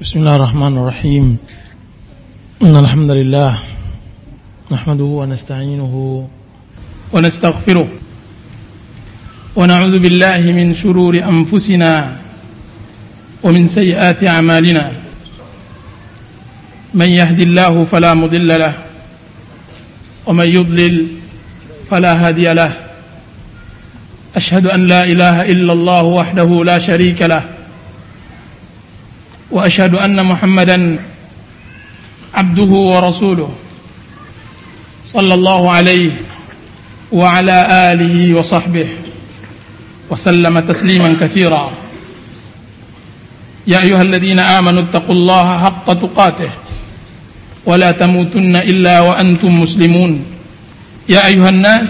بسم الله الرحمن الرحيم. إن الحمد لله نحمده ونستعينه ونستغفره ونعوذ بالله من شرور أنفسنا ومن سيئات أعمالنا. من يهد الله فلا مضل له ومن يضلل فلا هادي له. أشهد أن لا إله إلا الله وحده لا شريك له. وأشهد أن محمدا عبده ورسوله صلى الله عليه وعلى آله وصحبه وسلم تسليما كثيرا. يا أيها الذين آمنوا اتقوا الله حق تقاته ولا تموتن إلا وأنتم مسلمون. يا أيها الناس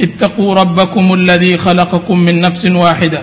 اتقوا ربكم الذي خلقكم من نفس واحدة.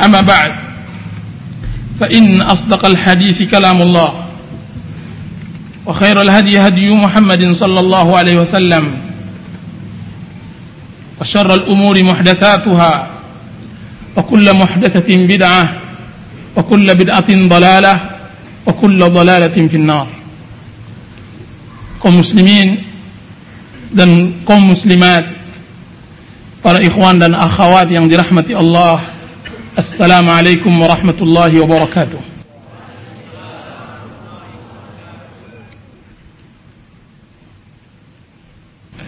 أما بعد فإن أصدق الحديث كلام الله وخير الهدي هدي محمد صلى الله عليه وسلم وشر الأمور محدثاتها وكل محدثة بدعة وكل بدعة ضلالة وكل ضلالة في النار. kaum muslimin dan kaum muslimat para ikhwan dan akhwat yang dirahmati Allah Assalamualaikum warahmatullahi wabarakatuh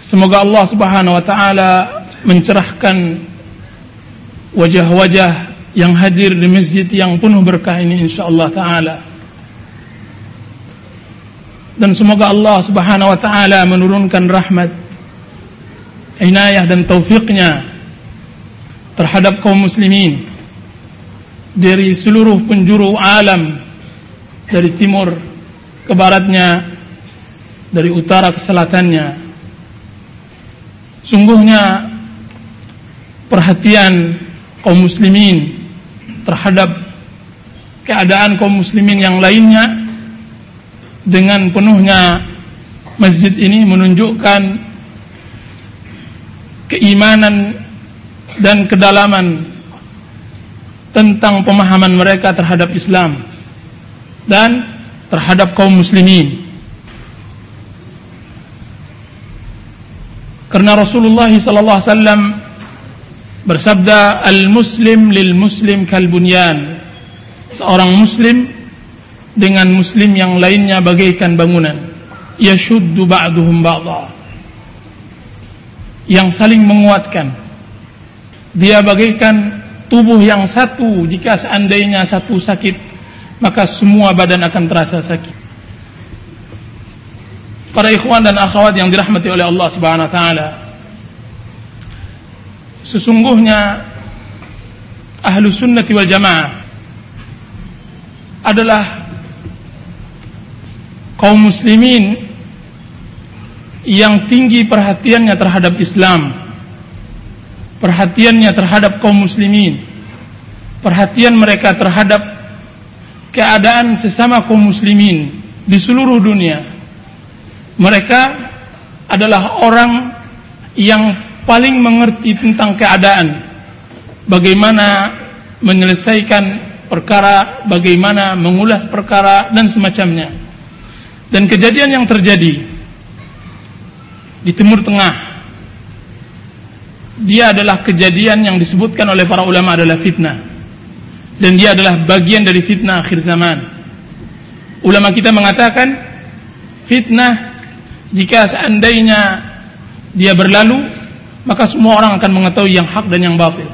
Semoga Allah Subhanahu wa taala mencerahkan wajah-wajah yang hadir di masjid yang penuh berkah ini insyaallah taala. Dan semoga Allah Subhanahu wa taala menurunkan rahmat inayah dan taufiknya terhadap kaum muslimin dari seluruh penjuru alam dari timur ke baratnya dari utara ke selatannya. Sungguhnya perhatian kaum muslimin terhadap keadaan kaum muslimin yang lainnya dengan penuhnya masjid ini menunjukkan keimanan dan kedalaman tentang pemahaman mereka terhadap Islam dan terhadap kaum muslimin. Karena Rasulullah sallallahu alaihi wasallam bersabda al-muslim lil muslim kal bunyan seorang muslim dengan muslim yang lainnya bagaikan bangunan. Yashuddu ba'duhum ba'dha. Yang saling menguatkan. Dia bagaikan tubuh yang satu jika seandainya satu sakit maka semua badan akan terasa sakit. Para ikhwan dan akhwat yang dirahmati oleh Allah Subhanahu wa taala sesungguhnya ahlu sunnati wal jamaah adalah kaum muslimin yang tinggi perhatiannya terhadap Islam perhatiannya terhadap kaum muslimin. Perhatian mereka terhadap keadaan sesama kaum muslimin di seluruh dunia. Mereka adalah orang yang paling mengerti tentang keadaan. Bagaimana menyelesaikan perkara bagaimana mengulas perkara dan semacamnya. Dan kejadian yang terjadi di Timur Tengah dia adalah kejadian yang disebutkan oleh para ulama adalah fitnah. Dan dia adalah bagian dari fitnah akhir zaman. Ulama kita mengatakan fitnah jika seandainya dia berlalu maka semua orang akan mengetahui yang hak dan yang batil.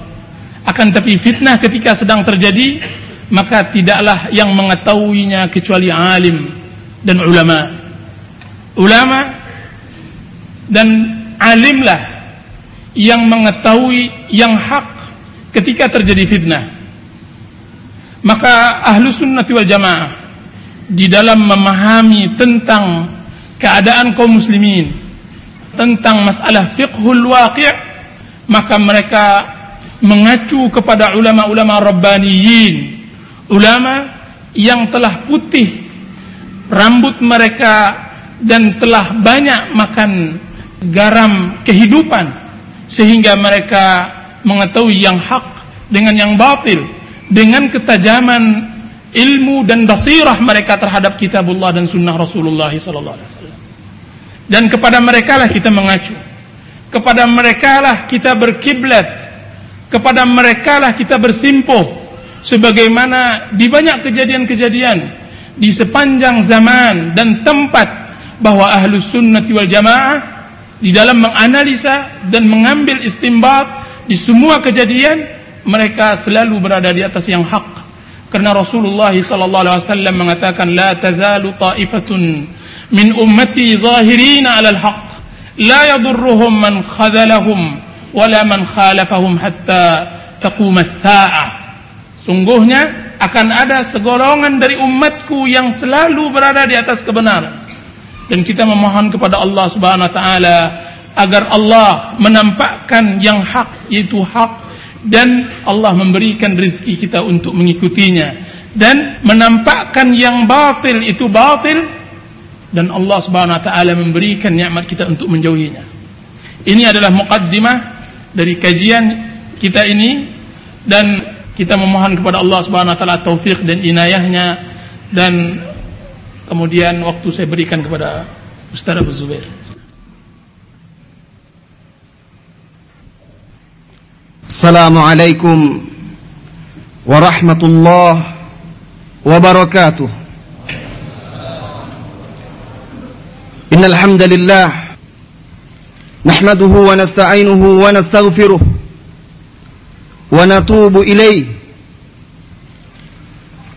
Akan tapi fitnah ketika sedang terjadi maka tidaklah yang mengetahuinya kecuali alim dan ulama. Ulama dan alimlah yang mengetahui yang hak ketika terjadi fitnah. Maka ahlu sunnati wal jamaah di dalam memahami tentang keadaan kaum muslimin tentang masalah fiqhul waqi' maka mereka mengacu kepada ulama-ulama rabbaniyin ulama yang telah putih rambut mereka dan telah banyak makan garam kehidupan sehingga mereka mengetahui yang hak dengan yang batil dengan ketajaman ilmu dan basirah mereka terhadap kitabullah dan sunnah Rasulullah sallallahu alaihi wasallam. Dan kepada mereka lah kita mengacu. Kepada mereka lah kita berkiblat. Kepada mereka lah kita bersimpuh sebagaimana di banyak kejadian-kejadian di sepanjang zaman dan tempat bahwa ahlu sunnati wal jamaah di dalam menganalisa dan mengambil istimbat di semua kejadian mereka selalu berada di atas yang hak. Karena Rasulullah sallallahu alaihi wasallam mengatakan la tazalu ta'ifatun min ummati zahirin 'ala al-haq la yadurruhum man khadalahum wala man khalafahum hatta taqum as-sa'ah Sungguhnya akan ada segolongan dari umatku yang selalu berada di atas kebenaran. Dan kita memohon kepada Allah Subhanahu wa taala agar Allah menampakkan yang hak yaitu hak dan Allah memberikan rezeki kita untuk mengikutinya dan menampakkan yang batil itu batil dan Allah Subhanahu wa taala memberikan nikmat kita untuk menjauhinya. Ini adalah mukaddimah dari kajian kita ini dan kita memohon kepada Allah Subhanahu wa taala taufik dan inayahnya dan Kemudian waktu saya berikan kepada Ustaz Abu Zubair. Assalamualaikum warahmatullahi wabarakatuh. Innal hamdalillah nahmaduhu wa nasta'inuhu wa nastaghfiruh wa natubu ilayh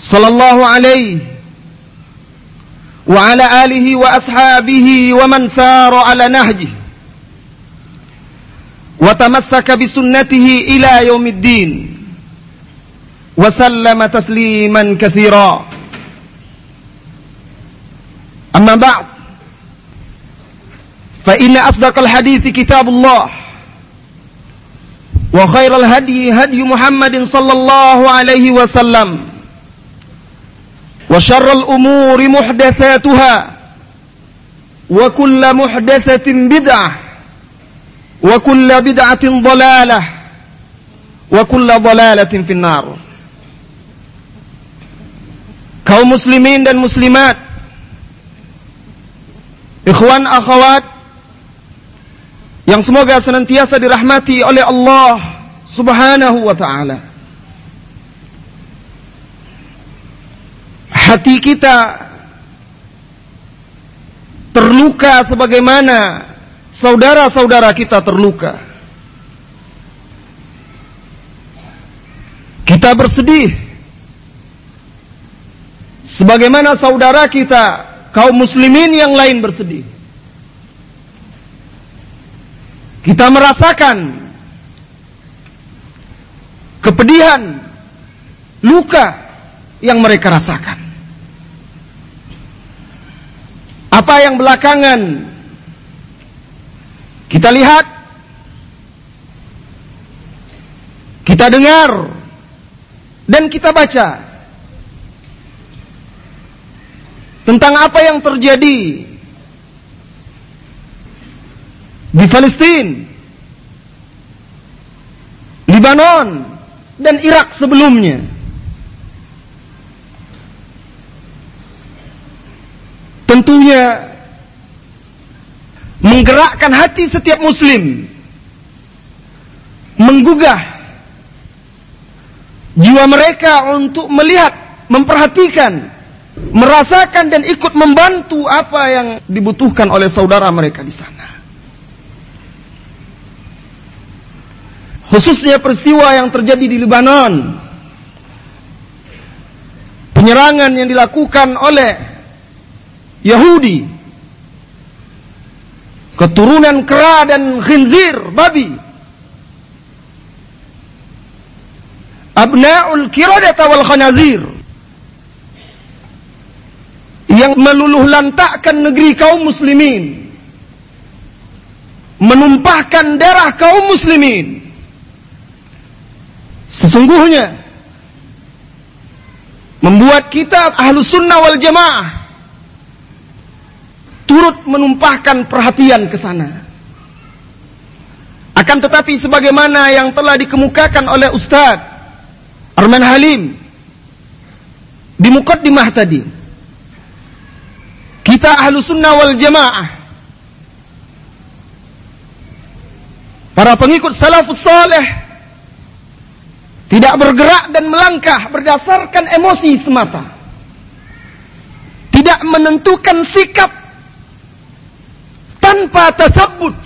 صلى الله عليه وعلى آله وأصحابه ومن سار على نهجه وتمسك بسنته إلى يوم الدين وسلم تسليما كثيرا. أما بعد فإن أصدق الحديث كتاب الله وخير الهدي هدي محمد صلى الله عليه وسلم. وشر الأمور محدثاتها وكل محدثة بدعة وكل بدعة ضلالة وكل ضلالة في النار kaum muslimin dan muslimat ikhwan akhwat yang semoga senantiasa dirahmati oleh Allah Subhanahu wa taala. Hati kita terluka sebagaimana saudara-saudara kita terluka. Kita bersedih sebagaimana saudara kita kaum muslimin yang lain bersedih. Kita merasakan kepedihan, luka yang mereka rasakan. Apa yang belakangan? Kita lihat, kita dengar, dan kita baca. Tentang apa yang terjadi di Palestina, Libanon, dan Irak sebelumnya. Tentunya menggerakkan hati setiap muslim, menggugah jiwa mereka untuk melihat, memperhatikan merasakan dan ikut membantu apa yang dibutuhkan oleh saudara mereka di sana. Khususnya peristiwa yang terjadi di Lebanon. Penyerangan yang dilakukan oleh Yahudi. Keturunan kera dan khinzir, babi. Abna'ul kiradata wal khanazir yang meluluh lantakkan negeri kaum muslimin menumpahkan darah kaum muslimin sesungguhnya membuat kita ahlu sunnah wal jamaah turut menumpahkan perhatian ke sana akan tetapi sebagaimana yang telah dikemukakan oleh Ustaz Arman Halim di mukaddimah tadi kita ahlu sunnah wal jamaah. Para pengikut salafus saleh tidak bergerak dan melangkah berdasarkan emosi semata. Tidak menentukan sikap tanpa tasabut.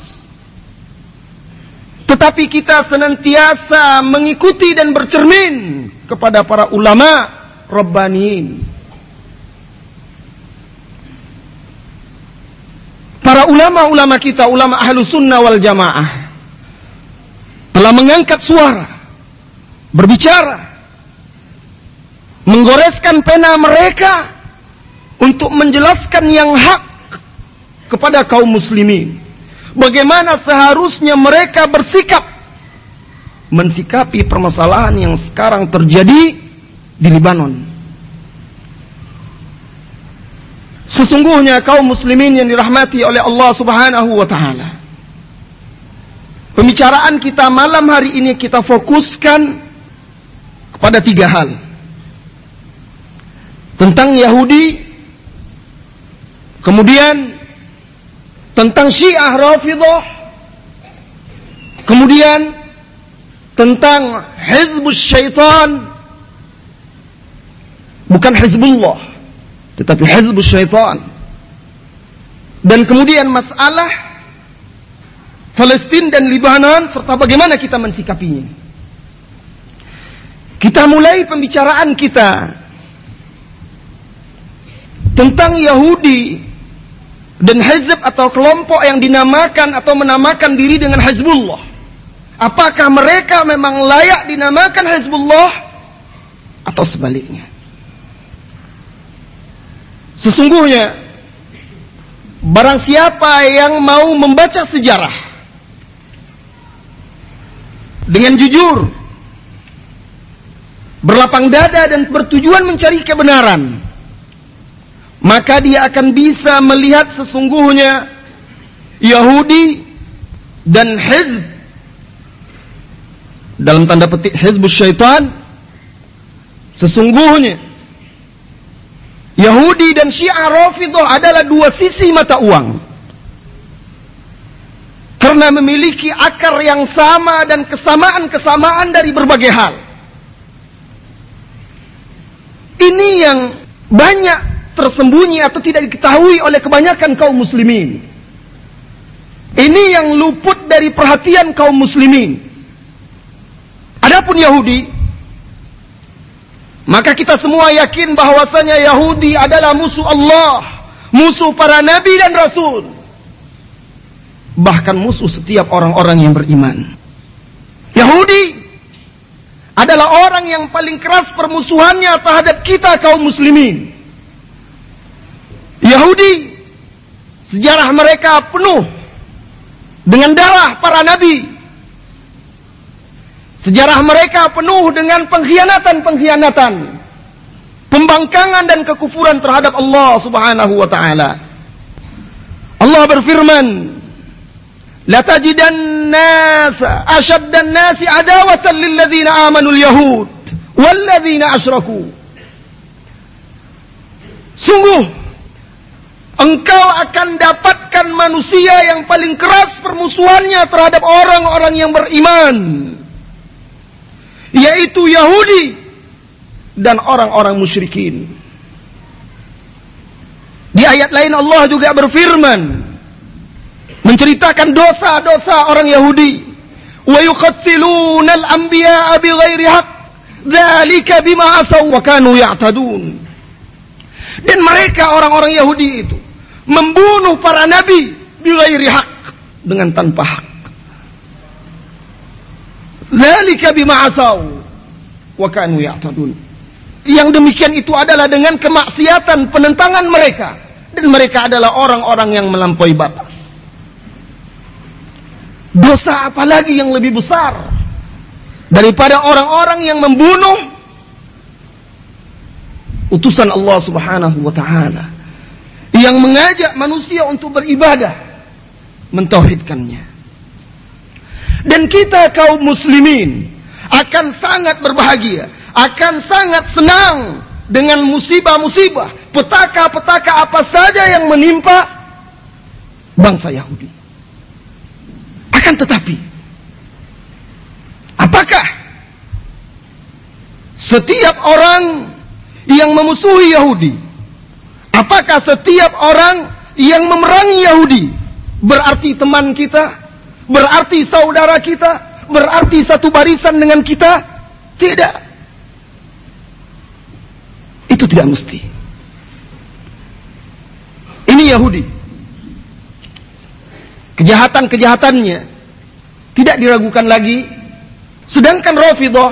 Tetapi kita senantiasa mengikuti dan bercermin kepada para ulama Rabbaniin. para ulama-ulama kita, ulama ahlu sunnah wal jamaah, telah mengangkat suara, berbicara, menggoreskan pena mereka untuk menjelaskan yang hak kepada kaum muslimin. Bagaimana seharusnya mereka bersikap mensikapi permasalahan yang sekarang terjadi di Libanon. Sesungguhnya kaum muslimin yang dirahmati oleh Allah Subhanahu wa taala. Pembicaraan kita malam hari ini kita fokuskan kepada tiga hal. Tentang Yahudi, kemudian tentang Syiah Rafidah, kemudian tentang Hizbus Syaitan, bukan Hizbullah tetapi hizbus syaitan. Dan kemudian masalah Palestina dan Libanon serta bagaimana kita mensikapinya. Kita mulai pembicaraan kita tentang Yahudi dan Hizb atau kelompok yang dinamakan atau menamakan diri dengan Hizbullah. Apakah mereka memang layak dinamakan Hizbullah atau sebaliknya? Sesungguhnya barang siapa yang mau membaca sejarah dengan jujur, berlapang dada dan bertujuan mencari kebenaran, maka dia akan bisa melihat sesungguhnya Yahudi dan Hizb dalam tanda petik Hizbus Syaitan sesungguhnya Yahudi dan Syiah Rafidah adalah dua sisi mata uang. Karena memiliki akar yang sama dan kesamaan-kesamaan dari berbagai hal. Ini yang banyak tersembunyi atau tidak diketahui oleh kebanyakan kaum muslimin. Ini yang luput dari perhatian kaum muslimin. Adapun Yahudi maka kita semua yakin bahwasanya Yahudi adalah musuh Allah, musuh para nabi dan rasul. Bahkan musuh setiap orang-orang yang beriman. Yahudi adalah orang yang paling keras permusuhannya terhadap kita kaum muslimin. Yahudi sejarah mereka penuh dengan darah para nabi Sejarah mereka penuh dengan pengkhianatan-pengkhianatan. Pembangkangan dan kekufuran terhadap Allah subhanahu wa ta'ala. Allah berfirman, La tajidan ashaddan nasi adawatan lilladzina amanu al-yahud walladzina asyraku. Sungguh engkau akan dapatkan manusia yang paling keras permusuhannya terhadap orang-orang yang beriman yaitu Yahudi dan orang-orang musyrikin. Di ayat lain Allah juga berfirman menceritakan dosa-dosa orang Yahudi. Wa yuqattiluna al-anbiya'a bighairi haqq. Dzalika bima asaw ya'tadun. Dan mereka orang-orang Yahudi itu membunuh para nabi bighairi haqq dengan tanpa hak. Dzalika bima asaw wa kanu ya'tadun. Yang demikian itu adalah dengan kemaksiatan penentangan mereka dan mereka adalah orang-orang yang melampaui batas. Dosa apalagi yang lebih besar daripada orang-orang yang membunuh utusan Allah Subhanahu wa taala yang mengajak manusia untuk beribadah mentauhidkannya. Dan kita kaum muslimin akan sangat berbahagia, akan sangat senang dengan musibah-musibah, petaka-petaka apa saja yang menimpa bangsa Yahudi. Akan tetapi, apakah setiap orang yang memusuhi Yahudi, apakah setiap orang yang memerangi Yahudi berarti teman kita, berarti saudara kita, berarti satu barisan dengan kita? Tidak. Itu tidak mesti. Ini Yahudi. Kejahatan-kejahatannya tidak diragukan lagi. Sedangkan Rafidah,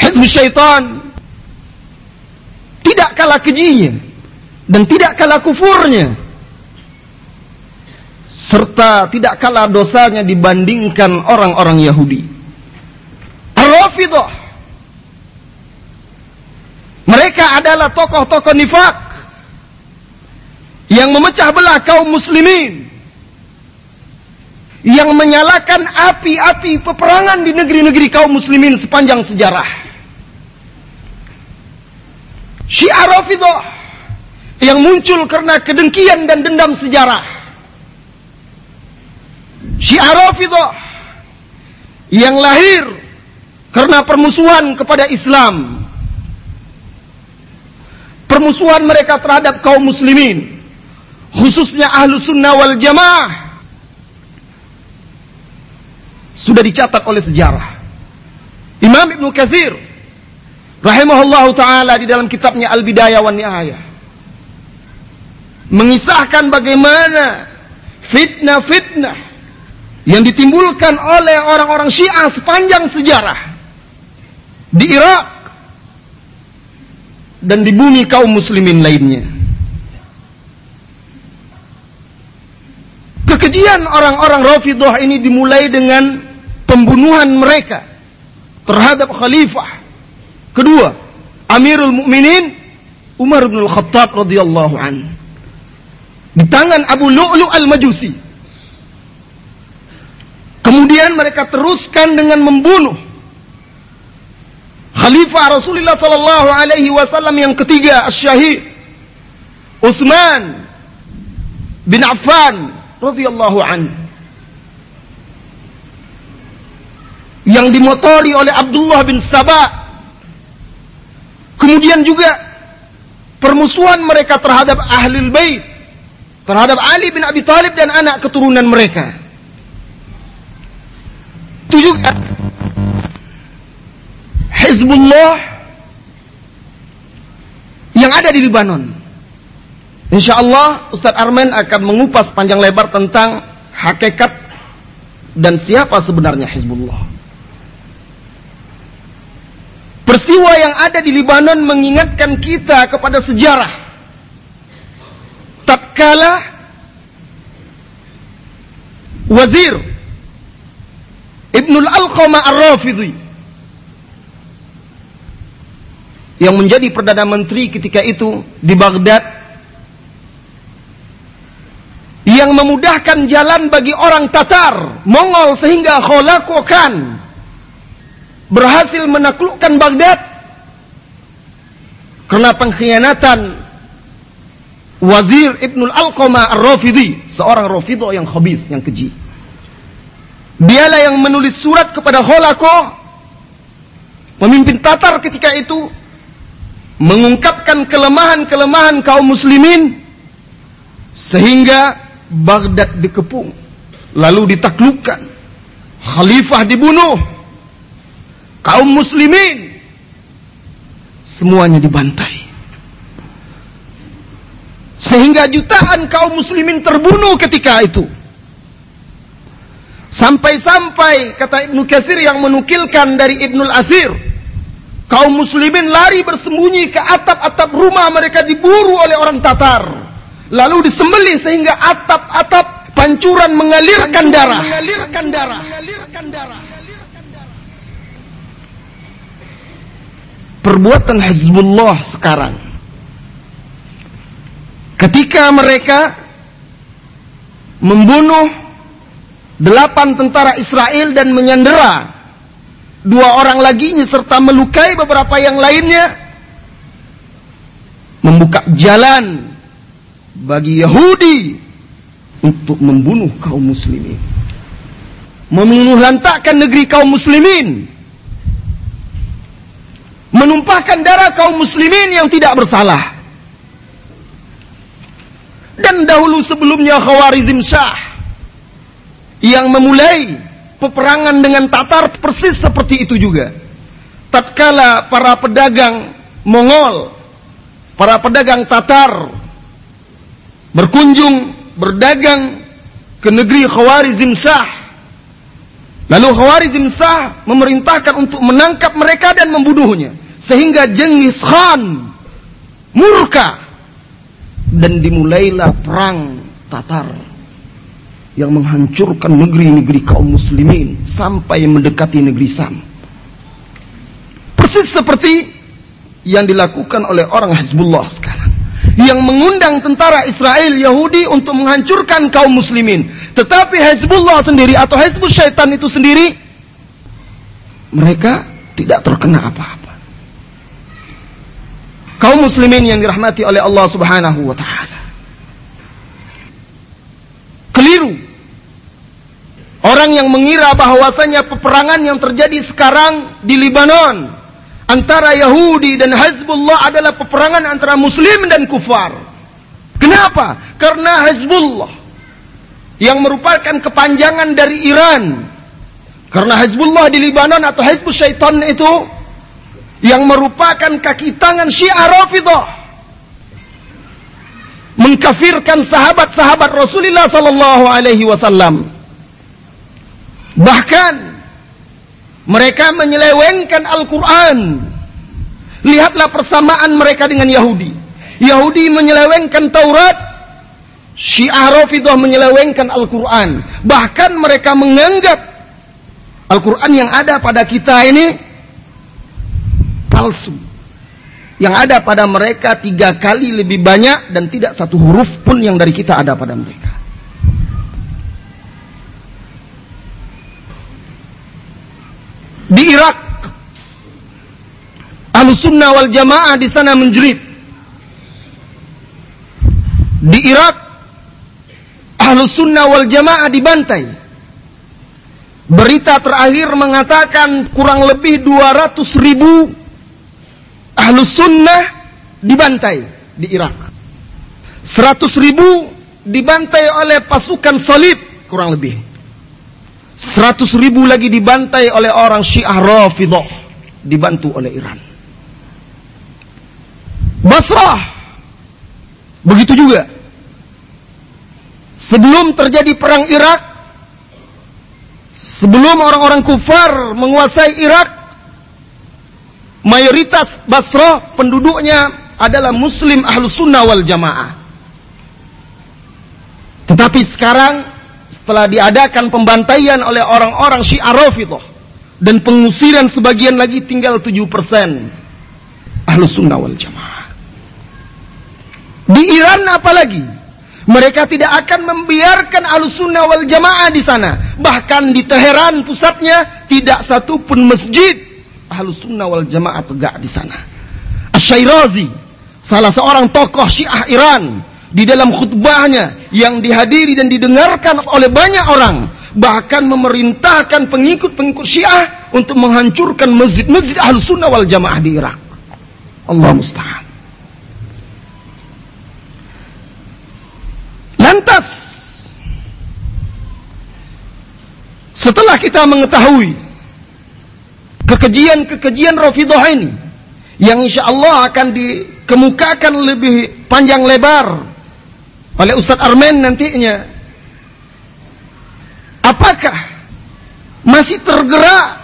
Hizb Syaitan, tidak kalah kejinya dan tidak kalah kufurnya serta tidak kalah dosanya dibandingkan orang-orang Yahudi. Ar-Rafidah mereka adalah tokoh-tokoh nifak yang memecah belah kaum muslimin yang menyalakan api-api peperangan di negeri-negeri kaum muslimin sepanjang sejarah. Syiar Rafidah yang muncul karena kedengkian dan dendam sejarah Syiar Rafidah yang lahir karena permusuhan kepada Islam. Permusuhan mereka terhadap kaum muslimin, khususnya ahlu sunnah wal jamaah, sudah dicatat oleh sejarah. Imam Ibn Kathir rahimahullah taala di dalam kitabnya Al-Bidayah wan Nihayah mengisahkan bagaimana fitnah-fitnah yang ditimbulkan oleh orang-orang Syiah sepanjang sejarah di Irak dan di bumi kaum muslimin lainnya. Kekejian orang-orang Rafidah ini dimulai dengan pembunuhan mereka terhadap khalifah kedua Amirul Mukminin Umar bin Al-Khattab radhiyallahu an di tangan Abu Lu'lu' Al-Majusi Kemudian mereka teruskan dengan membunuh Khalifah Rasulullah sallallahu alaihi wasallam yang ketiga, Asy-Syahid Utsman bin Affan radhiyallahu an. Yang dimotori oleh Abdullah bin Sabah. Kemudian juga permusuhan mereka terhadap Ahlul Bait, terhadap Ali bin Abi Thalib dan anak keturunan mereka. Itu juga Hizbullah yang ada di Libanon. Insya Allah Ustadz Armen akan mengupas panjang lebar tentang hakikat dan siapa sebenarnya Hizbullah. Peristiwa yang ada di Libanon mengingatkan kita kepada sejarah. Tatkala wazir Ibnul Alqama Ar-Rafidhi yang menjadi Perdana Menteri ketika itu di Baghdad yang memudahkan jalan bagi orang Tatar, Mongol sehingga Kholakokan berhasil menaklukkan Baghdad karena pengkhianatan Wazir Ibnul Alqama Ar-Rafidhi, seorang Rafidah yang khabith, yang keji. Dialah yang menulis surat kepada Holako, pemimpin Tatar ketika itu, mengungkapkan kelemahan-kelemahan kaum muslimin sehingga Baghdad dikepung lalu ditaklukkan khalifah dibunuh kaum muslimin semuanya dibantai sehingga jutaan kaum muslimin terbunuh ketika itu sampai-sampai kata Ibnu Katsir yang menukilkan dari Ibnul Asir kaum muslimin lari bersembunyi ke atap-atap rumah mereka diburu oleh orang Tatar lalu disembelih sehingga atap-atap pancuran mengalirkan darah. Mengalirkan darah. Mengalirkan darah. Perbuatan Hizbullah sekarang ketika mereka membunuh delapan tentara Israel dan menyandera dua orang lagi serta melukai beberapa yang lainnya membuka jalan bagi Yahudi untuk membunuh kaum muslimin. Membunuh lantakkan negeri kaum muslimin. Menumpahkan darah kaum muslimin yang tidak bersalah. Dan dahulu sebelumnya Khawarizm Shah yang memulai peperangan dengan Tatar persis seperti itu juga. Tatkala para pedagang Mongol, para pedagang Tatar berkunjung berdagang ke negeri Khawarizm Shah. Lalu Khawarizm Shah memerintahkan untuk menangkap mereka dan membunuhnya. Sehingga Genghis Khan murka. Dan dimulailah perang Tatar. Yang menghancurkan negeri-negeri kaum muslimin. Sampai mendekati negeri Sam. Persis seperti yang dilakukan oleh orang Hezbollah sekarang yang mengundang tentara Israel Yahudi untuk menghancurkan kaum muslimin. Tetapi Hezbollah sendiri atau Hezbollah syaitan itu sendiri mereka tidak terkena apa-apa. Kaum muslimin yang dirahmati oleh Allah Subhanahu wa taala. Keliru. Orang yang mengira bahwasanya peperangan yang terjadi sekarang di Libanon antara Yahudi dan Hezbollah adalah peperangan antara Muslim dan kufar. Kenapa? Karena Hezbollah yang merupakan kepanjangan dari Iran. Karena Hezbollah di Libanon atau Hezbollah Syaitan itu yang merupakan kaki tangan Syiah Rafidah mengkafirkan sahabat-sahabat Rasulullah sallallahu alaihi wasallam. Bahkan mereka menyelewengkan Al-Quran. Lihatlah persamaan mereka dengan Yahudi. Yahudi menyelewengkan Taurat. Syiah Rafidah menyelewengkan Al-Quran. Bahkan mereka menganggap Al-Quran yang ada pada kita ini palsu. Yang ada pada mereka tiga kali lebih banyak dan tidak satu huruf pun yang dari kita ada pada mereka. Di Irak. Ahlu sunnah wal jamaah di sana menjerit. Di Irak, ahlu sunnah wal jamaah dibantai. Berita terakhir mengatakan kurang lebih 200 ribu ahlu sunnah dibantai di Irak. 100 ribu dibantai oleh pasukan salib kurang lebih. Seratus ribu lagi dibantai oleh orang Syiah Rafidah. Dibantu oleh Iran. Basrah. Begitu juga. Sebelum terjadi perang Irak. Sebelum orang-orang kufar menguasai Irak. Mayoritas Basrah penduduknya adalah muslim ahlu sunnah wal jamaah. Tetapi sekarang setelah diadakan pembantaian oleh orang-orang Syiah Rafidhah dan pengusiran sebagian lagi tinggal 7% ahlu sunnah wal jamaah. Di Iran apalagi mereka tidak akan membiarkan ahlu sunnah wal jamaah di sana. Bahkan di Teheran pusatnya tidak satu pun masjid ahlu sunnah wal jamaah tegak di sana. Asyairazi salah seorang tokoh Syiah Iran di dalam khutbahnya yang dihadiri dan didengarkan oleh banyak orang bahkan memerintahkan pengikut-pengikut Syiah untuk menghancurkan masjid-masjid Ahlus Sunnah wal Jamaah di Irak. Allah musta'an. Lantas setelah kita mengetahui kekejian-kekejian Rafidah ini yang insya Allah akan dikemukakan lebih panjang lebar oleh Ustadz Armen nantinya. Apakah masih tergerak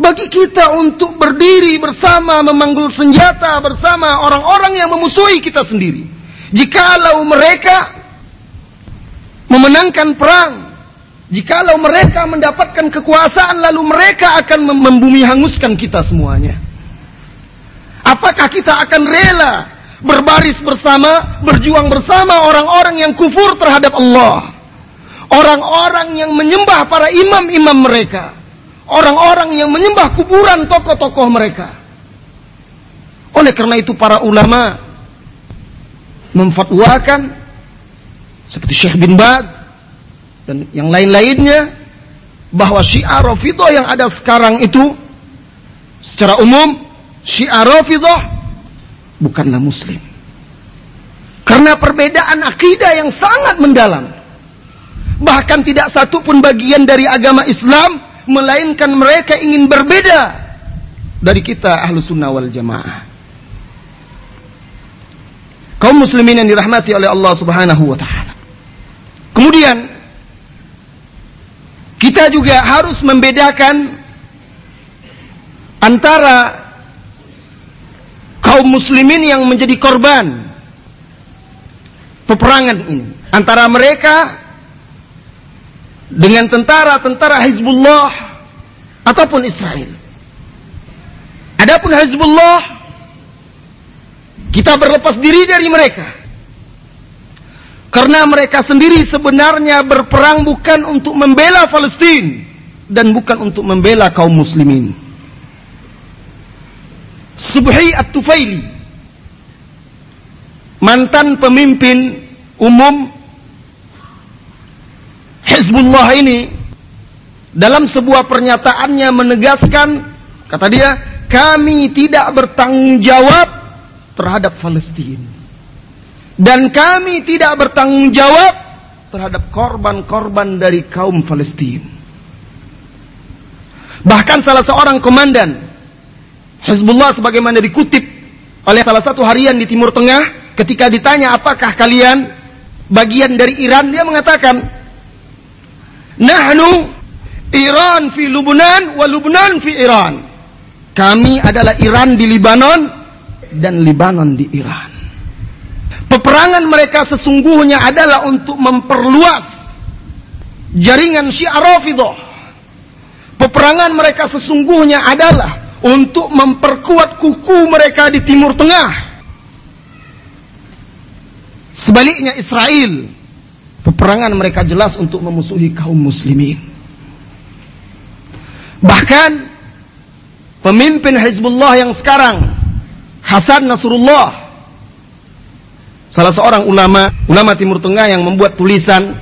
bagi kita untuk berdiri bersama memanggul senjata bersama orang-orang yang memusuhi kita sendiri? Jikalau mereka memenangkan perang, jikalau mereka mendapatkan kekuasaan lalu mereka akan membumi hanguskan kita semuanya. Apakah kita akan rela berbaris bersama, berjuang bersama orang-orang yang kufur terhadap Allah? Orang-orang yang menyembah para imam-imam mereka. Orang-orang yang menyembah kuburan tokoh-tokoh mereka. Oleh karena itu para ulama memfatwakan seperti Syekh bin Baz dan yang lain-lainnya bahwa Syiah Rafidhah yang ada sekarang itu secara umum Syiah Rafidah bukanlah muslim. Karena perbedaan akidah yang sangat mendalam. Bahkan tidak satu pun bagian dari agama Islam melainkan mereka ingin berbeda dari kita ahlu sunnah wal jamaah. Kaum muslimin yang dirahmati oleh Allah subhanahu wa ta'ala. Kemudian, kita juga harus membedakan antara kaum muslimin yang menjadi korban peperangan ini antara mereka dengan tentara-tentara Hizbullah ataupun Israel. Adapun Hizbullah kita berlepas diri dari mereka. Karena mereka sendiri sebenarnya berperang bukan untuk membela Palestina dan bukan untuk membela kaum muslimin. Subhi At-Tufaili. Mantan pemimpin umum Hizbullah ini dalam sebuah pernyataannya menegaskan kata dia kami tidak bertanggung jawab terhadap Palestina dan kami tidak bertanggung jawab terhadap korban-korban dari kaum Palestina bahkan salah seorang komandan Hizbullah sebagaimana dikutip oleh salah satu harian di Timur Tengah ketika ditanya apakah kalian bagian dari Iran dia mengatakan nahnu Iran fi Lubnan wa Lubnan fi Iran. Kami adalah Iran di Libanon dan Libanon di Iran. Peperangan mereka sesungguhnya adalah untuk memperluas jaringan Syiah Rafidah peperangan mereka sesungguhnya adalah untuk memperkuat kuku mereka di Timur Tengah. Sebaliknya Israel, peperangan mereka jelas untuk memusuhi kaum muslimin. Bahkan pemimpin Hizbullah yang sekarang Hasan Nasrullah salah seorang ulama ulama Timur Tengah yang membuat tulisan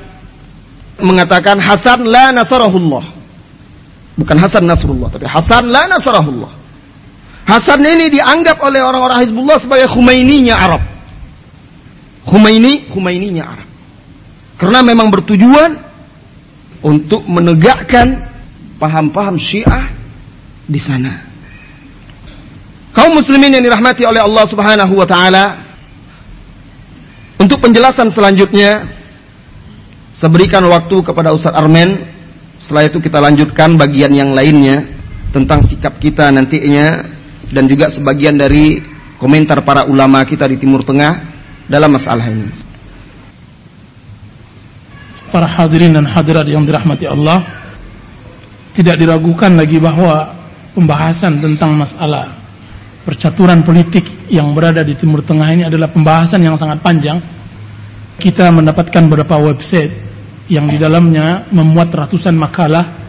mengatakan Hasan la nasarahullah Bukan Hasan Nasrullah, tapi Hasan la Nasrahullah. Hasan ini dianggap oleh orang-orang Hizbullah sebagai Khumaininya Arab. Khumaini, Khumaininya Arab. Karena memang bertujuan untuk menegakkan paham-paham Syiah di sana. Kaum muslimin yang dirahmati oleh Allah Subhanahu wa taala, untuk penjelasan selanjutnya saya berikan waktu kepada Ustaz Armen setelah itu kita lanjutkan bagian yang lainnya tentang sikap kita nantinya dan juga sebagian dari komentar para ulama kita di Timur Tengah dalam masalah ini. Para hadirin dan hadirat yang dirahmati Allah, tidak diragukan lagi bahwa pembahasan tentang masalah percaturan politik yang berada di Timur Tengah ini adalah pembahasan yang sangat panjang. Kita mendapatkan beberapa website yang di dalamnya memuat ratusan makalah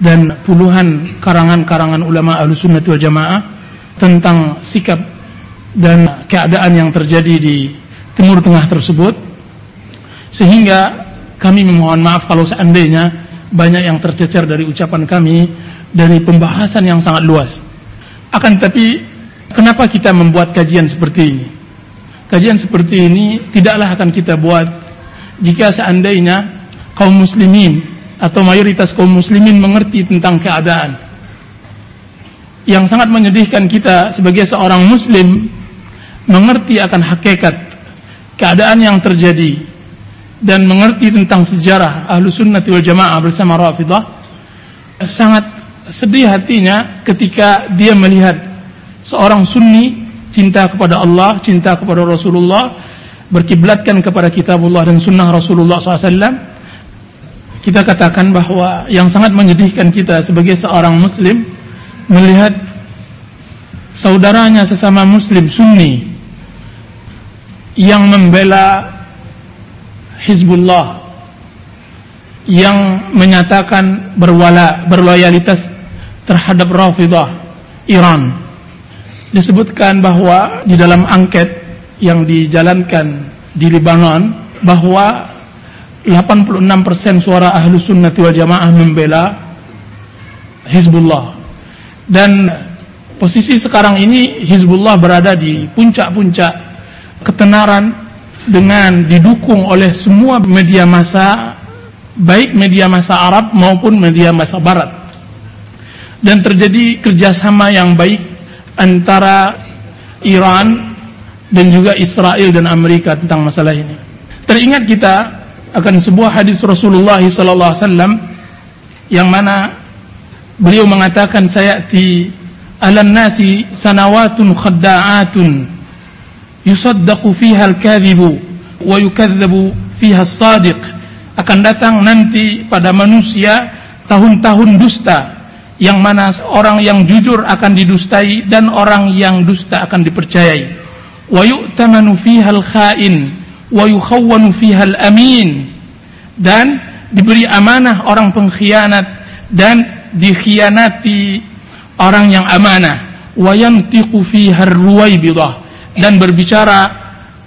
dan puluhan karangan-karangan ulama Ahlussunnah wal Jamaah tentang sikap dan keadaan yang terjadi di Timur Tengah tersebut sehingga kami memohon maaf kalau seandainya banyak yang tercecer dari ucapan kami dari pembahasan yang sangat luas akan tetapi kenapa kita membuat kajian seperti ini? Kajian seperti ini tidaklah akan kita buat jika seandainya kaum muslimin atau mayoritas kaum muslimin mengerti tentang keadaan. Yang sangat menyedihkan kita sebagai seorang muslim mengerti akan hakikat keadaan yang terjadi dan mengerti tentang sejarah ahlu sunnati wal jamaah bersama Rafidah sangat sedih hatinya ketika dia melihat seorang sunni cinta kepada Allah, cinta kepada Rasulullah berkiblatkan kepada kitabullah dan sunnah Rasulullah SAW kita katakan bahwa yang sangat menyedihkan kita sebagai seorang muslim melihat saudaranya sesama muslim sunni yang membela Hizbullah yang menyatakan berwala berloyalitas terhadap Rafidah Iran. Disebutkan bahwa di dalam angket yang dijalankan di Lebanon bahwa 86% suara ahlu sunnati wal jamaah membela Hizbullah. Dan posisi sekarang ini Hizbullah berada di puncak-puncak ketenaran dengan didukung oleh semua media massa baik media massa Arab maupun media massa Barat. Dan terjadi kerjasama yang baik antara Iran dan juga Israel dan Amerika tentang masalah ini. Teringat kita akan sebuah hadis Rasulullah sallallahu alaihi wasallam yang mana beliau mengatakan saya di alan nasi sanawatun khadda'atun yusaddaqu fiha al-kadhibu wa yukadzabu fiha as-sadiq. Akan datang nanti pada manusia tahun-tahun dusta yang mana orang yang jujur akan didustai dan orang yang dusta akan dipercayai wa yu'tamanu fiha al-kha'in yukhawwanu fiha al-amin dan diberi amanah orang pengkhianat dan dikhianati orang yang amanah wa yantiqu fiha ar-ruwaibidah dan berbicara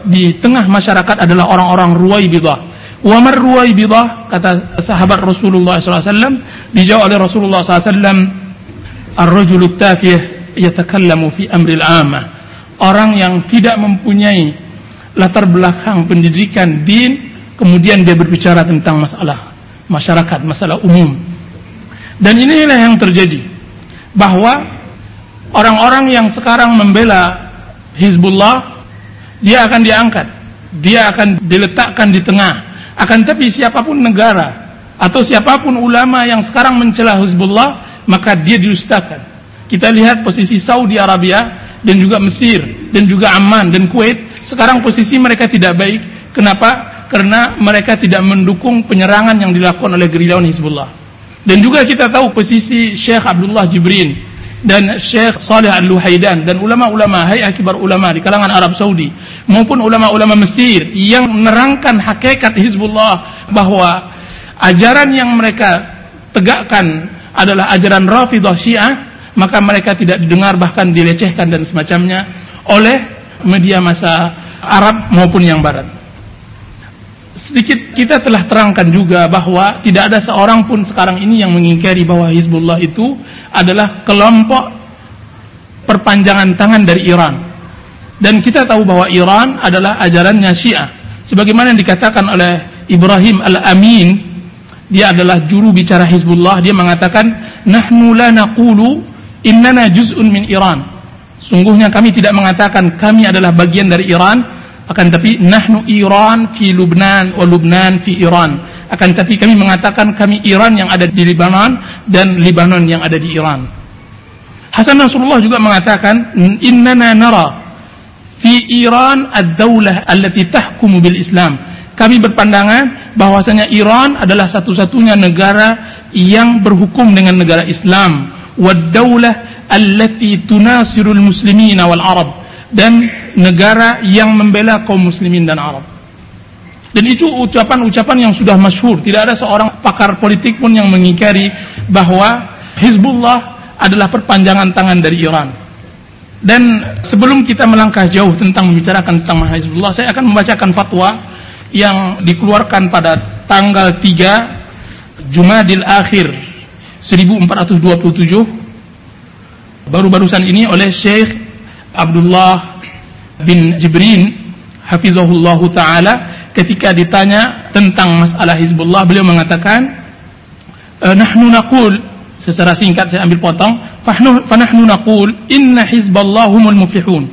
di tengah masyarakat adalah orang-orang ruwaibidah. Wa mar ruwaibidah kata sahabat Rasulullah SAW dijawab oleh Rasulullah SAW ar-rajulu tafih yatakallamu fi amril amah. Orang yang tidak mempunyai latar belakang pendidikan din kemudian dia berbicara tentang masalah masyarakat, masalah umum. Dan inilah yang terjadi bahwa orang-orang yang sekarang membela Hizbullah dia akan diangkat dia akan diletakkan di tengah akan tapi siapa pun negara atau siapa pun ulama yang sekarang mencela Hizbullah maka dia didustakan kita lihat posisi Saudi Arabia dan juga Mesir dan juga Amman dan Kuwait. Sekarang posisi mereka tidak baik. Kenapa? Karena mereka tidak mendukung penyerangan yang dilakukan oleh gerilyawan Hizbullah. Dan juga kita tahu posisi Syekh Abdullah Jibrin dan Syekh Saleh Al-Luhaidan dan ulama-ulama hai akibar ulama di kalangan Arab Saudi maupun ulama-ulama Mesir yang menerangkan hakikat Hizbullah bahwa ajaran yang mereka tegakkan adalah ajaran Rafidah Syiah maka mereka tidak didengar bahkan dilecehkan dan semacamnya oleh media massa Arab maupun yang barat sedikit kita telah terangkan juga bahwa tidak ada seorang pun sekarang ini yang mengingkari bahwa Hizbullah itu adalah kelompok perpanjangan tangan dari Iran. Dan kita tahu bahwa Iran adalah ajarannya Syiah. Sebagaimana yang dikatakan oleh Ibrahim Al-Amin, dia adalah juru bicara Hizbullah, dia mengatakan, "Nahnu la naqulu innana juz'un min Iran." Sungguhnya kami tidak mengatakan kami adalah bagian dari Iran, akan tapi nahnu Iran fi Lubnan wa Lubnan fi Iran. Akan tapi kami mengatakan kami Iran yang ada di Lebanon dan Lebanon yang ada di Iran. Hasan Nasrullah juga mengatakan innana nara fi Iran ad-daulah allati tahkumu bil Islam. Kami berpandangan bahwasanya Iran adalah satu-satunya negara yang berhukum dengan negara Islam wad daulah allati tunasirul muslimin wal arab dan negara yang membela kaum muslimin dan Arab. Dan itu ucapan-ucapan yang sudah masyhur. Tidak ada seorang pakar politik pun yang mengingkari bahwa Hizbullah adalah perpanjangan tangan dari Iran. Dan sebelum kita melangkah jauh tentang membicarakan tentang Hizbullah, saya akan membacakan fatwa yang dikeluarkan pada tanggal 3 Jumadil Akhir 1427 baru-barusan ini oleh Syekh Abdullah bin Jibrin hafizahullah taala ketika ditanya tentang masalah Hizbullah beliau mengatakan eh, nahnu naqul secara singkat saya ambil potong fanahnu naqul inna hizballahumul muflihun.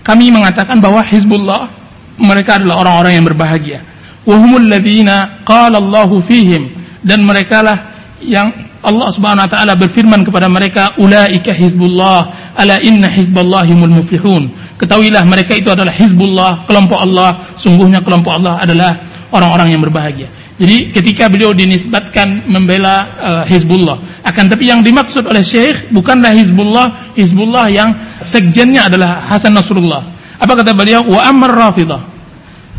Kami mengatakan bahwa Hizbullah mereka adalah orang-orang yang berbahagia. Wahumul ladzina qala Allahu fihim dan mereka lah yang Allah Subhanahu wa taala berfirman kepada mereka ulaika hizbullah ala inna hizballahimul muflihun. Ketahuilah mereka itu adalah hizbullah kelompok Allah. Sungguhnya kelompok Allah adalah orang-orang yang berbahagia. Jadi ketika beliau dinisbatkan membela uh, hizbullah akan tapi yang dimaksud oleh syekh bukanlah hizbullah hizbullah yang sekjennya adalah Hasan Nasrullah. Apa kata beliau? Wa amar rafidah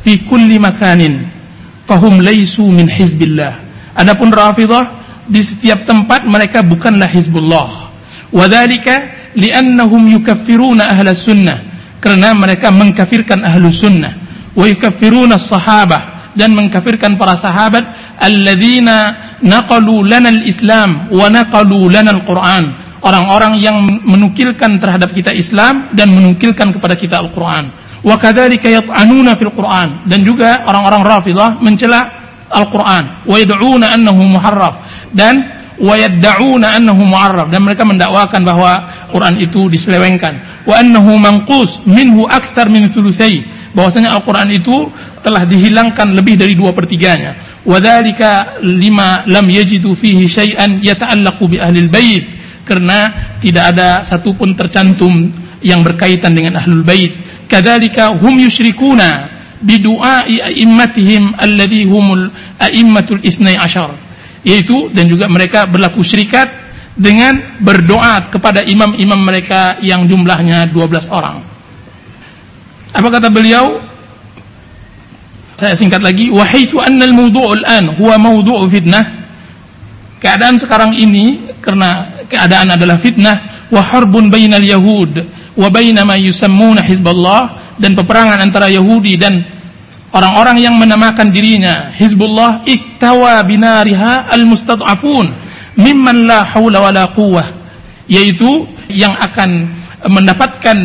fi kulli makanin fahum laisu min hizbillah. Adapun rafidah di setiap tempat mereka bukanlah Hizbullah. Wadhalika li'annahum yukaffiruna ahla sunnah. Karena mereka mengkafirkan ahlu sunnah. Wa yukaffiruna sahabah. Dan mengkafirkan para sahabat. Alladzina naqalu lana al-islam. Wa naqalu lana al-Quran. Orang-orang yang menukilkan terhadap kita Islam. Dan menukilkan kepada kita Al-Quran. Wa kadzalika yat'anuna fil Quran. Dan juga orang-orang Rafidah mencela Al-Quran. Wa yad'una annahu muharraf dan wayadda'una annahu mu'arraf. Dan mereka mendakwakan bahwa Quran itu diselewengkan. Wa annahu manqus minhu aktsar min thulutsai. Bahwasanya Al-Quran itu telah dihilangkan lebih dari dua pertiganya. Wadzalika lima lam yajidu fihi syai'an yata'allaqu bi ahli bait. Karena tidak ada satupun tercantum yang berkaitan dengan ahlul bait. Kadzalika hum yusyrikuna bidu'ai a'immatihim alladhi humul a'immatul isnai asyar yaitu dan juga mereka berlaku syirikat dengan berdoa kepada imam-imam mereka yang jumlahnya 12 orang. Apa kata beliau? Saya singkat lagi, wahaitu annal mawdu'ul an huwa mawdu'u fitnah. Keadaan sekarang ini karena keadaan adalah fitnah wa harbun bainal yahud wa baina ma yusammuna hizballah dan peperangan antara Yahudi dan orang-orang yang menamakan dirinya Hizbullah iktawa binariha al-mustad'afun mimman la haula quwwah yaitu yang akan mendapatkan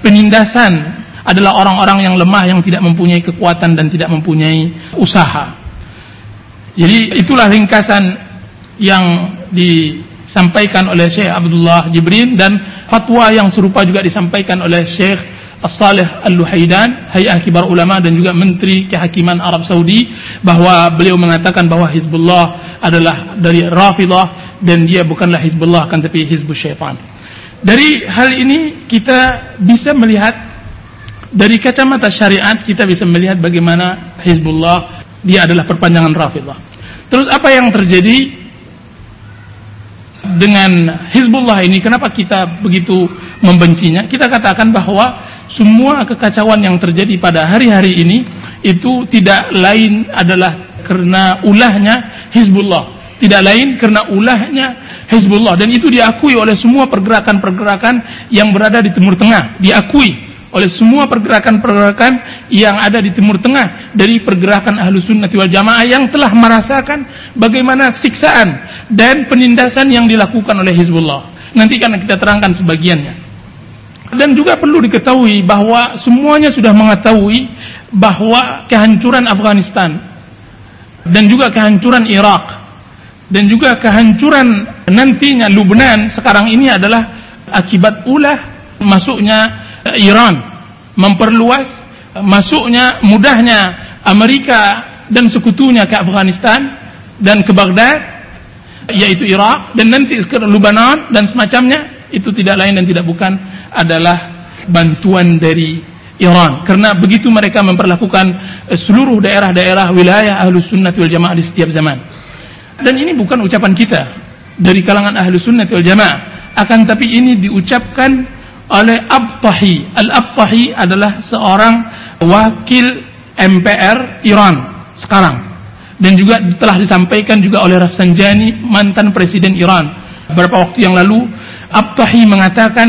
penindasan adalah orang-orang yang lemah yang tidak mempunyai kekuatan dan tidak mempunyai usaha. Jadi itulah ringkasan yang disampaikan oleh Syekh Abdullah Jibrin dan fatwa yang serupa juga disampaikan oleh Syekh As-Salih Al-Luhaidan, Hay'ah Kibar Ulama dan juga Menteri Kehakiman Arab Saudi bahwa beliau mengatakan bahwa Hizbullah adalah dari Rafidah dan dia bukanlah Hizbullah kan tapi Hizbul Syaitan. Dari hal ini kita bisa melihat dari kacamata syariat kita bisa melihat bagaimana Hizbullah dia adalah perpanjangan Rafidah. Terus apa yang terjadi dengan Hizbullah ini kenapa kita begitu membencinya? Kita katakan bahwa semua kekacauan yang terjadi pada hari-hari ini itu tidak lain adalah karena ulahnya Hizbullah. Tidak lain karena ulahnya Hizbullah. Dan itu diakui oleh semua pergerakan-pergerakan yang berada di Timur Tengah. Diakui oleh semua pergerakan-pergerakan yang ada di Timur Tengah dari pergerakan ahlu sunnati wal jamaah yang telah merasakan bagaimana siksaan dan penindasan yang dilakukan oleh Hizbullah. Nanti kan kita terangkan sebagiannya dan juga perlu diketahui bahwa semuanya sudah mengetahui bahwa kehancuran Afghanistan dan juga kehancuran Irak dan juga kehancuran nantinya Lubnan sekarang ini adalah akibat ulah masuknya Iran memperluas masuknya mudahnya Amerika dan sekutunya ke Afghanistan dan ke Baghdad yaitu Irak dan nanti sekarang Lebanon dan semacamnya. Itu tidak lain dan tidak bukan adalah bantuan dari Iran. Karena begitu mereka memperlakukan eh, seluruh daerah-daerah wilayah ahlus sunnah wal jamaah di setiap zaman. Dan ini bukan ucapan kita dari kalangan ahlus sunnah wal jamaah. Akan tapi ini diucapkan oleh Abtahi. Al-Abtahi adalah seorang wakil MPR Iran sekarang. Dan juga telah disampaikan juga oleh Rafsanjani mantan presiden Iran. Beberapa waktu yang lalu Abtahi mengatakan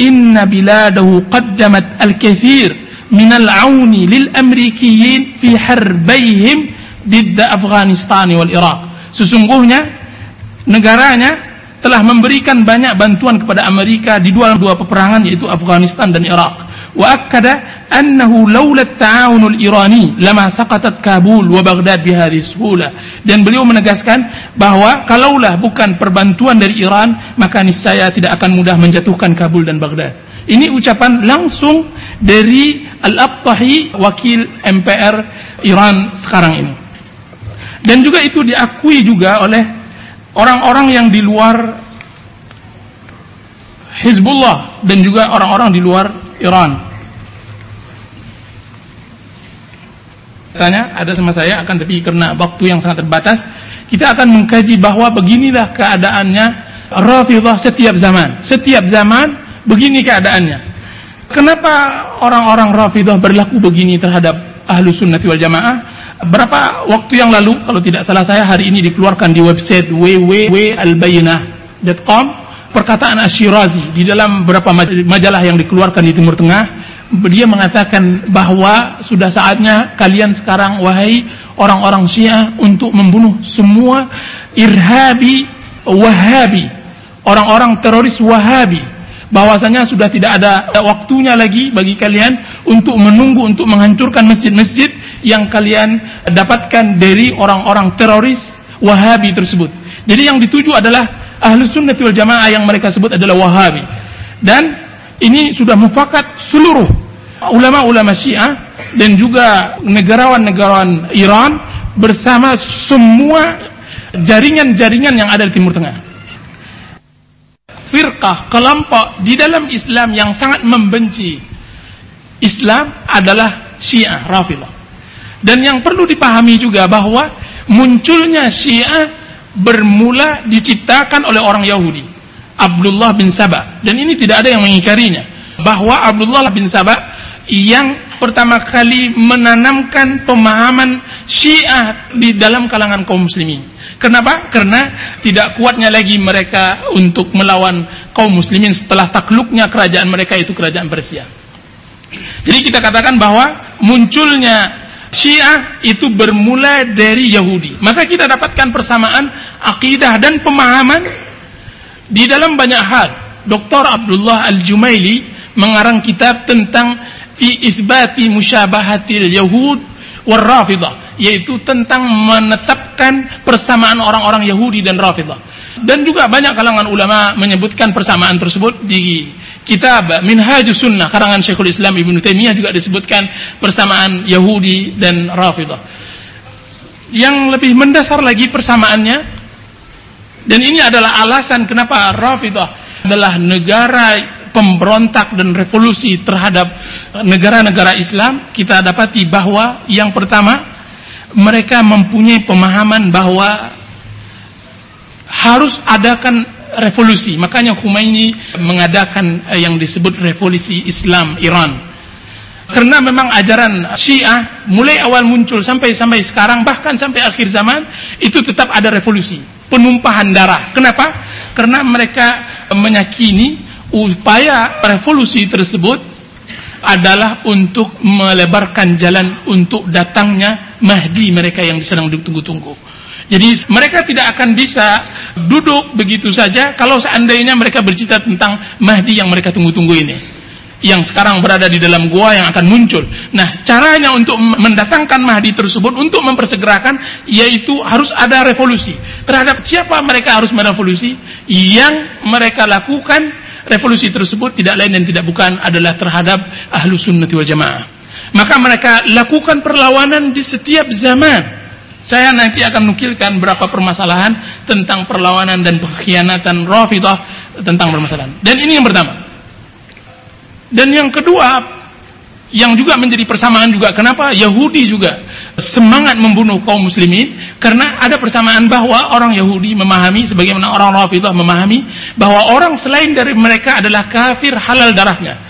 inna biladahu qaddamat al-kathir min al-auni lil amrikiyin fi harbayhim didda Afghanistan wal Iraq. Sesungguhnya negaranya telah memberikan banyak bantuan kepada Amerika di dua dua peperangan yaitu Afghanistan dan Irak. Annahu laula at-ta'awun al-Irani lama saqatat Kabul wa Baghdad bihadhihi suhula. Dan beliau menegaskan bahwa kalaulah bukan perbantuan dari Iran, maka niscaya tidak akan mudah menjatuhkan Kabul dan Baghdad. Ini ucapan langsung dari Al-Abtahi, wakil MPR Iran sekarang ini. Dan juga itu diakui juga oleh orang-orang yang di luar Hizbullah dan juga orang-orang di luar Iran. Tanya ada sama saya akan tapi karena waktu yang sangat terbatas, kita akan mengkaji bahwa beginilah keadaannya Rafidah setiap zaman. Setiap zaman begini keadaannya. Kenapa orang-orang Rafidah berlaku begini terhadap Ahlu Sunnati wal Jamaah? Berapa waktu yang lalu, kalau tidak salah saya hari ini dikeluarkan di website www.albayinah.com perkataan Ashirazi di dalam beberapa majalah yang dikeluarkan di Timur Tengah dia mengatakan bahwa sudah saatnya kalian sekarang wahai orang-orang Syiah untuk membunuh semua irhabi wahabi orang-orang teroris wahabi bahwasanya sudah tidak ada waktunya lagi bagi kalian untuk menunggu untuk menghancurkan masjid-masjid yang kalian dapatkan dari orang-orang teroris Wahabi tersebut. Jadi yang dituju adalah ahlu sunnah wal jamaah yang mereka sebut adalah Wahabi. Dan ini sudah mufakat seluruh ulama-ulama Syiah dan juga negarawan-negarawan Iran bersama semua jaringan-jaringan yang ada di Timur Tengah. Firqah, kelompok di dalam Islam yang sangat membenci Islam adalah Syiah, Rafidah. Dan yang perlu dipahami juga bahwa munculnya Syiah bermula diciptakan oleh orang Yahudi. Abdullah bin Sabah. Dan ini tidak ada yang mengingkarinya. Bahwa Abdullah bin Sabah yang pertama kali menanamkan pemahaman Syiah di dalam kalangan kaum muslimin. Kenapa? Karena tidak kuatnya lagi mereka untuk melawan kaum muslimin setelah takluknya kerajaan mereka itu kerajaan Persia. Jadi kita katakan bahwa munculnya Syiah itu bermula dari Yahudi. Maka kita dapatkan persamaan akidah dan pemahaman di dalam banyak hal. Dr. Abdullah Al-Jumaili mengarang kitab tentang fi isbati musyabahatil yahud war rafidah yaitu tentang menetapkan persamaan orang-orang Yahudi dan Rafidah. Dan juga banyak kalangan ulama menyebutkan persamaan tersebut di kitab Minhajus Sunnah karangan Syekhul Islam Ibnu Taimiyah juga disebutkan persamaan Yahudi dan Rafidah. Yang lebih mendasar lagi persamaannya dan ini adalah alasan kenapa Rafidah adalah negara pemberontak dan revolusi terhadap negara-negara Islam, kita dapati bahwa yang pertama mereka mempunyai pemahaman bahwa harus adakan revolusi. Makanya Khomeini mengadakan eh, yang disebut revolusi Islam Iran. Karena memang ajaran Syiah mulai awal muncul sampai sampai sekarang bahkan sampai akhir zaman itu tetap ada revolusi, penumpahan darah. Kenapa? Karena mereka meyakini upaya revolusi tersebut adalah untuk melebarkan jalan untuk datangnya Mahdi mereka yang sedang ditunggu-tunggu. Jadi mereka tidak akan bisa duduk begitu saja kalau seandainya mereka bercita tentang Mahdi yang mereka tunggu-tunggu ini. Yang sekarang berada di dalam gua yang akan muncul. Nah, caranya untuk mendatangkan Mahdi tersebut untuk mempersegerakan yaitu harus ada revolusi. Terhadap siapa mereka harus merevolusi? Yang mereka lakukan revolusi tersebut tidak lain dan tidak bukan adalah terhadap ahlu sunnati wal jamaah. Maka mereka lakukan perlawanan di setiap zaman saya nanti akan nukilkan berapa permasalahan tentang perlawanan dan pengkhianatan Rafidah tentang permasalahan. Dan ini yang pertama. Dan yang kedua, yang juga menjadi persamaan juga kenapa Yahudi juga semangat membunuh kaum muslimin karena ada persamaan bahwa orang Yahudi memahami sebagaimana orang Rafidah memahami bahwa orang selain dari mereka adalah kafir halal darahnya.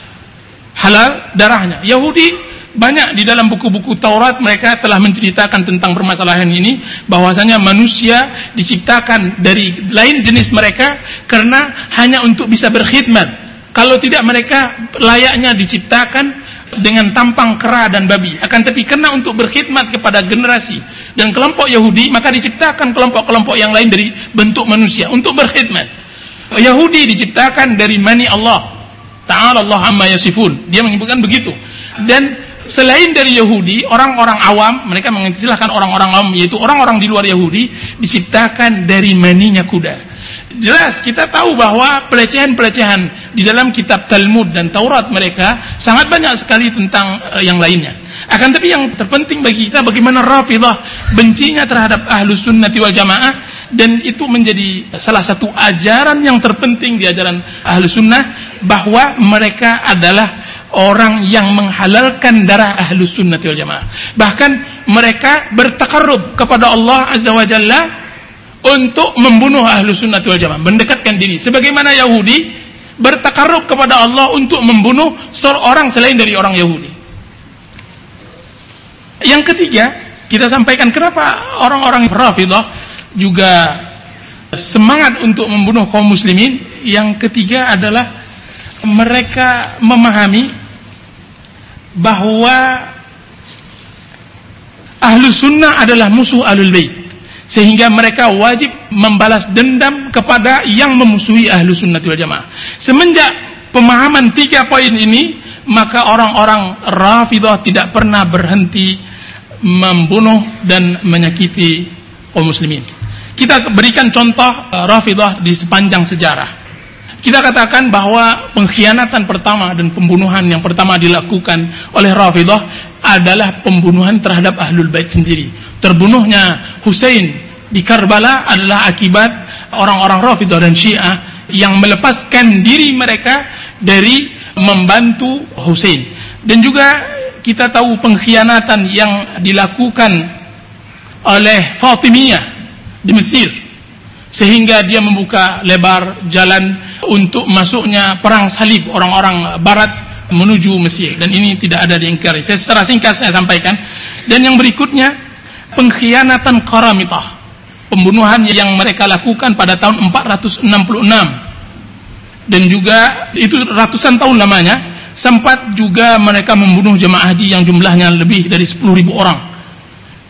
Halal darahnya. Yahudi banyak di dalam buku-buku Taurat mereka telah menceritakan tentang permasalahan ini bahwasanya manusia diciptakan dari lain jenis mereka karena hanya untuk bisa berkhidmat. Kalau tidak mereka layaknya diciptakan dengan tampang kera dan babi. Akan tapi karena untuk berkhidmat kepada generasi dan kelompok Yahudi maka diciptakan kelompok-kelompok yang lain dari bentuk manusia untuk berkhidmat. Yahudi diciptakan dari mani Allah. Ta'ala Allah amma yasifun. Dia menyebutkan begitu. Dan selain dari Yahudi, orang-orang awam, mereka mengistilahkan orang-orang awam, yaitu orang-orang di luar Yahudi, diciptakan dari maninya kuda. Jelas kita tahu bahwa pelecehan-pelecehan di dalam kitab Talmud dan Taurat mereka sangat banyak sekali tentang eh, yang lainnya. Akan tapi yang terpenting bagi kita bagaimana Rafidah bencinya terhadap ahlu sunnati wal jamaah dan itu menjadi salah satu ajaran yang terpenting di ajaran ahlu sunnah bahwa mereka adalah orang yang menghalalkan darah ahlu sunnati wal jamaah. Bahkan mereka bertakarrub kepada Allah Azza wa Jalla untuk membunuh ahlu sunnah wal jamaah, mendekatkan diri. Sebagaimana Yahudi bertakarrub kepada Allah untuk membunuh seorang selain dari orang Yahudi. Yang ketiga, kita sampaikan kenapa orang-orang Rafidah juga semangat untuk membunuh kaum muslimin. Yang ketiga adalah mereka memahami bahwa ahlu sunnah adalah musuh ahlul bait sehingga mereka wajib membalas dendam kepada yang memusuhi ahlu sunnati wal jamaah. Semenjak pemahaman tiga poin ini, maka orang-orang rafidah tidak pernah berhenti membunuh dan menyakiti kaum muslimin. Kita berikan contoh uh, rafidah di sepanjang sejarah. Kita katakan bahwa pengkhianatan pertama dan pembunuhan yang pertama dilakukan oleh Rafidah adalah pembunuhan terhadap Ahlul Bait sendiri. Terbunuhnya Hussein di Karbala adalah akibat orang-orang Rafidah dan Syiah yang melepaskan diri mereka dari membantu Hussein. Dan juga kita tahu pengkhianatan yang dilakukan oleh Fatimiyah di Mesir sehingga dia membuka lebar jalan untuk masuknya perang salib orang-orang barat menuju Mesir dan ini tidak ada diingkari. Saya secara singkat saya sampaikan. Dan yang berikutnya pengkhianatan Qaramitah. Pembunuhan yang mereka lakukan pada tahun 466. Dan juga itu ratusan tahun lamanya sempat juga mereka membunuh jemaah haji yang jumlahnya lebih dari 10.000 orang.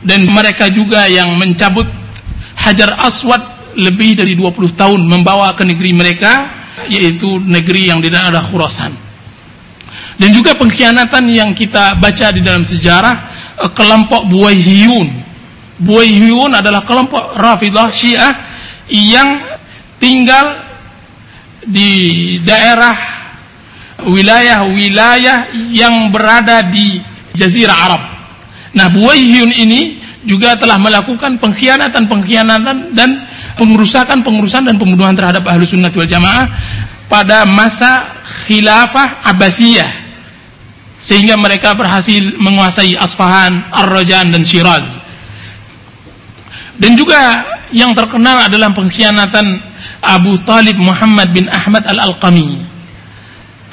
Dan mereka juga yang mencabut Hajar Aswad lebih dari 20 tahun membawa ke negeri mereka yaitu negeri yang di daerah Khurasan. Dan juga pengkhianatan yang kita baca di dalam sejarah eh, kelompok Buayhiyun. Buayhiyun adalah kelompok Rafidah Syiah yang tinggal di daerah wilayah-wilayah yang berada di Jazirah Arab. Nah, Buayhiyun ini juga telah melakukan pengkhianatan-pengkhianatan dan pengurusakan-pengurusan dan pembunuhan terhadap ahlu sunnah wal jamaah pada masa khilafah Abbasiyah. Sehingga mereka berhasil menguasai Asfahan, Ar-Rajan dan Shiraz. Dan juga yang terkenal adalah pengkhianatan Abu Talib Muhammad bin Ahmad Al-Alqami.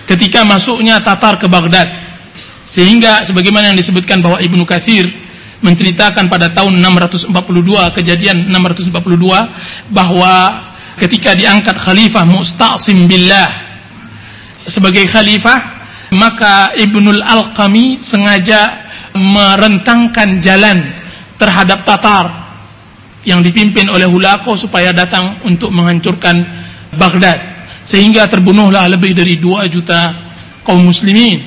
Ketika masuknya Tatar ke Baghdad. Sehingga sebagaimana yang disebutkan bahwa Ibnu Katsir menceritakan pada tahun 642 kejadian 642 bahwa ketika diangkat khalifah Musta'sim billah sebagai khalifah maka Ibnul Alqami sengaja merentangkan jalan terhadap Tatar yang dipimpin oleh Hulako supaya datang untuk menghancurkan Baghdad. Sehingga terbunuhlah lebih dari 2 juta kaum muslimin.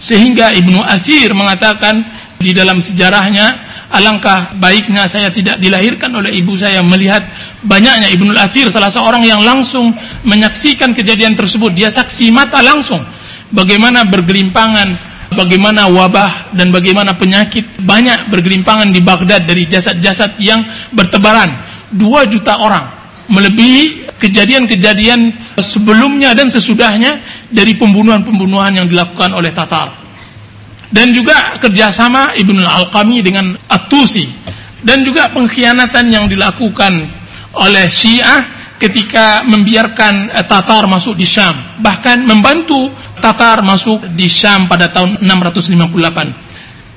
Sehingga Ibnu Athir mengatakan di dalam sejarahnya alangkah baiknya saya tidak dilahirkan oleh ibu saya melihat banyaknya Ibnu Athir salah seorang yang langsung menyaksikan kejadian tersebut. Dia saksi mata langsung bagaimana bergelimpangan bagaimana wabah dan bagaimana penyakit. Banyak bergelimpangan di Baghdad dari jasad-jasad yang bertebaran. 2 juta orang melebihi kejadian-kejadian sebelumnya dan sesudahnya dari pembunuhan-pembunuhan yang dilakukan oleh Tatar dan juga kerjasama Ibnu Al-Alqami dengan At-Tusi. Dan juga pengkhianatan yang dilakukan oleh Syiah ketika membiarkan eh, Tatar masuk di Syam. Bahkan membantu Tatar masuk di Syam pada tahun 658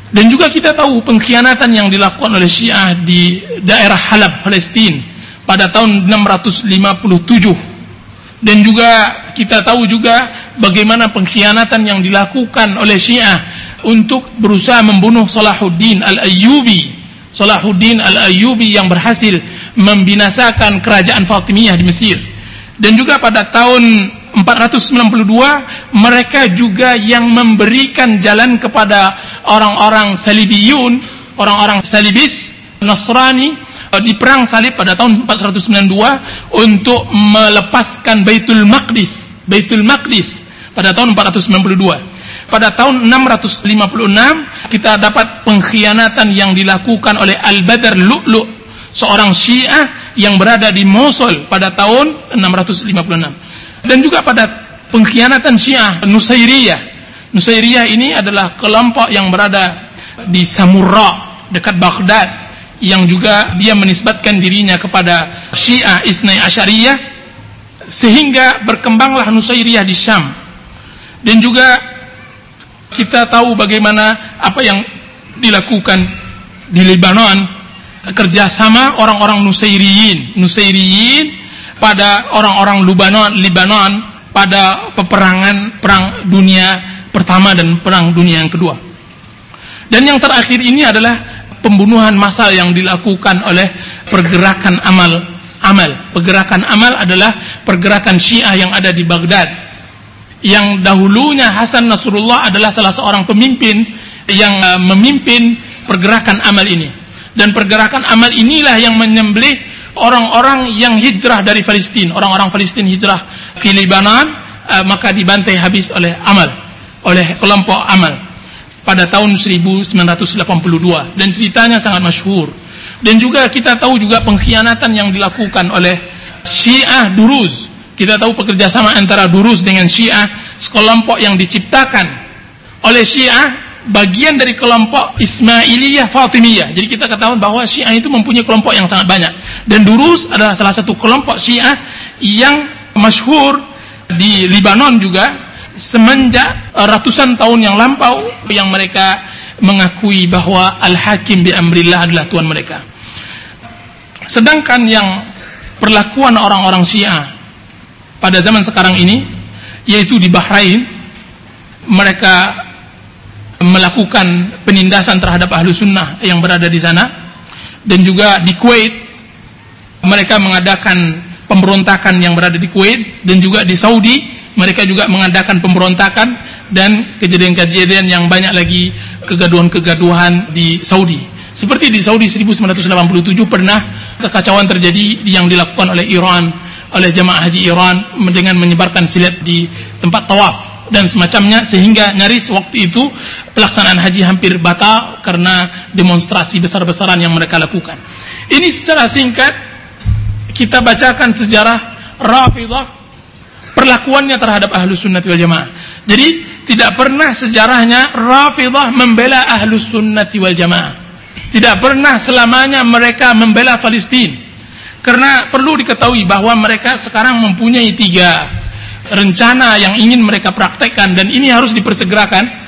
dan juga kita tahu pengkhianatan yang dilakukan oleh Syiah di daerah Halab Palestina pada tahun 657 dan juga kita tahu juga bagaimana pengkhianatan yang dilakukan oleh Syiah untuk berusaha membunuh Salahuddin Al-Ayyubi. Salahuddin Al-Ayyubi yang berhasil membinasakan kerajaan Fatimiyah di Mesir. Dan juga pada tahun 492 mereka juga yang memberikan jalan kepada orang-orang salibiyun, orang-orang salibis Nasrani di perang salib pada tahun 492 untuk melepaskan Baitul Maqdis, Baitul Maqdis pada tahun 492. Pada tahun 656 kita dapat pengkhianatan yang dilakukan oleh Al-Badr Lu'lu' seorang Syiah yang berada di Mosul pada tahun 656. Dan juga pada pengkhianatan Syiah Nusairiyah. Nusairiyah ini adalah kelompok yang berada di Samurra dekat Baghdad yang juga dia menisbatkan dirinya kepada Syiah Isnai Asyariyah sehingga berkembanglah Nusairiyah di Syam. Dan juga kita tahu bagaimana apa yang dilakukan di Lebanon kerjasama orang-orang Nusairiyin, Nusairiyin pada orang-orang Lebanon, Lebanon pada peperangan perang dunia pertama dan perang dunia yang kedua. Dan yang terakhir ini adalah pembunuhan massal yang dilakukan oleh pergerakan amal amal. Pergerakan amal adalah pergerakan Syiah yang ada di Baghdad. Yang dahulunya Hasan Nasrullah adalah salah seorang pemimpin yang uh, memimpin pergerakan amal ini dan pergerakan amal inilah yang menyembelih orang-orang yang hijrah dari Palestina, orang-orang Palestina hijrah ke Lebanon, uh, maka dibantai habis oleh amal, oleh kelompok amal pada tahun 1982 dan ceritanya sangat masyhur. Dan juga kita tahu juga pengkhianatan yang dilakukan oleh Syiah Duruz. Kita tahu pekerjasama antara Duruz dengan Syiah, sekelompok yang diciptakan oleh Syiah bagian dari kelompok Ismailiyah Fatimiyah. Jadi kita ketahui bahwa Syiah itu mempunyai kelompok yang sangat banyak. Dan Durus adalah salah satu kelompok Syiah yang masyhur di Libanon juga semenjak ratusan tahun yang lampau yang mereka mengakui bahwa Al-Hakim bi amrillah adalah Tuhan mereka. Sedangkan yang perlakuan orang-orang Syiah pada zaman sekarang ini yaitu di Bahrain mereka melakukan penindasan terhadap ahlu sunnah yang berada di sana. Dan juga di Kuwait mereka mengadakan pemberontakan yang berada di Kuwait. Dan juga di Saudi mereka juga mengadakan pemberontakan dan kejadian-kejadian yang banyak lagi kegaduhan-kegaduhan di Saudi. Seperti di Saudi 1987 pernah kekacauan terjadi yang dilakukan oleh Iran oleh jamaah haji Iran dengan menyebarkan silat di tempat tawaf dan semacamnya sehingga nyaris waktu itu pelaksanaan haji hampir batal karena demonstrasi besar-besaran yang mereka lakukan. Ini secara singkat kita bacakan sejarah Rafidah perlakuannya terhadap ahlu sunnah wal jamaah. Jadi tidak pernah sejarahnya Rafidah membela ahlu sunnah wal jamaah. Tidak pernah selamanya mereka membela Palestina. Karena perlu diketahui bahwa mereka sekarang mempunyai tiga rencana yang ingin mereka praktekkan dan ini harus dipersegerakan.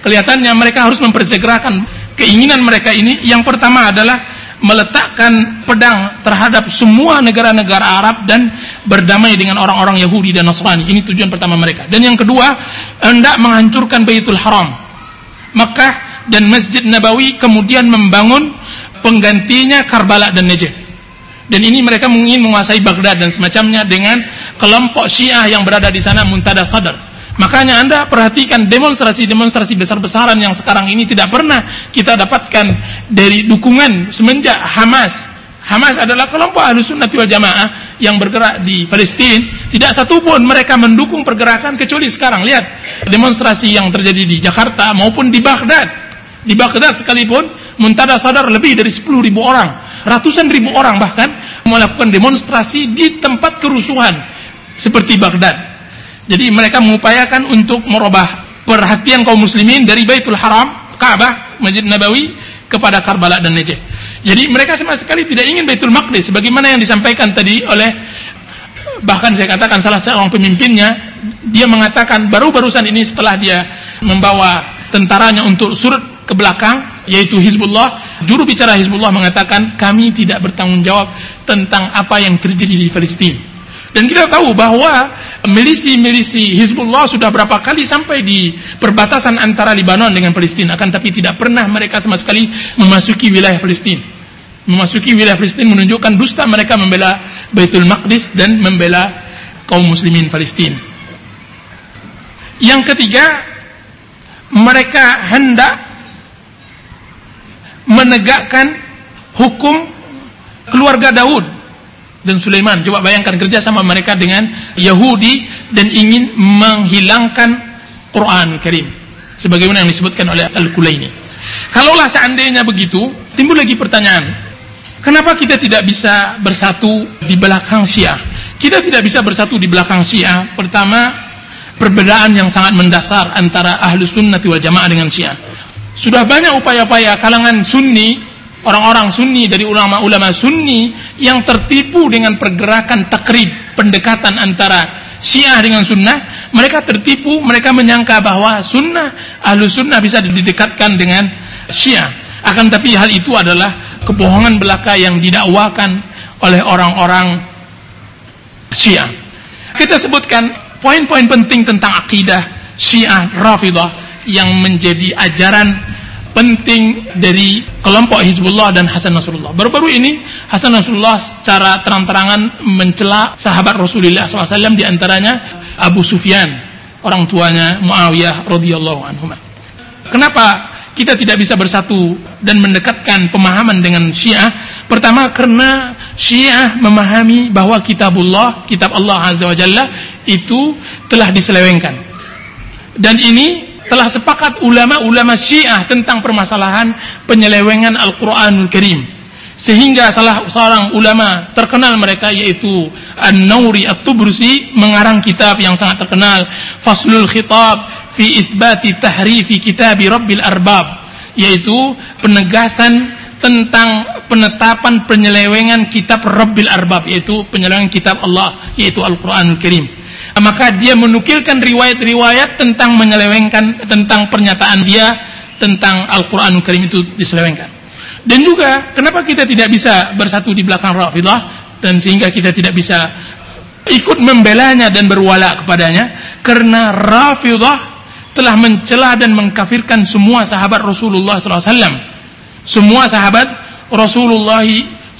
Kelihatannya mereka harus mempersegerakan keinginan mereka ini. Yang pertama adalah meletakkan pedang terhadap semua negara-negara Arab dan berdamai dengan orang-orang Yahudi dan Nasrani. Ini tujuan pertama mereka. Dan yang kedua hendak menghancurkan Baitul Haram Makkah dan Masjid Nabawi kemudian membangun penggantinya Karbala dan Najd dan ini mereka ingin menguasai Baghdad dan semacamnya dengan kelompok Syiah yang berada di sana muntada sadar. Makanya Anda perhatikan demonstrasi-demonstrasi besar-besaran yang sekarang ini tidak pernah kita dapatkan dari dukungan semenjak Hamas. Hamas adalah kelompok ahlu sunnati wal jamaah yang bergerak di Palestina. Tidak satupun mereka mendukung pergerakan kecuali sekarang. Lihat demonstrasi yang terjadi di Jakarta maupun di Baghdad. Di Baghdad sekalipun muntada sadar lebih dari 10 ribu orang ratusan ribu orang bahkan melakukan demonstrasi di tempat kerusuhan seperti Baghdad. Jadi mereka mengupayakan untuk merubah perhatian kaum muslimin dari Baitul Haram, Ka'bah, Masjid Nabawi kepada Karbala dan Najaf. Jadi mereka sama sekali tidak ingin Baitul Maqdis sebagaimana yang disampaikan tadi oleh bahkan saya katakan salah seorang pemimpinnya dia mengatakan baru-barusan ini setelah dia membawa tentaranya untuk surut ke belakang yaitu Hizbullah, juru bicara Hizbullah mengatakan kami tidak bertanggung jawab tentang apa yang terjadi di Palestina. Dan kita tahu bahwa milisi-milisi Hizbullah sudah berapa kali sampai di perbatasan antara Lebanon dengan Palestina, akan tapi tidak pernah mereka sama sekali memasuki wilayah Palestina. Memasuki wilayah Palestina menunjukkan dusta mereka membela Baitul Maqdis dan membela kaum muslimin Palestina. Yang ketiga, mereka hendak menegakkan hukum keluarga Daud dan Sulaiman. Coba bayangkan kerja sama mereka dengan Yahudi dan ingin menghilangkan Quran Karim. Sebagaimana yang disebutkan oleh Al-Kulaini. Kalaulah seandainya begitu, timbul lagi pertanyaan. Kenapa kita tidak bisa bersatu di belakang Syiah? Kita tidak bisa bersatu di belakang Syiah. Pertama, perbedaan yang sangat mendasar antara ahlu sunnati wal jamaah dengan Syiah. Sudah banyak upaya-upaya kalangan sunni, orang-orang sunni dari ulama-ulama sunni yang tertipu dengan pergerakan takrib, pendekatan antara Syiah dengan sunnah, mereka tertipu, mereka menyangka bahwa sunnah, ahlu sunnah bisa didekatkan dengan Syiah. Akan tapi hal itu adalah kebohongan belaka yang didakwakan oleh orang-orang Syiah. Kita sebutkan poin-poin penting tentang akidah Syiah Rafidah yang menjadi ajaran penting dari kelompok Hizbullah dan Hasan Nasrullah. Baru-baru ini Hasan Nasrullah secara terang-terangan mencela sahabat Rasulullah SAW di antaranya Abu Sufyan, orang tuanya Muawiyah radhiyallahu anhu. Kenapa kita tidak bisa bersatu dan mendekatkan pemahaman dengan Syiah. Pertama karena Syiah memahami bahwa kitabullah, kitab Allah Azza wa Jalla itu telah diselewengkan. Dan ini telah sepakat ulama-ulama Syiah tentang permasalahan penyelewengan Al-Qur'anul Karim. Sehingga salah seorang ulama terkenal mereka yaitu An-Nauri At-Tubrusi mengarang kitab yang sangat terkenal Faslul Khitab fi isbati tahrifi kitabi rabbil arbab yaitu penegasan tentang penetapan penyelewengan kitab Rabbil Arbab yaitu penyelewengan kitab Allah yaitu Al-Qur'an Karim maka dia menukilkan riwayat-riwayat tentang menyelewengkan tentang pernyataan dia tentang Al-Qur'an Karim itu diselewengkan. Dan juga kenapa kita tidak bisa bersatu di belakang Rafidah dan sehingga kita tidak bisa ikut membelanya dan berwala kepadanya? Karena Rafidah telah mencela dan mengkafirkan semua sahabat Rasulullah SAW. Semua sahabat Rasulullah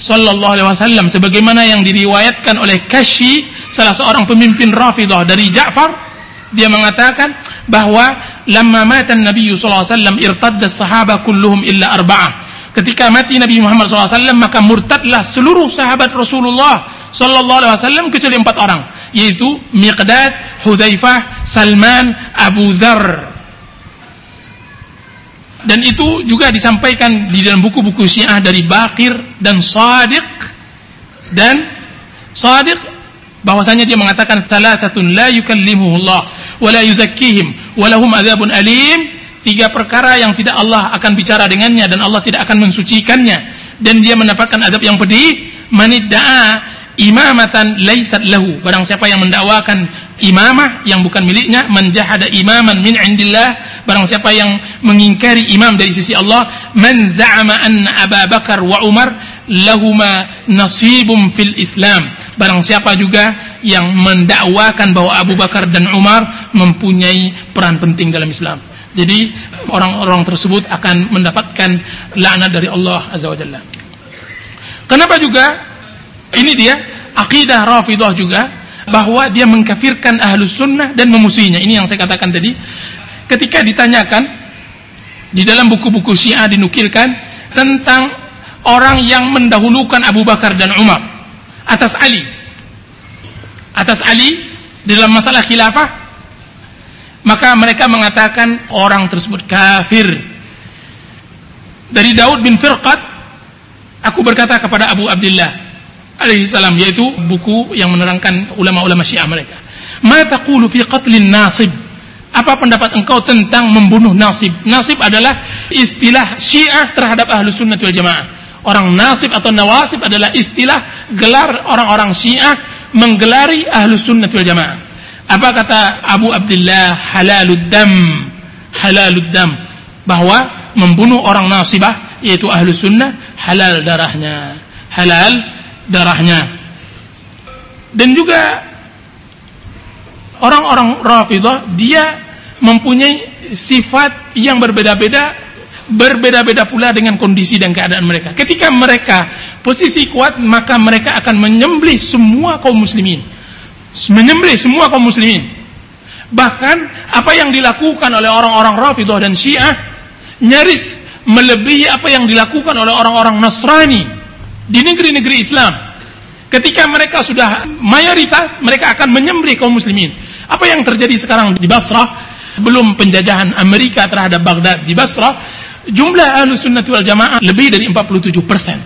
Wasallam, sebagaimana yang diriwayatkan oleh Kashi, salah seorang pemimpin Rafidah dari Ja'far, dia mengatakan bahwa lama mata Nabi Sallallahu Alaihi Wasallam irtadda sahabat kulluhum illa arba'ah. Ketika mati Nabi Muhammad SAW maka murtadlah seluruh sahabat Rasulullah sallallahu alaihi wasallam kecuali empat orang yaitu Miqdad, Hudzaifah, Salman, Abu Dzar. Dan itu juga disampaikan di dalam buku-buku Syiah dari Bakir dan Sadiq dan Sadiq bahwasanya dia mengatakan thalathatun la yukallimuhu Allah wa la yuzakkihim wa lahum adzabun alim. Tiga perkara yang tidak Allah akan bicara dengannya dan Allah tidak akan mensucikannya. Dan dia mendapatkan adab yang pedih. Manidda'a imamatan laisat lahu. Barang siapa yang mendakwakan imamah yang bukan miliknya menjahada imaman min indillah. Barang siapa yang mengingkari imam dari sisi Allah man za'ama anna Abu Bakar wa Umar lahuma nasibum fil Islam barang siapa juga yang mendakwakan bahwa Abu Bakar dan Umar mempunyai peran penting dalam Islam jadi orang-orang tersebut akan mendapatkan laknat dari Allah Azza wa Jalla kenapa juga ini dia akidah Rafidah juga bahwa dia mengkafirkan ahlus sunnah dan memusuhinya. Ini yang saya katakan tadi. Ketika ditanyakan di dalam buku-buku Syiah dinukilkan tentang orang yang mendahulukan Abu Bakar dan Umar atas Ali. Atas Ali dalam masalah khilafah maka mereka mengatakan orang tersebut kafir. Dari Daud bin Firqat aku berkata kepada Abu Abdullah alaihi salam yaitu buku yang menerangkan ulama-ulama Syiah mereka. Ma taqulu fi qatlin nasib? Apa pendapat engkau tentang membunuh nasib? Nasib adalah istilah Syiah terhadap ahlu sunnah wal jamaah. Orang nasib atau nawasib adalah istilah gelar orang-orang Syiah menggelari ahlu sunnah wal jamaah. Apa kata Abu Abdullah halalud dam? Halalud dam. Bahwa membunuh orang nasibah yaitu ahlu sunnah halal darahnya. Halal darahnya. Dan juga orang-orang Rafidah dia mempunyai sifat yang berbeda-beda berbeda-beda pula dengan kondisi dan keadaan mereka. Ketika mereka posisi kuat, maka mereka akan menyembelih semua kaum muslimin. menyembelih semua kaum muslimin. Bahkan apa yang dilakukan oleh orang-orang Rafidah dan Syiah nyaris melebihi apa yang dilakukan oleh orang-orang Nasrani di negeri-negeri Islam. Ketika mereka sudah mayoritas, mereka akan menyembelih kaum muslimin. Apa yang terjadi sekarang di Basrah, belum penjajahan Amerika terhadap Baghdad di Basrah, jumlah ahlu sunnah wal jamaah lebih dari 47 persen.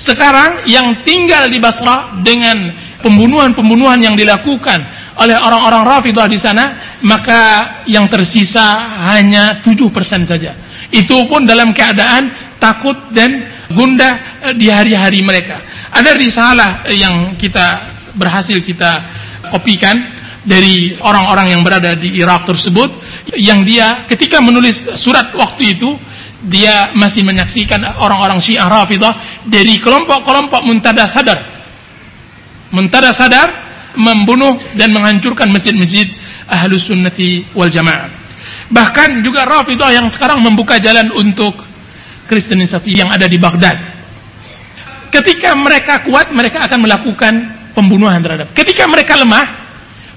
Sekarang yang tinggal di Basrah dengan pembunuhan-pembunuhan yang dilakukan oleh orang-orang Rafidah di sana, maka yang tersisa hanya 7 persen saja. Itu pun dalam keadaan takut dan gundah eh, di hari-hari mereka. Ada risalah yang kita berhasil kita kopikan dari orang-orang yang berada di Irak tersebut yang dia ketika menulis surat waktu itu dia masih menyaksikan orang-orang Syiah Rafidah dari kelompok-kelompok muntada sadar. Muntada sadar membunuh dan menghancurkan masjid-masjid Ahlus Sunnati wal Jamaah. Bahkan juga Rafidah yang sekarang membuka jalan untuk kristenisasi yang ada di Baghdad. Ketika mereka kuat, mereka akan melakukan pembunuhan terhadap. Ketika mereka lemah,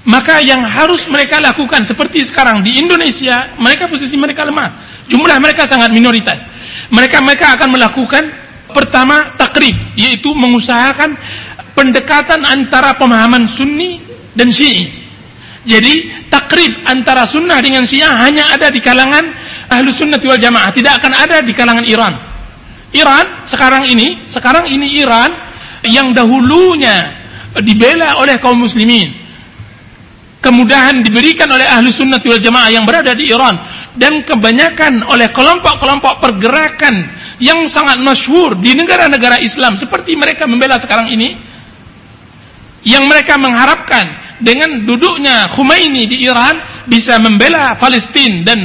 maka yang harus mereka lakukan seperti sekarang di Indonesia, mereka posisi mereka lemah. Jumlah mereka sangat minoritas. Mereka mereka akan melakukan pertama takrib, yaitu mengusahakan pendekatan antara pemahaman Sunni dan Syi'i. Jadi takrib antara Sunnah dengan Syiah hanya ada di kalangan ahlu Sunnah wal Jamaah, tidak akan ada di kalangan Iran. Iran sekarang ini, sekarang ini Iran yang dahulunya dibela oleh kaum muslimin kemudahan diberikan oleh ahlu sunnah wal jamaah yang berada di Iran. Dan kebanyakan oleh kelompok-kelompok pergerakan yang sangat masyhur di negara-negara Islam. Seperti mereka membela sekarang ini. Yang mereka mengharapkan dengan duduknya Khomeini di Iran bisa membela Palestina dan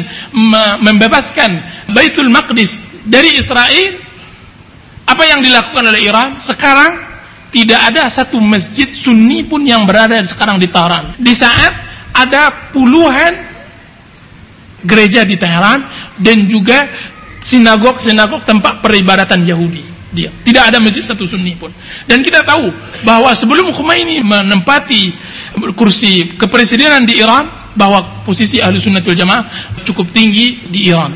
membebaskan Baitul Maqdis dari Israel. Apa yang dilakukan oleh Iran? Sekarang tidak ada satu masjid sunni pun yang berada sekarang di Tehran. Di saat ada puluhan gereja di Tehran dan juga sinagog-sinagog tempat peribadatan Yahudi. Dia tidak ada masjid satu sunni pun. Dan kita tahu bahwa sebelum Khomeini menempati kursi kepresidenan di Iran, bahwa posisi ahli sunnatul jamaah cukup tinggi di Iran.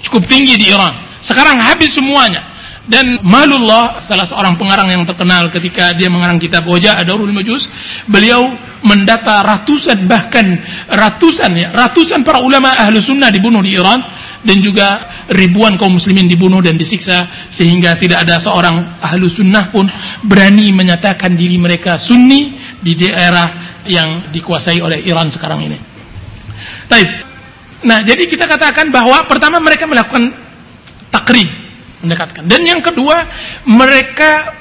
Cukup tinggi di Iran. Sekarang habis semuanya dan Malullah salah seorang pengarang yang terkenal ketika dia mengarang kitab Wajah Adarul Majus, beliau mendata ratusan bahkan ratusan ya, ratusan para ulama ahlu sunnah dibunuh di Iran dan juga ribuan kaum muslimin dibunuh dan disiksa sehingga tidak ada seorang ahlu sunnah pun berani menyatakan diri mereka sunni di daerah yang dikuasai oleh Iran sekarang ini. Taib. Nah, jadi kita katakan bahwa pertama mereka melakukan takrib mendekatkan. Dan yang kedua, mereka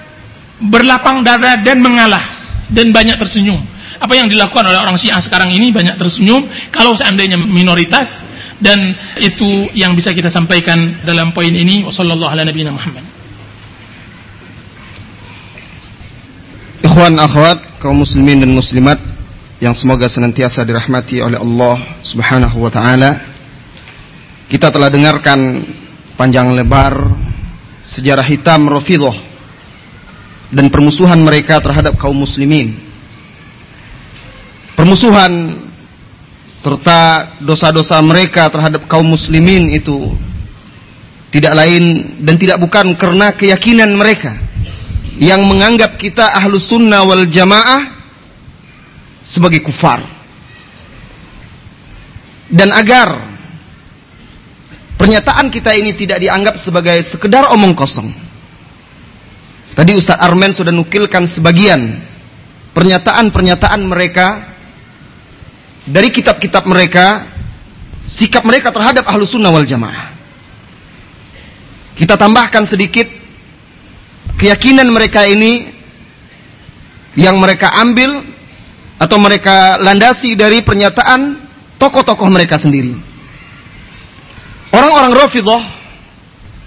berlapang dada dan mengalah dan banyak tersenyum. Apa yang dilakukan oleh orang Syiah sekarang ini banyak tersenyum kalau seandainya minoritas dan itu yang bisa kita sampaikan dalam poin ini wasallallahu ala nabiyina. Ikhwan akhwat kaum muslimin dan muslimat yang semoga senantiasa dirahmati oleh Allah Subhanahu wa taala. Kita telah dengarkan panjang lebar sejarah hitam Rafidah dan permusuhan mereka terhadap kaum muslimin. Permusuhan serta dosa-dosa mereka terhadap kaum muslimin itu tidak lain dan tidak bukan karena keyakinan mereka yang menganggap kita ahlu sunnah wal jamaah sebagai kufar. Dan agar pernyataan kita ini tidak dianggap sebagai sekedar omong kosong. Tadi Ustaz Armen sudah nukilkan sebagian pernyataan-pernyataan mereka dari kitab-kitab mereka, sikap mereka terhadap ahlu sunnah wal jamaah. Kita tambahkan sedikit keyakinan mereka ini yang mereka ambil atau mereka landasi dari pernyataan tokoh-tokoh mereka sendiri. Orang-orang Rafidah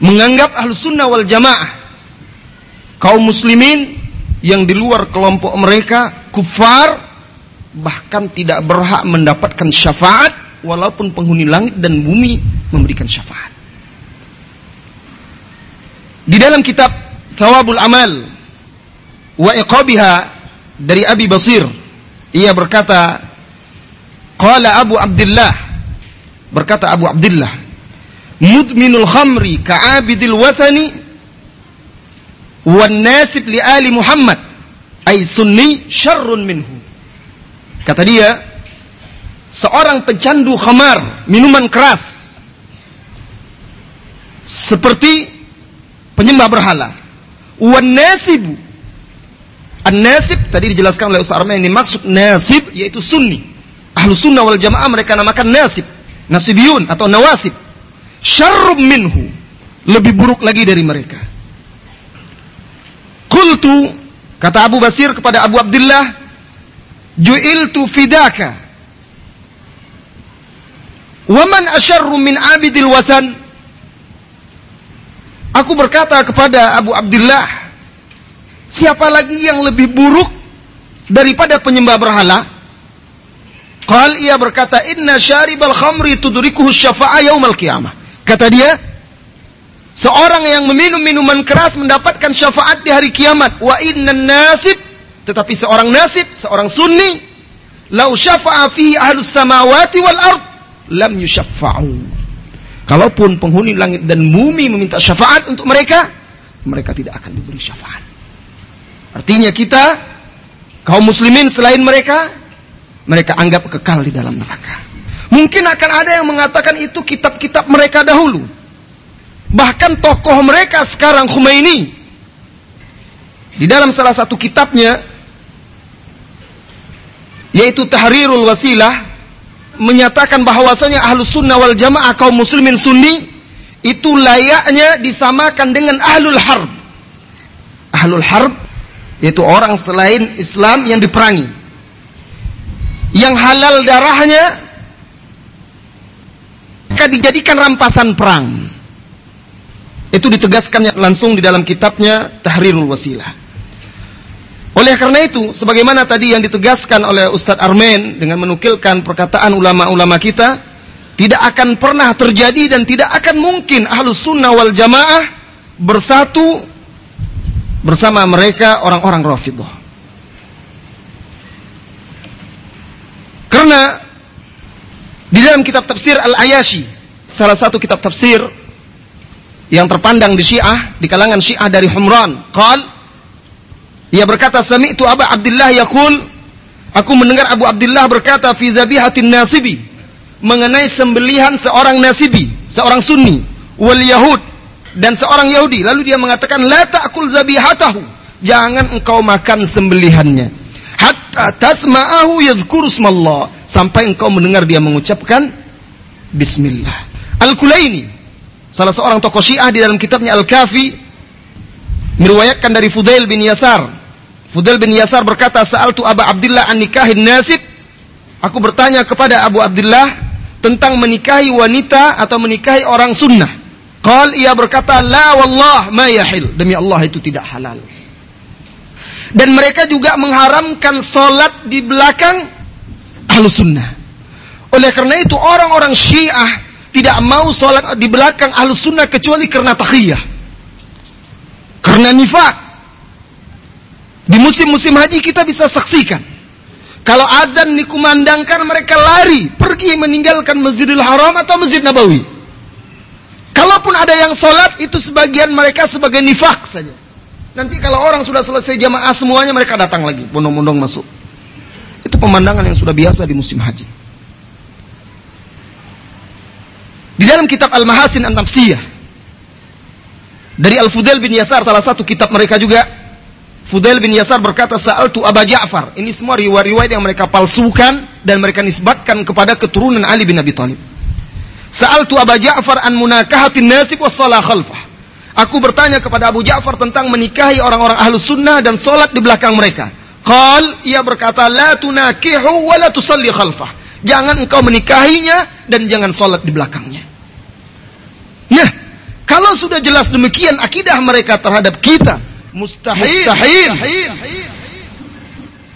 menganggap ahlu sunnah wal jamaah kaum muslimin yang di luar kelompok mereka kufar bahkan tidak berhak mendapatkan syafaat walaupun penghuni langit dan bumi memberikan syafaat. Di dalam kitab Thawabul Amal wa Iqabiha dari Abi Basir ia berkata qala Abu Abdullah berkata Abu Abdullah mudminul khamri ka'abidil wathani wan nasib li ali Muhammad ay sunni syarrun minhu kata dia seorang pecandu khamar minuman keras seperti penyembah berhala wan nasibu An-nasib tadi dijelaskan oleh Ustaz Arman ini maksud nasib yaitu sunni. Ahlu sunnah wal jamaah mereka namakan nasib. Nasibiyun atau nawasib. Syarrum minhu. Lebih buruk lagi dari mereka. Qultu kata Abu Basir kepada Abu Abdullah ju'iltu fidaka. Waman asyarru min abidil wasan. Aku berkata kepada Abu Abdullah Siapa lagi yang lebih buruk daripada penyembah berhala? Qal ia berkata, "Inna syaribal khamri tudrikuhu syafa'a yaumal qiyamah." Kata dia, seorang yang meminum minuman keras mendapatkan syafaat di hari kiamat. Wa inna nasib, tetapi seorang nasib, seorang sunni, lau syafa'a fihi ahlus samawati wal ard, lam yushaffa'u. Kalaupun penghuni langit dan bumi meminta syafaat untuk mereka, mereka tidak akan diberi syafaat. Artinya kita kaum muslimin selain mereka mereka anggap kekal di dalam neraka. Mungkin akan ada yang mengatakan itu kitab-kitab mereka dahulu. Bahkan tokoh mereka sekarang Khomeini di dalam salah satu kitabnya yaitu Tahrirul Wasilah menyatakan bahwasanya ahlus sunnah wal jamaah kaum muslimin sunni itu layaknya disamakan dengan ahlul harb. Ahlul harb yaitu orang selain Islam yang diperangi yang halal darahnya maka dijadikan rampasan perang itu ditegaskan langsung di dalam kitabnya Tahrirul Wasilah oleh karena itu sebagaimana tadi yang ditegaskan oleh Ustadz Armen dengan menukilkan perkataan ulama-ulama kita tidak akan pernah terjadi dan tidak akan mungkin ahlus sunnah wal jamaah bersatu bersama mereka orang-orang Rafidhah. Karena di dalam kitab tafsir Al-Ayashi, salah satu kitab tafsir yang terpandang di Syiah, di kalangan Syiah dari Humran, qal ia berkata sami'tu Abu Abdullah yaqul aku mendengar Abu Abdullah berkata fi zabihatin nasibi mengenai sembelihan seorang nasibi, seorang sunni wal yahud dan seorang Yahudi. Lalu dia mengatakan, La ta'kul zabihatahu. Jangan engkau makan sembelihannya. Hatta tasma'ahu yadhkuru smallah. Sampai engkau mendengar dia mengucapkan Bismillah. Al-Kulaini. Salah seorang tokoh syiah di dalam kitabnya Al-Kafi. Meriwayatkan dari Fudail bin Yasar. Fudail bin Yasar berkata, Sa'altu Aba Abdullah an nikahin nasib. Aku bertanya kepada Abu Abdullah tentang menikahi wanita atau menikahi orang sunnah. Qal ia berkata, La wallah ma yahil. Demi Allah itu tidak halal. Dan mereka juga mengharamkan solat di belakang ahlu sunnah. Oleh karena itu orang-orang syiah tidak mau solat di belakang ahlu sunnah kecuali karena takhiyah. Karena nifak. Di musim-musim haji kita bisa saksikan. Kalau azan dikumandangkan mereka lari pergi meninggalkan Masjidil Haram atau Masjid Nabawi. Kalaupun ada yang sholat itu sebagian mereka sebagai nifak saja. Nanti kalau orang sudah selesai jamaah semuanya mereka datang lagi, bondong-bondong masuk. Itu pemandangan yang sudah biasa di musim haji. Di dalam kitab Al-Mahasin an dari Al-Fudail bin Yasar salah satu kitab mereka juga Fudail bin Yasar berkata Sa'altu Aba Ja'far. Ini semua riwayat-riwayat yang mereka palsukan dan mereka nisbatkan kepada keturunan Ali bin Abi Thalib. Sa'altu Abu Ja'far an munakahatin nasib was salah khalfah. Aku bertanya kepada Abu Ja'far tentang menikahi orang-orang ahlu sunnah dan solat di belakang mereka. Qal, ia berkata, La tunakihu wa la tusalli khalfah. Jangan engkau menikahinya dan jangan solat di belakangnya. Nah, kalau sudah jelas demikian akidah mereka terhadap kita, mustahil, mustahil,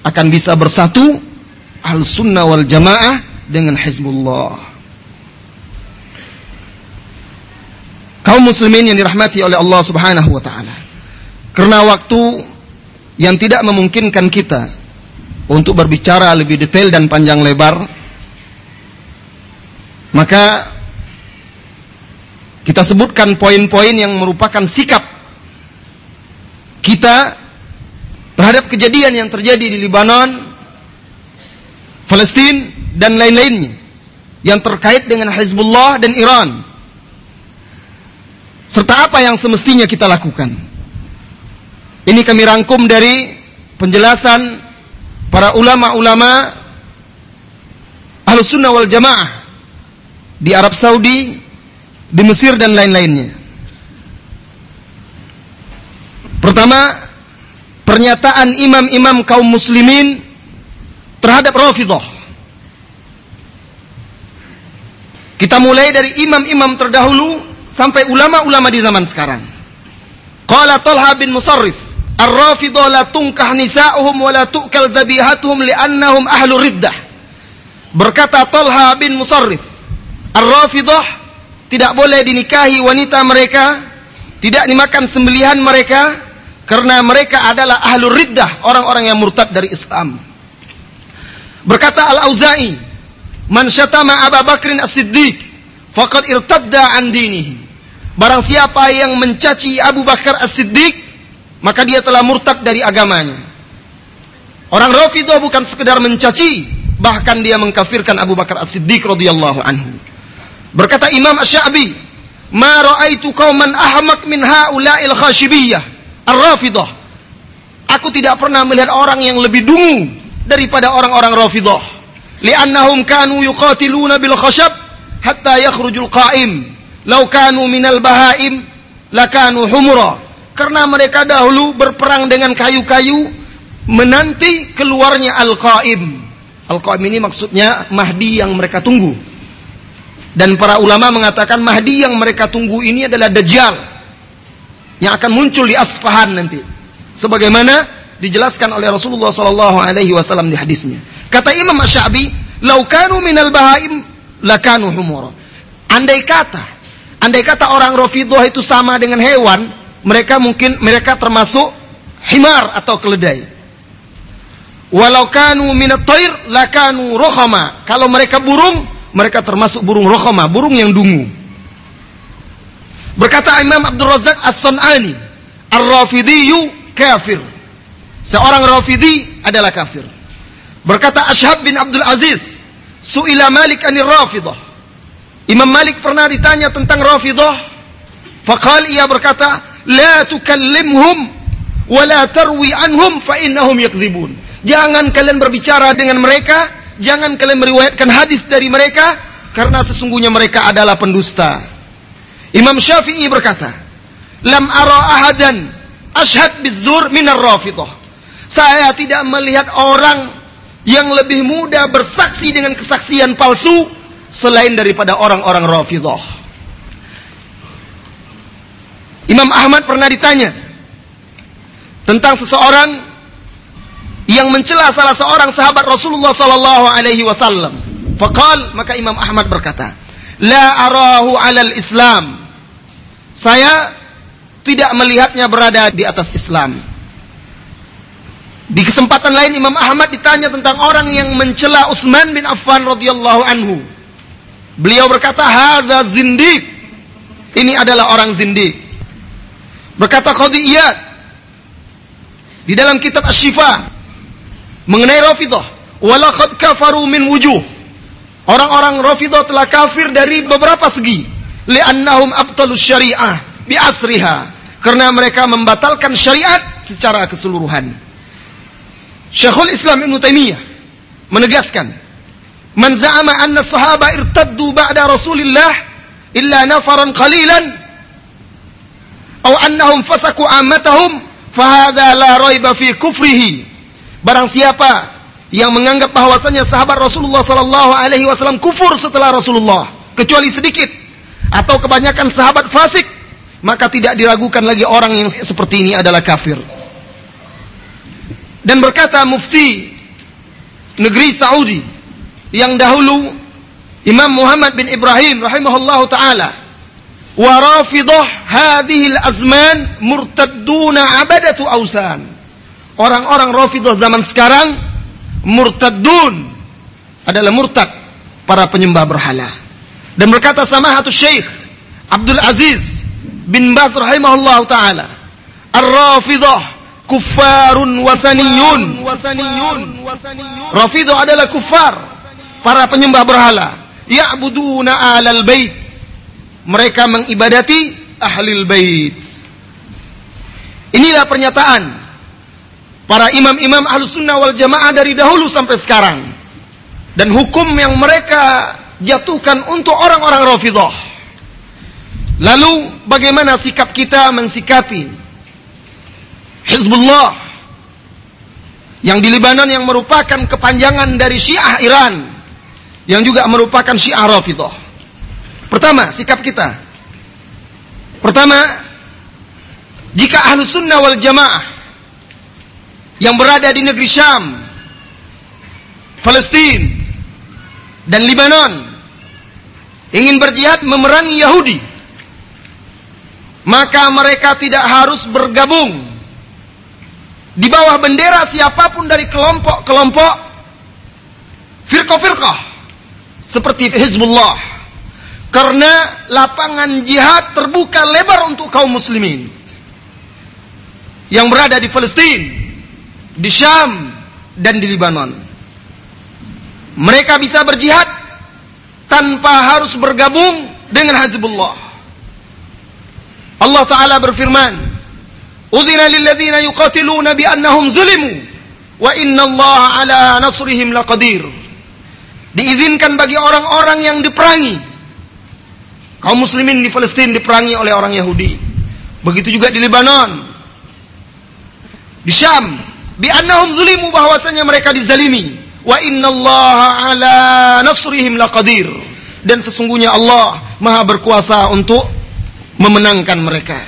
akan bisa bersatu al sunnah wal jamaah dengan Hizbullah. kaum muslimin yang dirahmati oleh Allah Subhanahu wa taala. Karena waktu yang tidak memungkinkan kita untuk berbicara lebih detail dan panjang lebar, maka kita sebutkan poin-poin yang merupakan sikap kita terhadap kejadian yang terjadi di Lebanon, Palestina dan lain-lainnya yang terkait dengan Hizbullah dan Iran. Serta apa yang semestinya kita lakukan. Ini kami rangkum dari penjelasan para ulama-ulama Ahlus Sunnah wal Jamaah di Arab Saudi, di Mesir dan lain-lainnya. Pertama, pernyataan imam-imam kaum muslimin terhadap Rafidah. Kita mulai dari imam-imam terdahulu sampai ulama-ulama di zaman sekarang. Qala Talha bin Musarrif, Ar-Rafidah la tunkah nisa'uhum wa la tu'kal dhabihatuhum li'annahum ahlu riddah. Berkata Talha bin Musarrif, Ar-Rafidah tidak boleh dinikahi wanita mereka, tidak dimakan sembelihan mereka, karena mereka adalah ahlul riddah, orang-orang yang murtad dari Islam. Berkata Al-Auza'i, "Man syatama Abu Bakrin As-Siddiq, faqad irtadda an dinihi." Barang siapa yang mencaci Abu Bakar As-Siddiq, maka dia telah murtad dari agamanya. Orang Rafidah bukan sekedar mencaci, bahkan dia mengkafirkan Abu Bakar As-Siddiq radhiyallahu anhu. Berkata Imam Asy-Sya'bi, "Ma ra'aitu qauman ahmak min ha'ula'il khashibiyah." Ar-Rafidah. Aku tidak pernah melihat orang yang lebih dungu daripada orang-orang Rafidah. Li'annahum kanu yuqatiluna bil khashab hatta yakhrujul qa'im. Lau kanu minal bahaim lakanu humura. Karena mereka dahulu berperang dengan kayu-kayu menanti keluarnya al-qa'im. Al-qa'im ini maksudnya Mahdi yang mereka tunggu. Dan para ulama mengatakan Mahdi yang mereka tunggu ini adalah Dajjal yang akan muncul di Asfahan nanti. Sebagaimana dijelaskan oleh Rasulullah sallallahu alaihi wasallam di hadisnya. Kata Imam Asy-Sya'bi, "Lau kanu minal bahaim lakanu humura." Andai kata, andai kata orang Rafidhah itu sama dengan hewan, mereka mungkin mereka termasuk himar atau keledai. Walau kanu minat toir lakanu rohama. Kalau mereka burung, mereka termasuk burung rohama, burung yang dungu. Berkata Imam Abdul Razak As-Sun'ani, Ar-Rafidhiyu kafir. Seorang Rafidhi adalah kafir. Berkata Ashab bin Abdul Aziz, Su'ila Malik anir Rafidah. Imam Malik pernah ditanya tentang Rafidah. Faqal ia berkata, La tukallimhum wa la tarwi anhum fa innahum yakdzibun. Jangan kalian berbicara dengan mereka, jangan kalian meriwayatkan hadis dari mereka karena sesungguhnya mereka adalah pendusta. Imam Syafi'i berkata, "Lam ara ahadan ashhad bizur minar rafidah." Saya tidak melihat orang yang lebih mudah bersaksi dengan kesaksian palsu selain daripada orang-orang rafidah. Imam Ahmad pernah ditanya tentang seseorang yang mencela salah seorang sahabat Rasulullah sallallahu alaihi wasallam. Faqal maka Imam Ahmad berkata, "La arahu 'alal Islam saya tidak melihatnya berada di atas Islam. Di kesempatan lain Imam Ahmad ditanya tentang orang yang mencela Utsman bin Affan radhiyallahu anhu. Beliau berkata, "Hadza zindiq." Ini adalah orang zindiq. Berkata Qadiyat di dalam kitab Asy-Syifa mengenai Rafidah, "Walaqad kafaru min wujuh." Orang-orang Rafidah telah kafir dari beberapa segi li'annahum abtalus syariah bi asriha karena mereka membatalkan syariat secara keseluruhan. Syekhul Islam Ibn Taimiyah menegaskan, "Man za'ama anna sahaba irtaddu ba'da Rasulillah illa nafaran qalilan aw annahum fasaku ammatahum fahadha la raiba fi kufrihi." Barang siapa yang menganggap bahwasanya sahabat Rasulullah sallallahu alaihi wasallam kufur setelah Rasulullah kecuali sedikit atau kebanyakan sahabat fasik, maka tidak diragukan lagi orang yang seperti ini adalah kafir. Dan berkata mufti negeri Saudi yang dahulu Imam Muhammad bin Ibrahim rahimahullahu taala wa rafidah hadhihi al-azman murtadduna abadatu ausan. Orang-orang rafidah zaman sekarang murtadun adalah murtad para penyembah berhala. Dan berkata sama satu syekh Abdul Aziz bin Baz rahimahullah taala, Ar-Rafidah kuffarun wasaniyun. Rafidah adalah kufar, para penyembah berhala. Ya'buduna alal bait. Mereka mengibadati ahlil bait. Inilah pernyataan para imam-imam ahlus sunnah wal jamaah dari dahulu sampai sekarang. Dan hukum yang mereka jatuhkan untuk orang-orang Rafidah. Lalu bagaimana sikap kita mensikapi Hizbullah yang di Lebanon yang merupakan kepanjangan dari Syiah Iran yang juga merupakan Syiah Rafidah. Pertama, sikap kita. Pertama, jika ahlu sunnah wal jamaah yang berada di negeri Syam, Palestina, dan Lebanon ingin berjihad memerangi Yahudi, maka mereka tidak harus bergabung di bawah bendera siapa pun dari kelompok-kelompok firqah-firqah seperti Hizbullah. Karena lapangan jihad terbuka lebar untuk kaum muslimin yang berada di Palestina, di Syam, dan di Lebanon. Mereka bisa berjihad tanpa harus bergabung dengan Hizbullah. Allah Ta'ala berfirman, Udhina lilladzina yuqatiluna bi'annahum zulimu, wa inna Allah ala nasrihim laqadir. Diizinkan bagi orang-orang yang diperangi. Kaum muslimin di Palestina diperangi oleh orang Yahudi. Begitu juga di Lebanon. Di Syam, bi'annahum zulimu bahwasanya mereka dizalimi. Wa inna Allah ala nasrihim laqadir. Dan sesungguhnya Allah maha berkuasa untuk memenangkan mereka.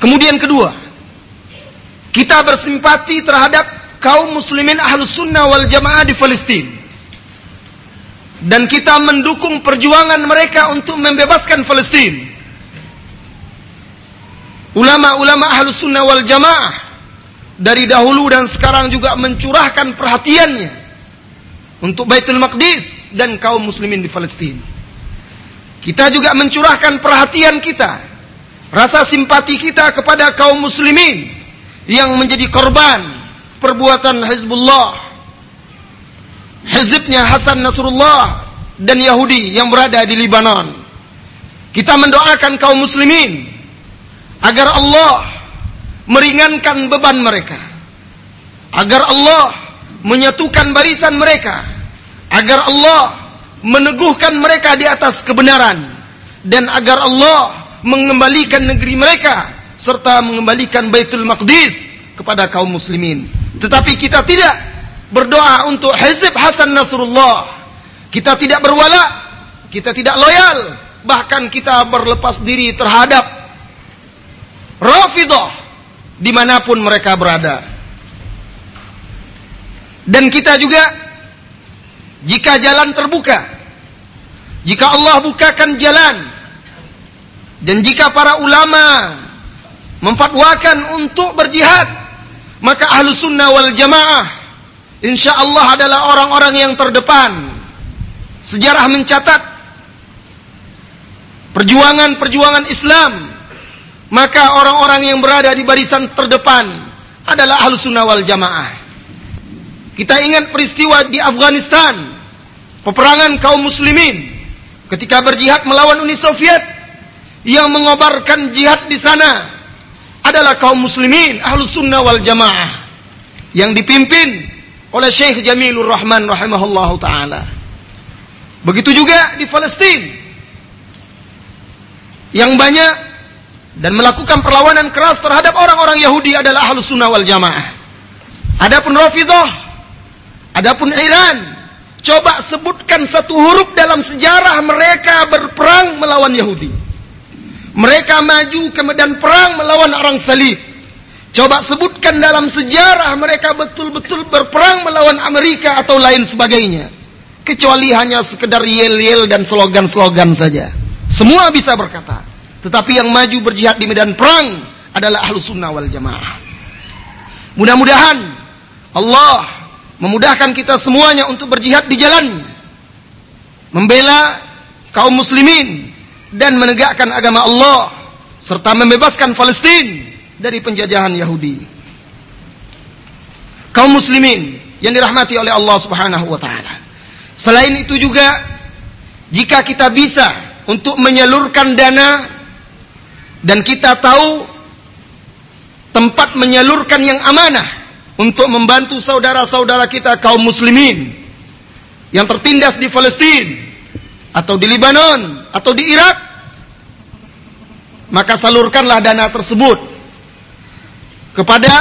Kemudian kedua, kita bersimpati terhadap kaum muslimin ahlus sunnah wal jamaah di Palestina. Dan kita mendukung perjuangan mereka untuk membebaskan Palestina. Ulama-ulama ahlus sunnah wal jamaah dari dahulu dan sekarang juga mencurahkan perhatiannya untuk Baitul Maqdis dan kaum muslimin di Palestina. Kita juga mencurahkan perhatian kita, rasa simpati kita kepada kaum muslimin yang menjadi korban perbuatan Hizbullah, hizibnya Hasan Nasrullah dan Yahudi yang berada di Libanon. Kita mendoakan kaum muslimin agar Allah meringankan beban mereka. Agar Allah menyatukan barisan mereka. Agar Allah meneguhkan mereka di atas kebenaran dan agar Allah mengembalikan negeri mereka serta mengembalikan Baitul Maqdis kepada kaum muslimin. Tetapi kita tidak berdoa untuk Hizib Hasan Nasrullah. Kita tidak berwala, kita tidak loyal, bahkan kita berlepas diri terhadap Rafidah di mana pun mereka berada. Dan kita juga jika jalan terbuka, jika Allah bukakan jalan, dan jika para ulama memfatwakan untuk berjihad, maka ahlu sunnah wal jamaah insya Allah adalah orang-orang yang terdepan. Sejarah mencatat perjuangan-perjuangan Islam, maka orang-orang yang berada di barisan terdepan adalah ahlu sunnah wal jamaah. Kita ingat peristiwa di Afghanistan peperangan kaum muslimin ketika berjihad melawan Uni Soviet yang mengobarkan jihad di sana adalah kaum muslimin ahlu sunnah wal jamaah yang dipimpin oleh Syekh Jamilur Rahman rahimahullahu taala. Begitu juga di Palestina yang banyak dan melakukan perlawanan keras terhadap orang-orang Yahudi adalah ahlu sunnah wal jamaah. Adapun Rafidah, adapun Iran, Coba sebutkan satu huruf dalam sejarah mereka berperang melawan Yahudi. Mereka maju ke medan perang melawan orang salib. Coba sebutkan dalam sejarah mereka betul-betul berperang melawan Amerika atau lain sebagainya. Kecuali hanya sekedar yel-yel dan slogan-slogan saja. Semua bisa berkata. Tetapi yang maju berjihad di medan perang adalah ahlu sunnah wal jamaah. Mudah-mudahan Allah memudahkan kita semuanya untuk berjihad di jalan membela kaum muslimin dan menegakkan agama Allah serta membebaskan Palestina dari penjajahan Yahudi. Kaum muslimin yang dirahmati oleh Allah Subhanahu wa taala. Selain itu juga jika kita bisa untuk menyalurkan dana dan kita tahu tempat menyalurkan yang amanah untuk membantu saudara-saudara kita kaum muslimin yang tertindas di Palestina atau di Lebanon atau di Irak maka salurkanlah dana tersebut kepada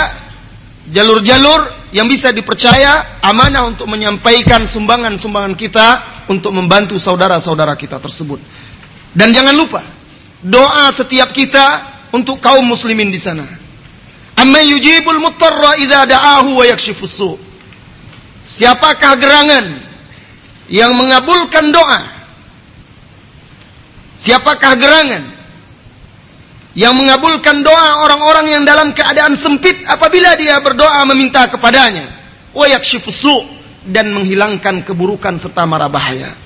jalur-jalur yang bisa dipercaya amanah untuk menyampaikan sumbangan-sumbangan kita untuk membantu saudara-saudara kita tersebut. Dan jangan lupa doa setiap kita untuk kaum muslimin di sana. Amma yujibul mutarra idza da'ahu wa. Siapakah gerangan yang mengabulkan doa? Siapakah gerangan yang mengabulkan doa orang-orang yang dalam keadaan sempit apabila dia berdoa meminta kepadanya. Wa yakshifusu dan menghilangkan keburukan serta mara bahaya.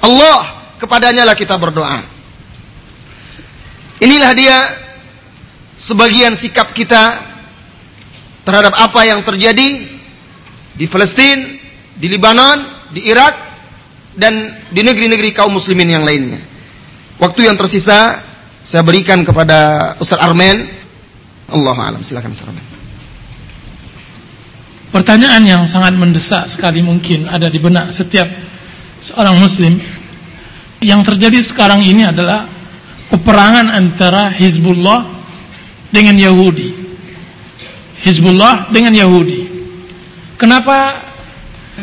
Allah kepadanya lah kita berdoa. Inilah dia sebagian sikap kita terhadap apa yang terjadi di Palestina di Libanon di Irak dan di negeri-negeri kaum muslimin yang lainnya. Waktu yang tersisa saya berikan kepada Ustaz Armen. Allah alam, silakan Ustaz Armen. Pertanyaan yang sangat mendesak sekali mungkin ada di benak setiap seorang muslim yang terjadi sekarang ini adalah peperangan antara Hizbullah dengan Yahudi. Hizbullah dengan Yahudi. Kenapa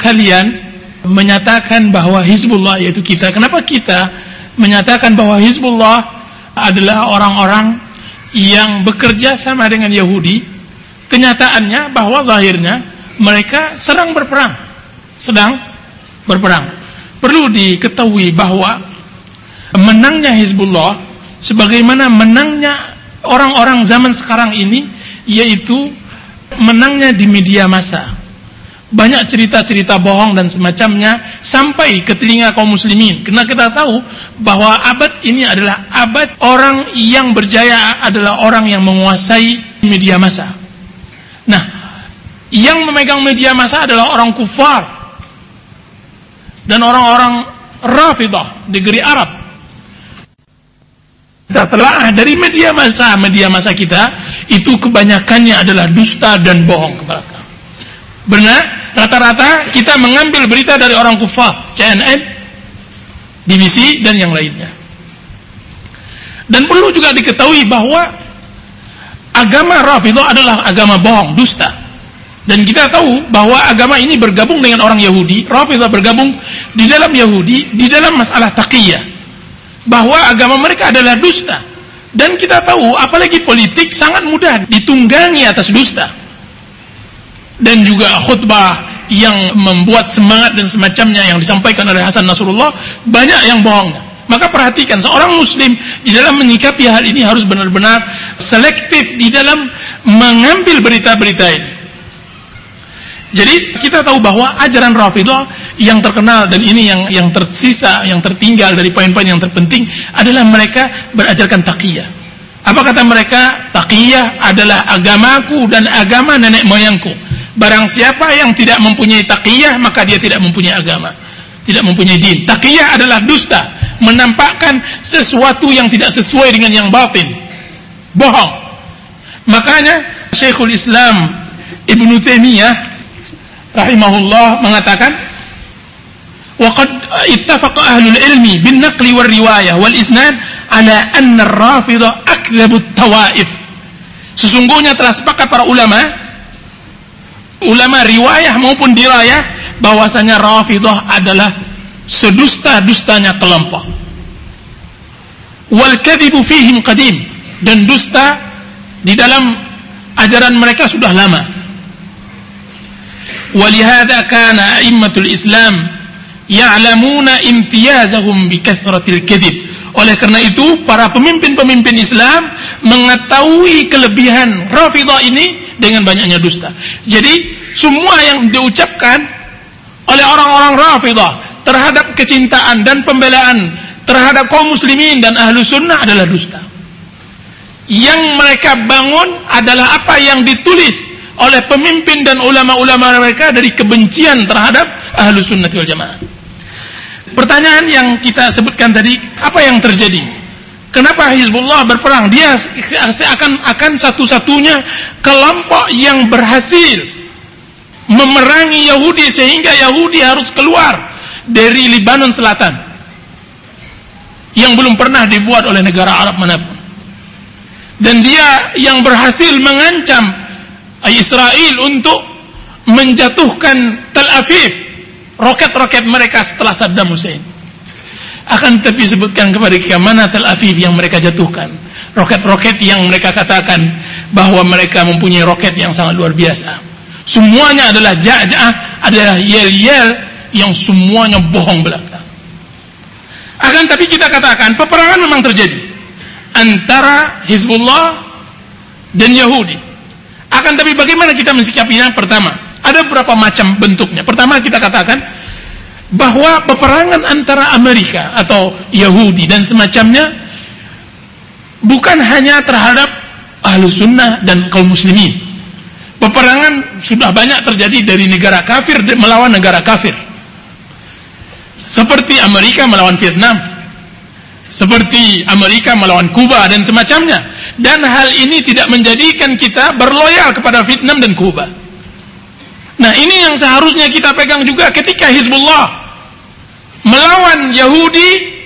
kalian menyatakan bahwa Hizbullah yaitu kita? Kenapa kita menyatakan bahwa Hizbullah adalah orang-orang yang bekerja sama dengan Yahudi, kenyataannya bahwa zahirnya mereka sedang berperang. Sedang berperang. Perlu diketahui bahwa menangnya Hizbullah sebagaimana menangnya orang-orang zaman sekarang ini yaitu menangnya di media massa banyak cerita-cerita bohong dan semacamnya sampai ke telinga kaum muslimin. Karena kita tahu bahwa abad ini adalah abad orang yang berjaya adalah orang yang menguasai media massa. Nah, yang memegang media massa adalah orang kufar dan orang-orang Rafidah negeri Arab. Kita telah dari media massa, media massa kita itu kebanyakannya adalah dusta dan bohong kepada Benar, rata-rata kita mengambil berita dari orang kufar, CNN, BBC dan yang lainnya. Dan perlu juga diketahui bahwa agama Rafidah adalah agama bohong, dusta. Dan kita tahu bahwa agama ini bergabung dengan orang Yahudi, Rafidah bergabung di dalam Yahudi, di dalam masalah taqiyah. Bahwa agama mereka adalah dusta. Dan kita tahu, apalagi politik sangat mudah ditunggangi atas dusta dan juga khutbah yang membuat semangat dan semacamnya yang disampaikan oleh Hasan Nasrullah banyak yang bohong. Maka perhatikan seorang muslim di dalam menyikapi hal ini harus benar-benar selektif di dalam mengambil berita-berita ini. Jadi kita tahu bahwa ajaran Rafidah yang terkenal dan ini yang yang tersisa, yang tertinggal dari poin-poin yang terpenting adalah mereka berajarkan taqiyah. Apa kata mereka? Taqiyah adalah agamaku dan agama nenek moyangku. Barang siapa yang tidak mempunyai taqiyah maka dia tidak mempunyai agama, tidak mempunyai din. Taqiyah adalah dusta, menampakkan sesuatu yang tidak sesuai dengan yang batin. Bohong. Makanya Syekhul Islam Ibnu Taimiyah rahimahullah mengatakan وقد اتفق أهل العلم بالنقل والرواية والإسناد على أن الرافضة أكذب التوائف sesungguhnya telah sepakat para ulama ulama riwayah maupun dirayah bahwasanya Rafidah adalah sedusta-dustanya kelompok. Wal kadzibu fihim qadim dan dusta di dalam ajaran mereka sudah lama. Walihada kana a'immatul Islam ya'lamuna imtiyazahum bi kathratil. Oleh karena itu para pemimpin-pemimpin Islam mengetahui kelebihan Rafidah ini dengan banyaknya dusta. Jadi semua yang diucapkan oleh orang-orang Rafidah terhadap kecintaan dan pembelaan terhadap kaum muslimin dan ahlu sunnah adalah dusta. Yang mereka bangun adalah apa yang ditulis oleh pemimpin dan ulama-ulama mereka dari kebencian terhadap ahlu sunnah wal jamaah. Pertanyaan yang kita sebutkan tadi, apa yang terjadi? Kenapa Hizbullah berperang? Dia akan akan satu-satunya kelompok yang berhasil memerangi Yahudi sehingga Yahudi harus keluar dari Libanon Selatan yang belum pernah dibuat oleh negara Arab mana pun. Dan dia yang berhasil mengancam Israel untuk menjatuhkan Tel Aviv roket-roket mereka setelah Saddam Hussein. Akan tetapi sebutkan kepada kita mana Tel Aviv yang mereka jatuhkan. Roket-roket yang mereka katakan bahwa mereka mempunyai roket yang sangat luar biasa. Semuanya adalah ja'ja'ah, adalah yel-yel yang semuanya bohong belaka. Akan tapi kita katakan peperangan memang terjadi antara Hizbullah dan Yahudi. Akan tapi bagaimana kita mensikapinya? Pertama, ada beberapa macam bentuknya. Pertama kita katakan bahwa peperangan antara Amerika atau Yahudi dan semacamnya bukan hanya terhadap ahlu sunnah dan kaum muslimin. Peperangan sudah banyak terjadi dari negara kafir melawan negara kafir. Seperti Amerika melawan Vietnam. Seperti Amerika melawan Kuba dan semacamnya. Dan hal ini tidak menjadikan kita berloyal kepada Vietnam dan Kuba. Nah ini yang seharusnya kita pegang juga ketika Hizbullah melawan Yahudi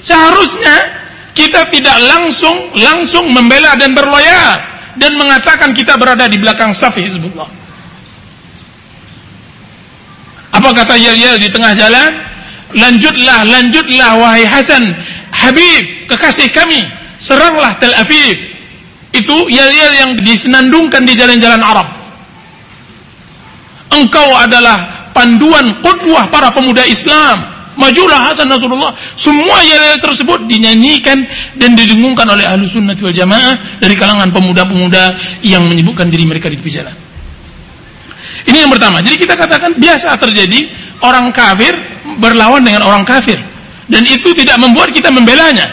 seharusnya kita tidak langsung langsung membela dan berloyal dan mengatakan kita berada di belakang saf Hizbullah. Apa kata Yel-Yel di tengah jalan? Lanjutlah, lanjutlah wahai Hasan, Habib, kekasih kami, seranglah Tel Aviv. Itu Yel-Yel yang disenandungkan di jalan-jalan Arab. Engkau adalah panduan qudwah para pemuda Islam. Majulah Hasan Nasrullah. Semua yel tersebut dinyanyikan dan didengungkan oleh ahlu sunnah wal jamaah dari kalangan pemuda-pemuda yang menyebutkan diri mereka di tepi jalan. Ini yang pertama. Jadi kita katakan biasa terjadi orang kafir berlawan dengan orang kafir. Dan itu tidak membuat kita membelanya.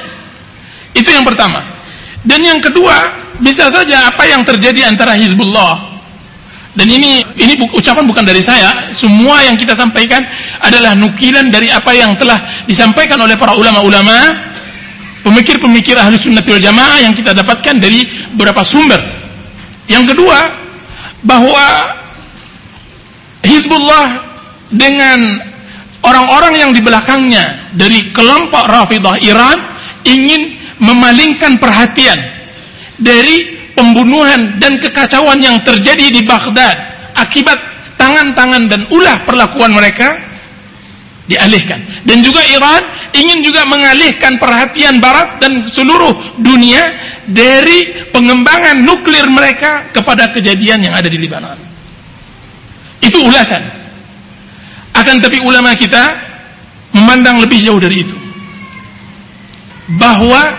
Itu yang pertama. Dan yang kedua, bisa saja apa yang terjadi antara Hizbullah dan ini ini ucapan bukan dari saya, semua yang kita sampaikan adalah nukilan dari apa yang telah disampaikan oleh para ulama-ulama, pemikir-pemikir ahli sunnah wal jamaah yang kita dapatkan dari beberapa sumber. Yang kedua, bahwa Hizbullah dengan orang-orang yang di belakangnya dari kelompok Rafidah Iran ingin memalingkan perhatian dari pembunuhan dan kekacauan yang terjadi di Baghdad akibat tangan-tangan dan ulah perlakuan mereka dialihkan. Dan juga Iran ingin juga mengalihkan perhatian barat dan seluruh dunia dari pengembangan nuklir mereka kepada kejadian yang ada di Lebanon. Itu ulasan. Akan tapi ulama kita memandang lebih jauh dari itu. Bahwa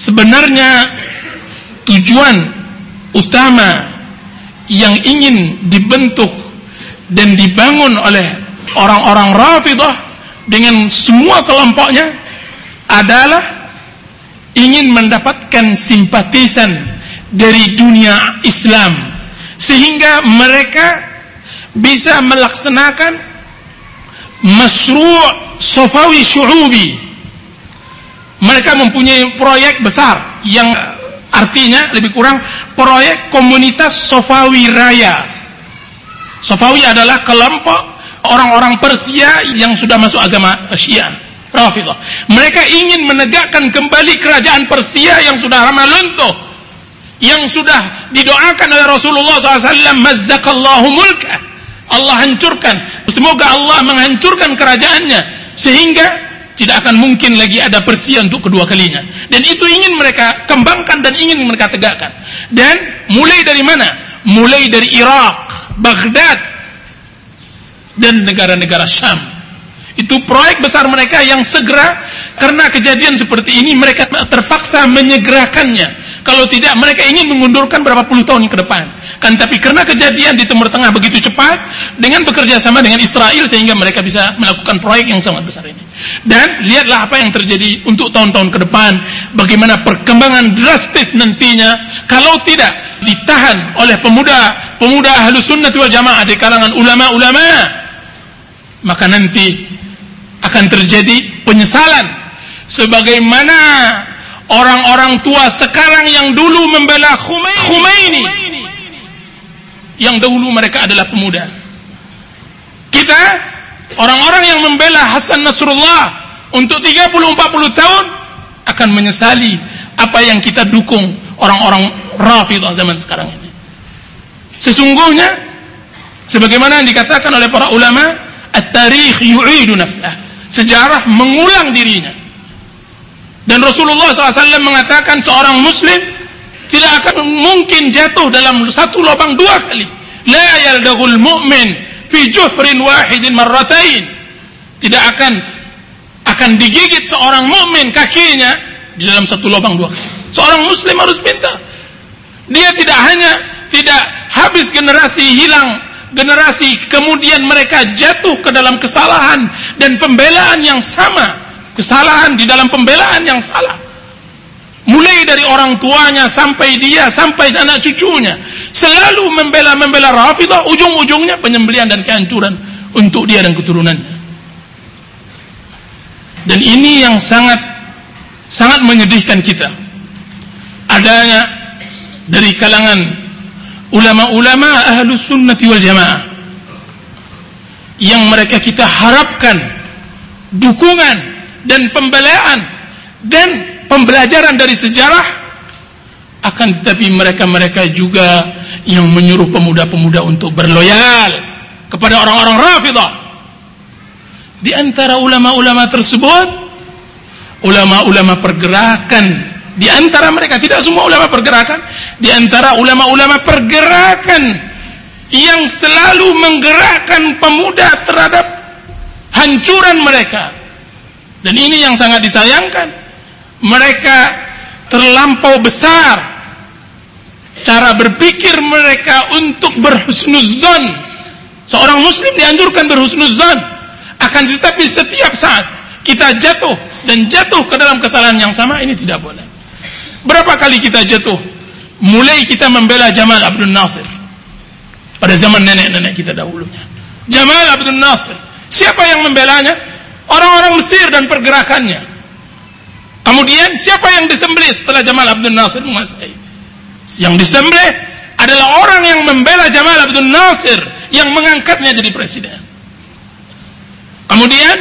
sebenarnya tujuan utama yang ingin dibentuk dan dibangun oleh orang-orang Rafidah dengan semua kelompoknya adalah ingin mendapatkan simpatisan dari dunia Islam. Sehingga mereka bisa melaksanakan masyru' Safawi Syu'ubi. Mereka mempunyai proyek besar yang Artinya lebih kurang proyek komunitas Sofawi Raya. Sofawi adalah kelompok orang-orang Persia yang sudah masuk agama Syiah. Rafidah. Mereka ingin menegakkan kembali kerajaan Persia yang sudah lama luntuh. Yang sudah didoakan oleh Rasulullah SAW. Mazzakallahu mulka. Allah hancurkan. Semoga Allah menghancurkan kerajaannya. Sehingga tidak akan mungkin lagi ada Persia untuk kedua kalinya. Dan itu ingin mereka kembangkan dan ingin mereka tegakkan. Dan mulai dari mana? Mulai dari Irak, Baghdad, dan negara-negara Syam. Itu proyek besar mereka yang segera karena kejadian seperti ini mereka terpaksa menyegerakannya. Kalau tidak mereka ingin mengundurkan berapa puluh tahun ke depan. Kan tapi karena kejadian di Timur Tengah begitu cepat dengan bekerja sama dengan Israel sehingga mereka bisa melakukan proyek yang sangat besar ini. Dan lihatlah apa yang terjadi untuk tahun-tahun ke depan, bagaimana perkembangan drastis nantinya kalau tidak ditahan oleh pemuda pemuda ahlu sunnah wal jamaah di kalangan ulama-ulama maka nanti akan terjadi penyesalan. Sebagaimana orang-orang tua sekarang yang dulu membela Khomeini yang dahulu mereka adalah pemuda. Kita orang-orang yang membela Hasan Nasrullah untuk 30-40 tahun akan menyesali apa yang kita dukung orang-orang Rafidah zaman sekarang ini. Sesungguhnya sebagaimana yang dikatakan oleh para ulama at-tarikh yu'idu nafsah. Sejarah mengulang dirinya. Dan Rasulullah SAW mengatakan seorang muslim tidak akan mungkin jatuh dalam satu lubang dua kali. La yaldagul mu'min fi juhrin wahidin marratain. Tidak akan akan digigit seorang mukmin kakinya di dalam satu lubang dua kali. Seorang muslim harus pintar. Dia tidak hanya tidak habis generasi hilang generasi kemudian mereka jatuh ke dalam kesalahan dan pembelaan yang sama kesalahan di dalam pembelaan yang salah mulai dari orang tuanya sampai dia sampai anak cucunya. Selalu membela-membela Rafidah ujung-ujungnya penyembelian dan kehancuran untuk dia dan keturunannya dan ini yang sangat sangat menyedihkan kita. Adanya dari kalangan ulama-ulama ahlu sunnati wal jamaah yang mereka kita harapkan dukungan dan pembelaan dan pembelajaran dari sejarah akan tetapi mereka-mereka juga yang menyuruh pemuda-pemuda untuk berloyal kepada orang-orang Rafidah di antara ulama-ulama tersebut ulama-ulama pergerakan di antara mereka tidak semua ulama pergerakan, di antara ulama-ulama pergerakan yang selalu menggerakkan pemuda terhadap hancuran mereka. Dan ini yang sangat disayangkan. Mereka terlampau besar cara berpikir mereka untuk berhusnuzon. Seorang muslim dianjurkan berhusnuzon. Akan tetapi setiap saat kita jatuh dan jatuh ke dalam kesalahan yang sama ini tidak boleh. Berapa kali kita jatuh? Mulai kita membela Jamal Abdul Nasir. Pada zaman nenek-nenek kita dahulunya. Jamal Abdul Nasir. Siapa yang membelanya? Orang-orang Mesir dan pergerakannya. Kemudian siapa yang disembelih setelah Jamal Abdul Nasir menguasai? Yang disembelih adalah orang yang membela Jamal Abdul Nasir yang mengangkatnya jadi presiden. Kemudian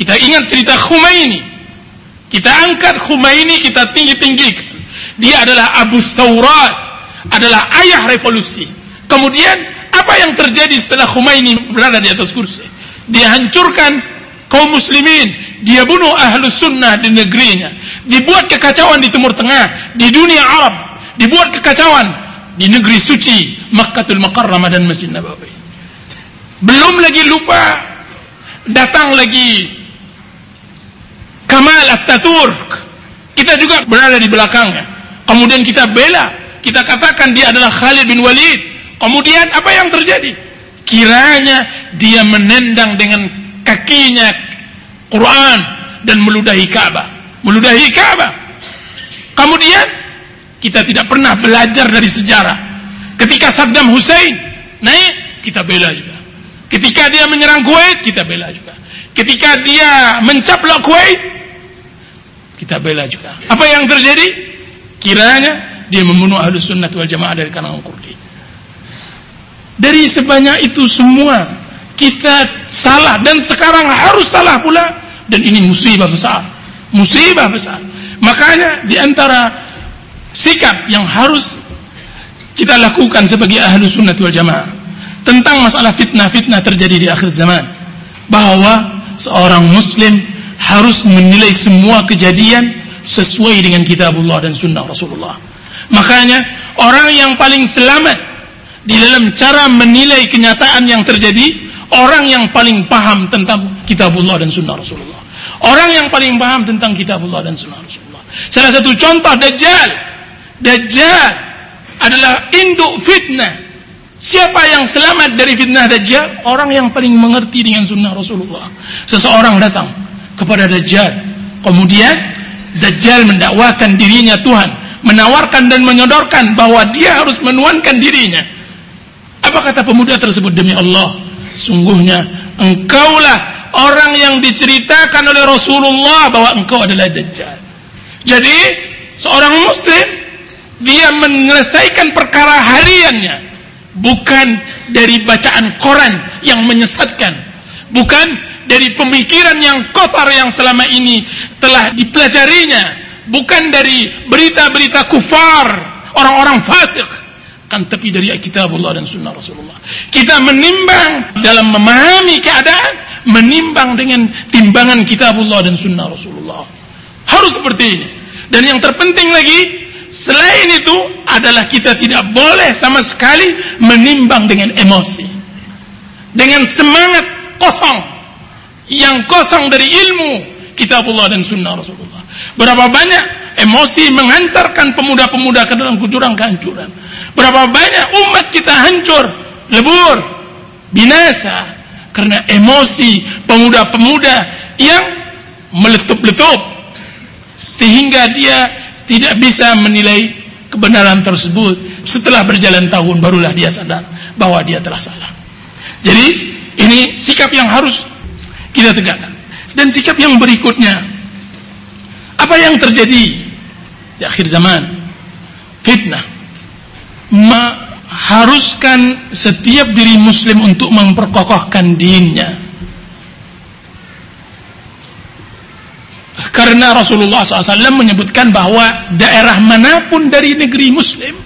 kita ingat cerita Khomeini kita angkat Khomeini, kita tinggi-tinggikan. Dia adalah Abu Saurat, adalah ayah revolusi. Kemudian apa yang terjadi setelah Khomeini berada di atas kursi? Dia hancurkan kaum muslimin, dia bunuh ahlu sunnah di negerinya, dibuat kekacauan di Timur Tengah, di dunia Arab, dibuat kekacauan di negeri suci Makkahul Mukarramah dan Masjid Nabawi. Belum lagi lupa datang lagi Kamal Ataturk. Kita juga berada di belakangnya. Kemudian kita bela, kita katakan dia adalah Khalid bin Walid. Kemudian apa yang terjadi? Kiranya dia menendang dengan kakinya Quran dan meludahi Ka'bah. Meludahi Ka'bah. Kemudian kita tidak pernah belajar dari sejarah. Ketika Saddam Hussein naik, kita bela juga. Ketika dia menyerang Kuwait, kita bela juga. Ketika dia mencaplok Kuwait, kita bela juga. Apa yang terjadi? Kiranya dia membunuh ahlu sunnah wal jamaah dari kalangan Kurdi. Dari sebanyak itu semua kita salah dan sekarang harus salah pula dan ini musibah besar. Musibah besar. Makanya di antara sikap yang harus kita lakukan sebagai ahlu sunnah wal jamaah tentang masalah fitnah-fitnah terjadi di akhir zaman bahwa seorang muslim harus menilai semua kejadian sesuai dengan kitabullah dan sunnah Rasulullah. Makanya orang yang paling selamat di dalam cara menilai kenyataan yang terjadi, orang yang paling paham tentang kitabullah dan sunnah Rasulullah. Orang yang paling paham tentang kitabullah dan sunnah Rasulullah. Salah satu contoh Dajjal. Dajjal adalah induk fitnah. Siapa yang selamat dari fitnah Dajjal? Orang yang paling mengerti dengan sunnah Rasulullah. Seseorang datang kepada Dajjal. Kemudian Dajjal mendakwakan dirinya Tuhan, menawarkan dan menyodorkan bahwa dia harus menuankan dirinya. Apa kata pemuda tersebut demi Allah? Sungguhnya engkaulah orang yang diceritakan oleh Rasulullah bahwa engkau adalah Dajjal. Jadi seorang muslim dia menyelesaikan perkara hariannya. Bukan dari bacaan koran yang menyesatkan, bukan dari pemikiran yang kotor yang selama ini telah dipelajarinya. Bukan dari berita-berita kufar orang-orang fasik. Kan tapi dari kitabullah dan sunnah Rasulullah. Kita menimbang dalam memahami keadaan menimbang dengan timbangan kitabullah dan sunnah Rasulullah. Harus seperti ini. Dan yang terpenting lagi selain itu adalah kita tidak boleh sama sekali menimbang dengan emosi. Dengan semangat kosong. Yang kosong dari ilmu kitabullah dan sunnah Rasulullah. Berapa banyak emosi menghantarkan pemuda-pemuda ke dalam jurang kehancuran. Berapa banyak umat kita hancur, lebur, binasa karena emosi pemuda-pemuda yang meletup-letup sehingga dia tidak bisa menilai kebenaran tersebut setelah berjalan tahun barulah dia sadar bahwa dia telah salah. Jadi ini sikap yang harus kita tegakkan. Dan sikap yang berikutnya, apa yang terjadi di akhir zaman? Fitnah. Mengharuskan setiap diri muslim untuk memperkokohkan dinnya. Karena Rasulullah SAW menyebutkan bahwa daerah mana pun dari negeri muslim,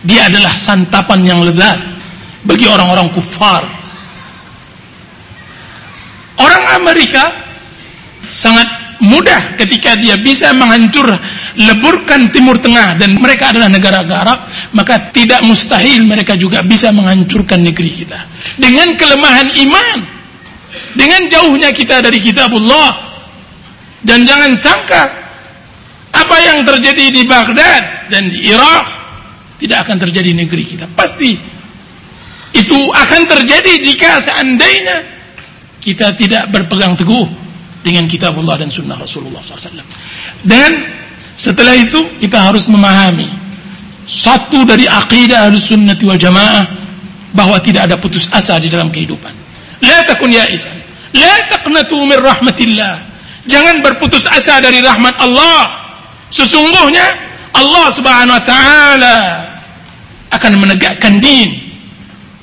dia adalah santapan yang lezat bagi orang-orang kufar Orang Amerika sangat mudah ketika dia bisa menghancur leburkan Timur Tengah dan mereka adalah negara Arab maka tidak mustahil mereka juga bisa menghancurkan negeri kita. Dengan kelemahan iman dengan jauhnya kita dari kitabullah dan jangan sangka apa yang terjadi di Baghdad dan di Irak tidak akan terjadi di negeri kita. Pasti itu akan terjadi jika seandainya kita tidak berpegang teguh dengan kitab Allah dan sunnah Rasulullah SAW. Dan setelah itu kita harus memahami satu dari akidah harus sunnati wal jamaah bahwa tidak ada putus asa di dalam kehidupan. La takun ya isan. La taqnatu min rahmatillah. Jangan berputus asa dari rahmat Allah. Sesungguhnya Allah Subhanahu wa taala akan menegakkan din,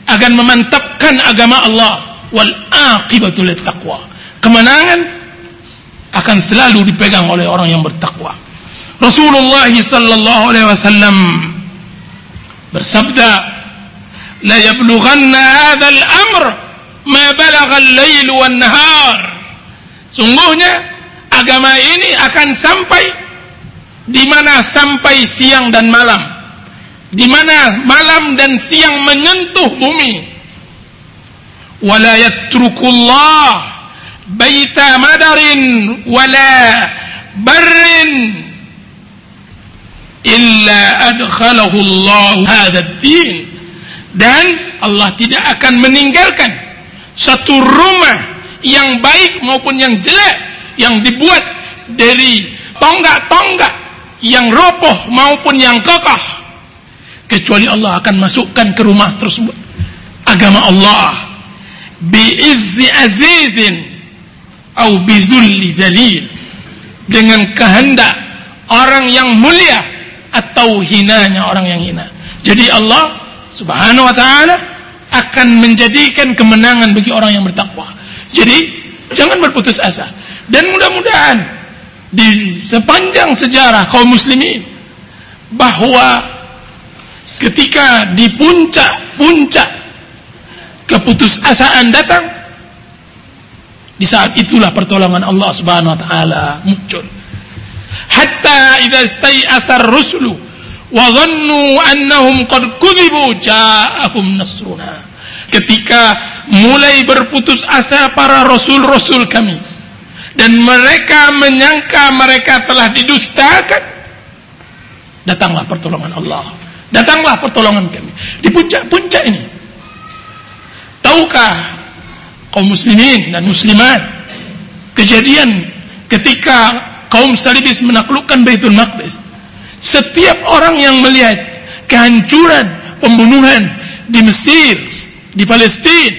akan memantapkan agama Allah wal aqibatu taqwa. Kemenangan akan selalu dipegang oleh orang yang bertakwa. Rasulullah sallallahu alaihi wasallam bersabda, "La yablughanna hadzal amr ma balagha al-lail wan nahar." Sungguhnya agama ini akan sampai di mana sampai siang dan malam. Di mana malam dan siang menyentuh bumi. Wala yatrukullah بيت مدر ولا بر إلا أدخله الله هذا الدين dan Allah tidak akan meninggalkan satu rumah yang baik maupun yang jelek yang dibuat dari tonggak-tonggak yang roboh maupun yang kokoh kecuali Allah akan masukkan ke rumah tersebut agama Allah biizzi azizin atau bizulli dalil dengan kehendak orang yang mulia atau hinanya orang yang hina. Jadi Allah Subhanahu wa taala akan menjadikan kemenangan bagi orang yang bertakwa. Jadi jangan berputus asa dan mudah-mudahan di sepanjang sejarah kaum muslimin bahwa ketika di puncak-puncak keputusasaan datang di saat itulah pertolongan Allah Subhanahu wa taala muncul. Hatta idza stai'asa ar-rusulu wa annahum qad kudzibu ja'ahum nasruna. Ketika mulai berputus asa para rasul-rasul kami dan mereka menyangka mereka telah didustakan datanglah pertolongan Allah. Datanglah pertolongan kami. Di puncak-puncak ini tahukah kaum muslimin dan muslimat. Kejadian ketika kaum salibis menaklukkan Baitul Maqdis. Setiap orang yang melihat kehancuran pembunuhan di Mesir di Palestina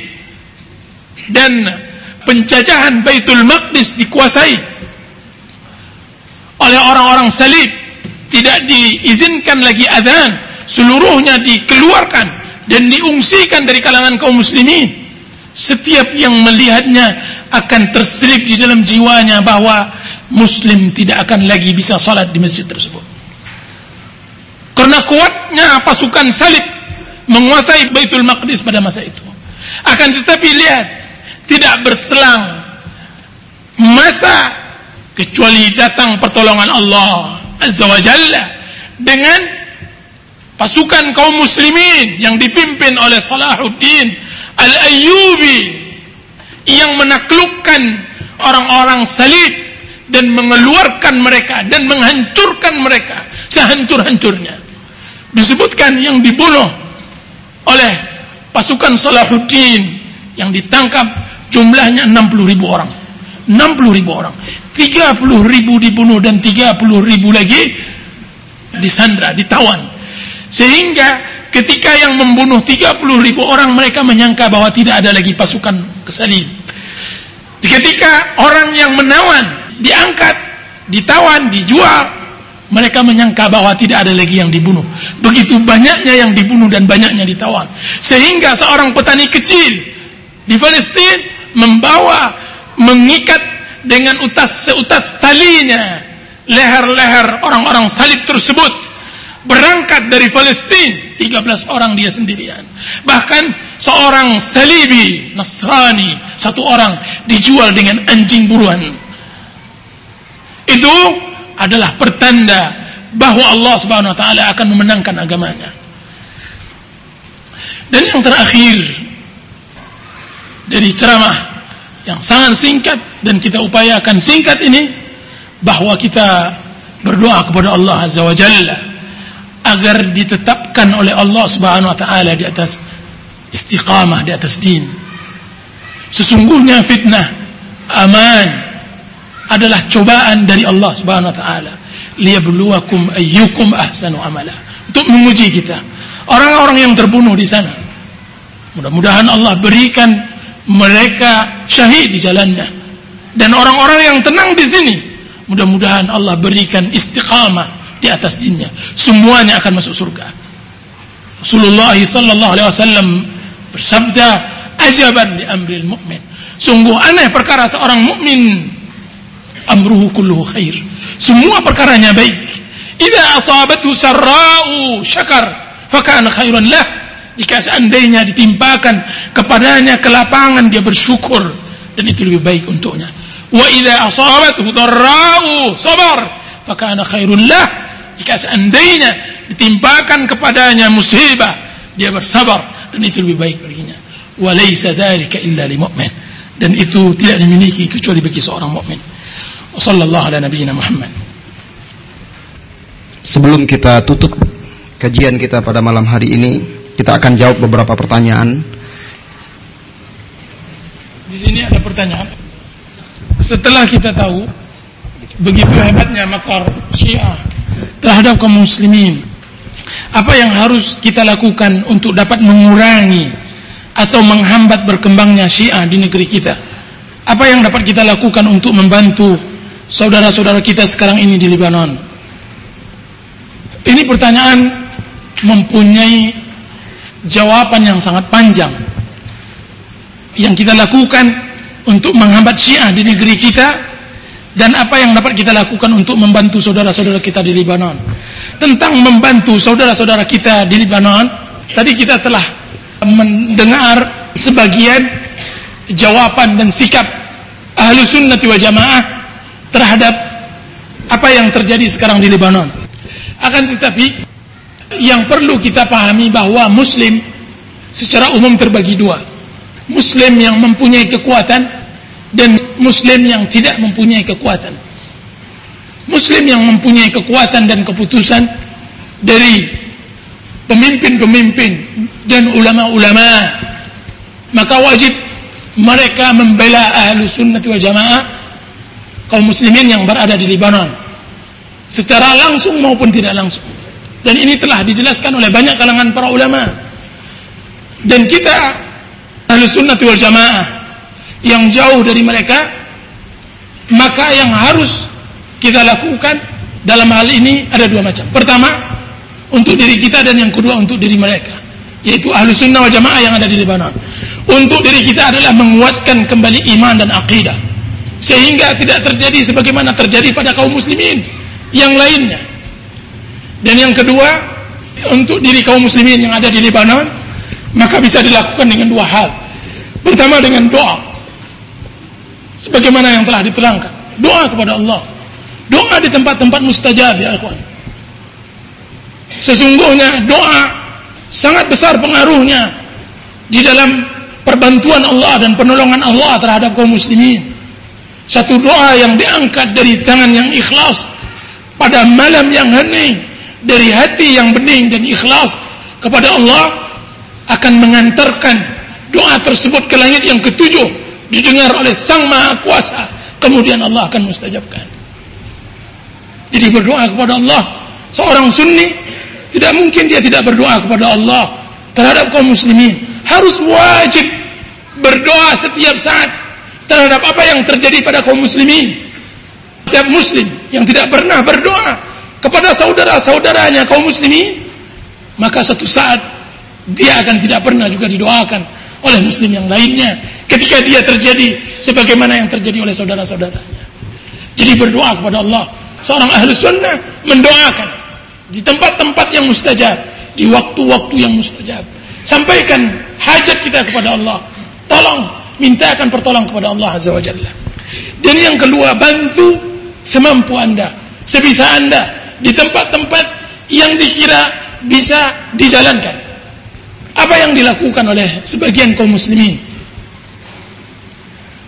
dan penjajahan Baitul Maqdis dikuasai oleh orang-orang salib tidak diizinkan lagi adzan seluruhnya dikeluarkan dan diungsikan dari kalangan kaum muslimin setiap yang melihatnya akan terselip di dalam jiwanya bahwa muslim tidak akan lagi bisa salat di masjid tersebut. Karena kuatnya pasukan salib menguasai Baitul Maqdis pada masa itu. Akan tetapi lihat tidak berselang masa kecuali datang pertolongan Allah Azza wa Jalla dengan pasukan kaum muslimin yang dipimpin oleh Salahuddin Al-Ayyubi yang menaklukkan orang-orang salib dan mengeluarkan mereka dan menghancurkan mereka sehancur-hancurnya disebutkan yang dibunuh oleh pasukan Salahuddin yang ditangkap Jumlahnya 60 ribu orang. 60 ribu orang. 30 ribu dibunuh dan 30 ribu lagi disandra, ditawan. Sehingga ketika yang membunuh 30 ribu orang mereka menyangka bahwa tidak ada lagi pasukan kesalib. Ketika orang yang menawan diangkat, ditawan, dijual, mereka menyangka bahwa tidak ada lagi yang dibunuh. Begitu banyaknya yang dibunuh dan banyaknya ditawan. Sehingga seorang petani kecil di Palestina membawa mengikat dengan utas seutas talinya leher-leher orang-orang salib tersebut berangkat dari Palestina 13 orang dia sendirian. Bahkan seorang salibi Nasrani satu orang dijual dengan anjing buruan. Itu adalah pertanda bahwa Allah Subhanahu wa taala akan memenangkan agamanya. Dan yang terakhir dari ceramah yang sangat singkat dan kita upayakan singkat ini bahwa kita berdoa kepada Allah Azza wa Jalla agar ditetapkan oleh Allah Subhanahu wa taala di atas istiqamah di atas din. Sesungguhnya fitnah aman adalah cobaan dari Allah Subhanahu wa taala liyabluwakum ayyukum ahsanu amala untuk menguji kita. Orang-orang yang terbunuh di sana mudah-mudahan Allah berikan mereka syahid di jalannya dan orang-orang yang tenang di sini mudah-mudahan Allah berikan istiqamah di atas dinnya semuanya akan masuk surga. Rasulullah sallallahu alaihi wasallam bersabda ajaban di amril mukmin sungguh aneh perkara seorang mukmin. Amruhu kulluhu khair. Semua perkaranya baik. Idza asabatu sarra'u syakar fakana khairan lah. Jika seandainya ditimpakan kepadanya kelapangan dia bersyukur. Dan itu lebih baik untuknya. Wa idza asabathu dharra'u sabar fakana khairul lah. Jika seandainya ditimpakan kepadanya musibah dia bersabar dan itu lebih baik baginya. Wa laisa dzalika illa lil mu'min. Dan itu tidak dimiliki kecuali bagi seorang mukmin. Wassallallahu ala nabiyyina Muhammad. Sebelum kita tutup kajian kita pada malam hari ini, kita akan jawab beberapa pertanyaan. Di sini ada pertanyaan. Setelah kita tahu begitu hebatnya makar Syiah terhadap kaum muslimin, apa yang harus kita lakukan untuk dapat mengurangi atau menghambat berkembangnya Syiah di negeri kita? Apa yang dapat kita lakukan untuk membantu saudara-saudara kita sekarang ini di Lebanon? Ini pertanyaan mempunyai jawaban yang sangat panjang yang kita lakukan untuk menghambat Syiah di negeri kita dan apa yang dapat kita lakukan untuk membantu saudara-saudara kita di Lebanon. Tentang membantu saudara-saudara kita di Lebanon, tadi kita telah mendengar sebagian jawaban dan sikap ahlu sunnati wa jamaah terhadap apa yang terjadi sekarang di Lebanon. Akan tetapi yang perlu kita pahami bahwa muslim secara umum terbagi dua. Muslim yang mempunyai kekuatan dan muslim yang tidak mempunyai kekuatan. Muslim yang mempunyai kekuatan dan keputusan dari pemimpin-pemimpin dan ulama-ulama maka wajib mereka membela ahlu sunnah wal jamaah kaum muslimin yang berada di Libanon secara langsung maupun tidak langsung. Dan ini telah dijelaskan oleh banyak kalangan para ulama. Dan kita ahlu sunnah wal jamaah yang jauh dari mereka maka yang harus kita lakukan dalam hal ini ada dua macam. Pertama untuk diri kita dan yang kedua untuk diri mereka yaitu ahlu sunnah wal jamaah yang ada di Lebanon. Untuk diri kita adalah menguatkan kembali iman dan akidah sehingga tidak terjadi sebagaimana terjadi pada kaum muslimin yang lainnya. Dan yang kedua untuk diri kaum muslimin yang ada di Lebanon maka bisa dilakukan dengan dua hal. Pertama dengan doa sebagaimana yang telah diterangkan. Doa kepada Allah. Doa di tempat-tempat mustajab ya ikhwan. Sesungguhnya doa sangat besar pengaruhnya di dalam perbantuan Allah dan penolongan Allah terhadap kaum muslimin. Satu doa yang diangkat dari tangan yang ikhlas pada malam yang hening dari hati yang bening dan ikhlas kepada Allah akan mengantarkan doa tersebut ke langit yang ketujuh didengar oleh Sang Maha Kuasa kemudian Allah akan mustajabkan. Jadi berdoa kepada Allah seorang sunni tidak mungkin dia tidak berdoa kepada Allah terhadap kaum muslimin harus wajib berdoa setiap saat terhadap apa yang terjadi pada kaum muslimin. Setiap muslim yang tidak pernah berdoa kepada saudara-saudaranya kaum muslimin, maka satu saat dia akan tidak pernah juga didoakan oleh muslim yang lainnya ketika dia terjadi sebagaimana yang terjadi oleh saudara-saudaranya. Jadi berdoa kepada Allah. Seorang ahli sunnah mendoakan di tempat-tempat yang mustajab, di waktu-waktu yang mustajab. Sampaikan hajat kita kepada Allah. Tolong mintakan pertolongan kepada Allah Azza wa Jalla. Dan yang kedua, bantu semampu Anda, sebisa Anda di tempat-tempat yang dikira bisa dijalankan. Apa yang dilakukan oleh sebagian kaum muslimin?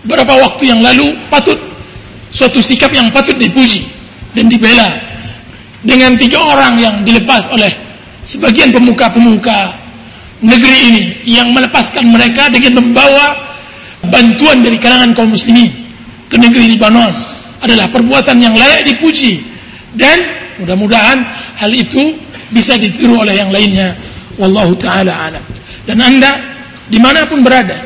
Berapa waktu yang lalu patut suatu sikap yang patut dipuji dan dibela dengan tiga orang yang dilepas oleh sebagian pemuka-pemuka negeri ini yang melepaskan mereka dengan membawa bantuan dari kalangan kaum muslimin ke negeri Libanon adalah perbuatan yang layak dipuji dan mudah-mudahan hal itu bisa ditiru oleh yang lainnya. Wallahu taala alam. Dan anda di mana pun berada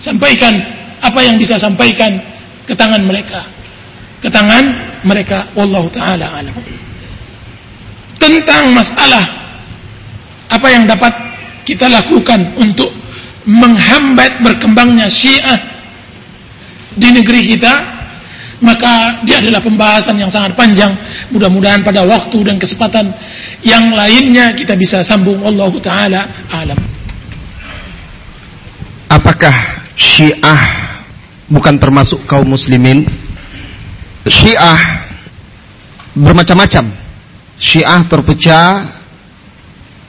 sampaikan apa yang bisa sampaikan ke tangan mereka? Ke tangan mereka wallahu taala alam. Tentang masalah apa yang dapat kita lakukan untuk menghambat berkembangnya Syiah di negeri kita maka dia adalah pembahasan yang sangat panjang. Mudah-mudahan pada waktu dan kesempatan yang lainnya kita bisa sambung Allah taala alam. Apakah Syiah bukan termasuk kaum muslimin Syiah bermacam-macam Syiah terpecah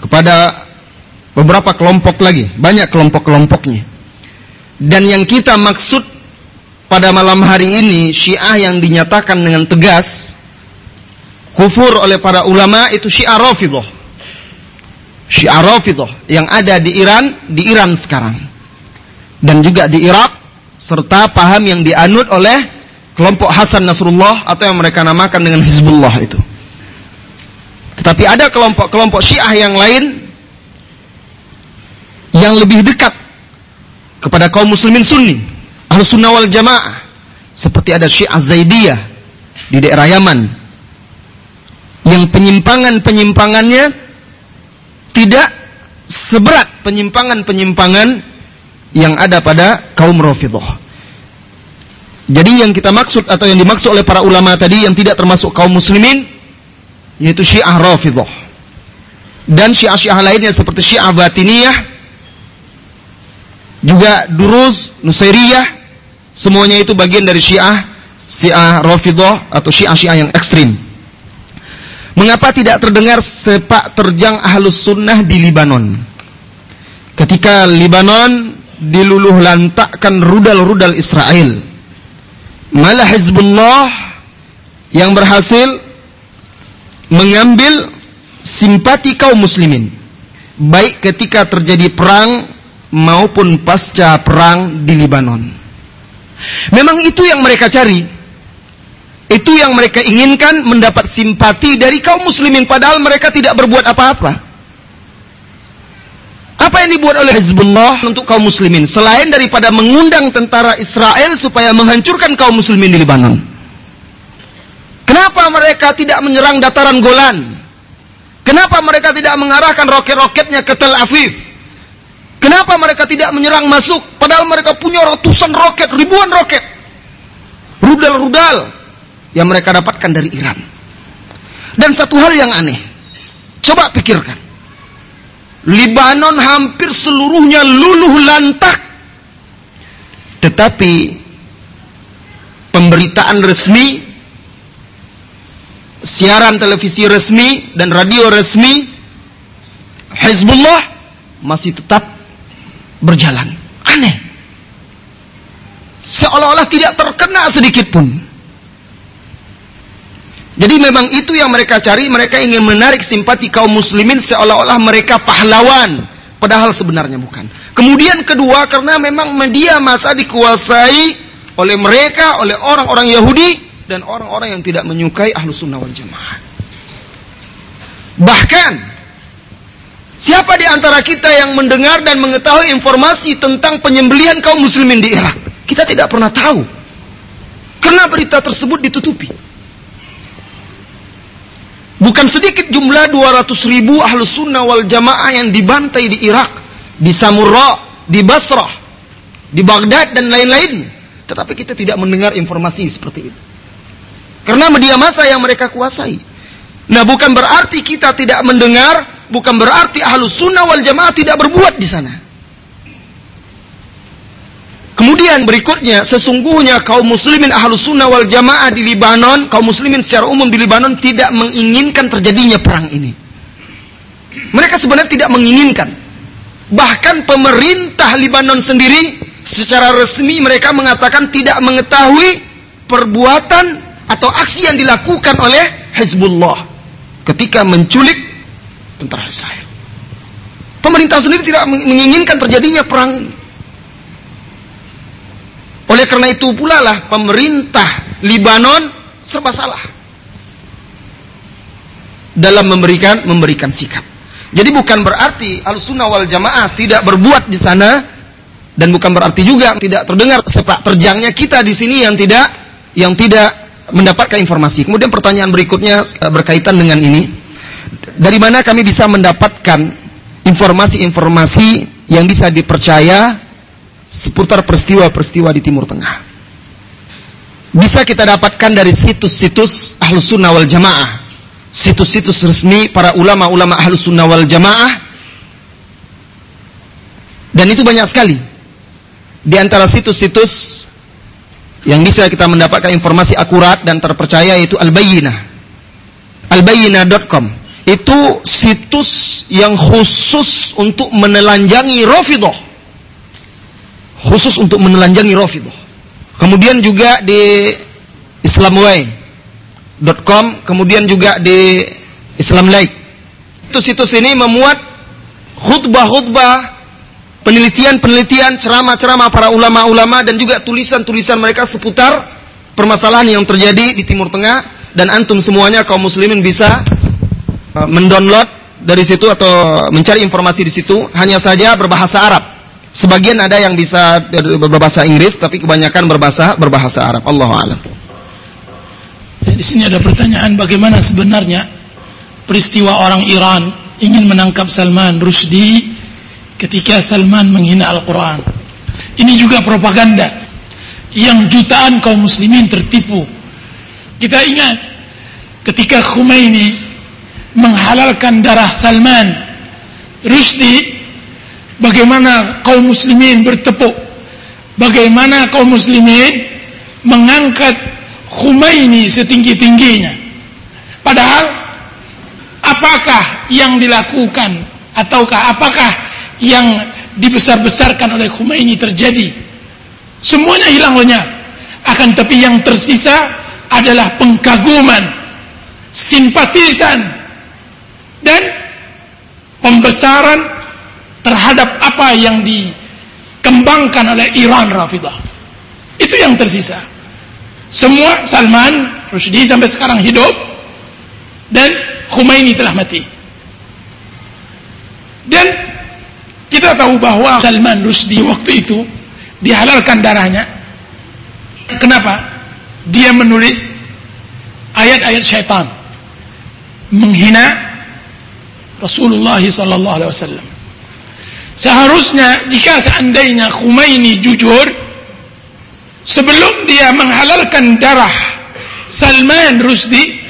kepada beberapa kelompok lagi, banyak kelompok-kelompoknya. Dan yang kita maksud pada malam hari ini Syiah yang dinyatakan dengan tegas kufur oleh para ulama itu Syiah Rafidhah. Syiah Rafidhah yang ada di Iran, di Iran sekarang. Dan juga di Irak serta paham yang dianut oleh kelompok Hasan Nasrullah atau yang mereka namakan dengan Hizbullah itu. Tetapi ada kelompok-kelompok Syiah yang lain yang lebih dekat kepada kaum muslimin sunni ahlu sunnah wal jamaah seperti ada syiah zaidiyah di daerah Yaman yang penyimpangan-penyimpangannya tidak seberat penyimpangan-penyimpangan yang ada pada kaum Rafidhah. Jadi yang kita maksud atau yang dimaksud oleh para ulama tadi yang tidak termasuk kaum muslimin yaitu Syiah Rafidhah. Dan Syiah-Syiah lainnya seperti Syiah Batiniyah juga Duruz, Nusairiyah, semuanya itu bagian dari Syiah, Syiah Rafidah atau Syiah-Syiah yang ekstrim. Mengapa tidak terdengar sepak terjang ahlus sunnah di Libanon? ketika Libanon diluluh lantakkan rudal-rudal Israel. Malah Hizbullah yang berhasil mengambil simpati kaum muslimin. Baik ketika terjadi perang maupun pasca perang di Libanon. Memang itu yang mereka cari. Itu yang mereka inginkan mendapat simpati dari kaum muslimin padahal mereka tidak berbuat apa-apa. Apa yang dibuat oleh Hezbollah untuk kaum muslimin selain daripada mengundang tentara Israel supaya menghancurkan kaum muslimin di Lebanon? Kenapa mereka tidak menyerang dataran Golan? Kenapa mereka tidak mengarahkan roket-roketnya ke Tel Aviv? Kenapa mereka tidak menyerang masuk padahal mereka punya ratusan roket, ribuan roket? Rudal-rudal yang mereka dapatkan dari Iran. Dan satu hal yang aneh. Coba pikirkan. Libanon hampir seluruhnya luluh lantak. Tetapi pemberitaan resmi, siaran televisi resmi dan radio resmi Hezbollah masih tetap berjalan. Aneh. Seolah-olah tidak terkena sedikit pun. Jadi memang itu yang mereka cari, mereka ingin menarik simpati kaum muslimin seolah-olah mereka pahlawan, padahal sebenarnya bukan. Kemudian kedua karena memang media masa dikuasai oleh mereka, oleh orang-orang Yahudi dan orang-orang yang tidak menyukai ahlu sunnah wal jamaah. Bahkan siapa di antara kita yang mendengar dan mengetahui informasi tentang penyembelihan kaum muslimin di Irak? Kita tidak pernah tahu. Karena berita tersebut ditutupi. Bukan sedikit jumlah 200 ribu ahlu sunnah wal jamaah yang dibantai di Irak, di Samurra, di Basrah, di Baghdad dan lain-lainnya. Tetapi kita tidak mendengar informasi seperti itu. Karena media massa yang mereka kuasai. Nah bukan berarti kita tidak mendengar, bukan berarti ahlu sunnah wal jamaah tidak berbuat di sana. Kemudian berikutnya, sesungguhnya kaum muslimin ahlus sunnah wal jamaah di Libanon, kaum muslimin secara umum di Libanon tidak menginginkan terjadinya perang ini. Mereka sebenarnya tidak menginginkan. Bahkan pemerintah Libanon sendiri secara resmi mereka mengatakan tidak mengetahui perbuatan atau aksi yang dilakukan oleh Hezbollah ketika menculik tentara Israel. Pemerintah sendiri tidak menginginkan terjadinya perang ini. Oleh karena itu pula lah pemerintah Libanon serba salah dalam memberikan memberikan sikap. Jadi bukan berarti al-sunnah wal jamaah tidak berbuat di sana dan bukan berarti juga tidak terdengar sepak terjangnya kita di sini yang tidak yang tidak mendapatkan informasi. Kemudian pertanyaan berikutnya eh, berkaitan dengan ini. Dari mana kami bisa mendapatkan informasi-informasi yang bisa dipercaya seputar peristiwa-peristiwa di Timur Tengah. Bisa kita dapatkan dari situs-situs Ahlus Sunnah wal Jamaah. Situs-situs resmi para ulama-ulama Ahlus Sunnah wal Jamaah. Dan itu banyak sekali. Di antara situs-situs yang bisa kita mendapatkan informasi akurat dan terpercaya yaitu Al-Bayyinah. Al-Bayyinah.com. Itu situs yang khusus untuk menelanjangi Rafidah khusus untuk menelanjangi Rafidah. Kemudian juga di islamway.com, kemudian juga di Islam Like. Itu situs ini memuat khutbah-khutbah, penelitian-penelitian, ceramah-ceramah para ulama-ulama dan juga tulisan-tulisan mereka seputar permasalahan yang terjadi di Timur Tengah dan antum semuanya kaum muslimin bisa uh, mendownload dari situ atau mencari informasi di situ hanya saja berbahasa Arab. Sebagian ada yang bisa berbahasa Inggris, tapi kebanyakan berbahasa berbahasa Arab. Allah alam. Di sini ada pertanyaan bagaimana sebenarnya peristiwa orang Iran ingin menangkap Salman Rushdie ketika Salman menghina Al-Quran. Ini juga propaganda yang jutaan kaum muslimin tertipu. Kita ingat ketika Khomeini menghalalkan darah Salman Rushdie bagaimana kaum muslimin bertepuk bagaimana kaum muslimin mengangkat Khomeini setinggi-tingginya padahal apakah yang dilakukan ataukah apakah yang dibesar-besarkan oleh Khomeini terjadi. Semuanya hilang lenyap. Akan tapi yang tersisa adalah pengkaguman, simpatisan, dan pembesaran terhadap apa yang dikembangkan oleh Iran Rafidah. Itu yang tersisa. Semua Salman Rushdie sampai sekarang hidup dan Khomeini telah mati. Dan kita tahu bahwa Salman Rushdie waktu itu dihalalkan darahnya. Kenapa? Dia menulis ayat-ayat syaitan menghina Rasulullah sallallahu alaihi wasallam. Seharusnya jika seandainya Khomeini jujur sebelum dia menghalalkan darah Salman Rushdie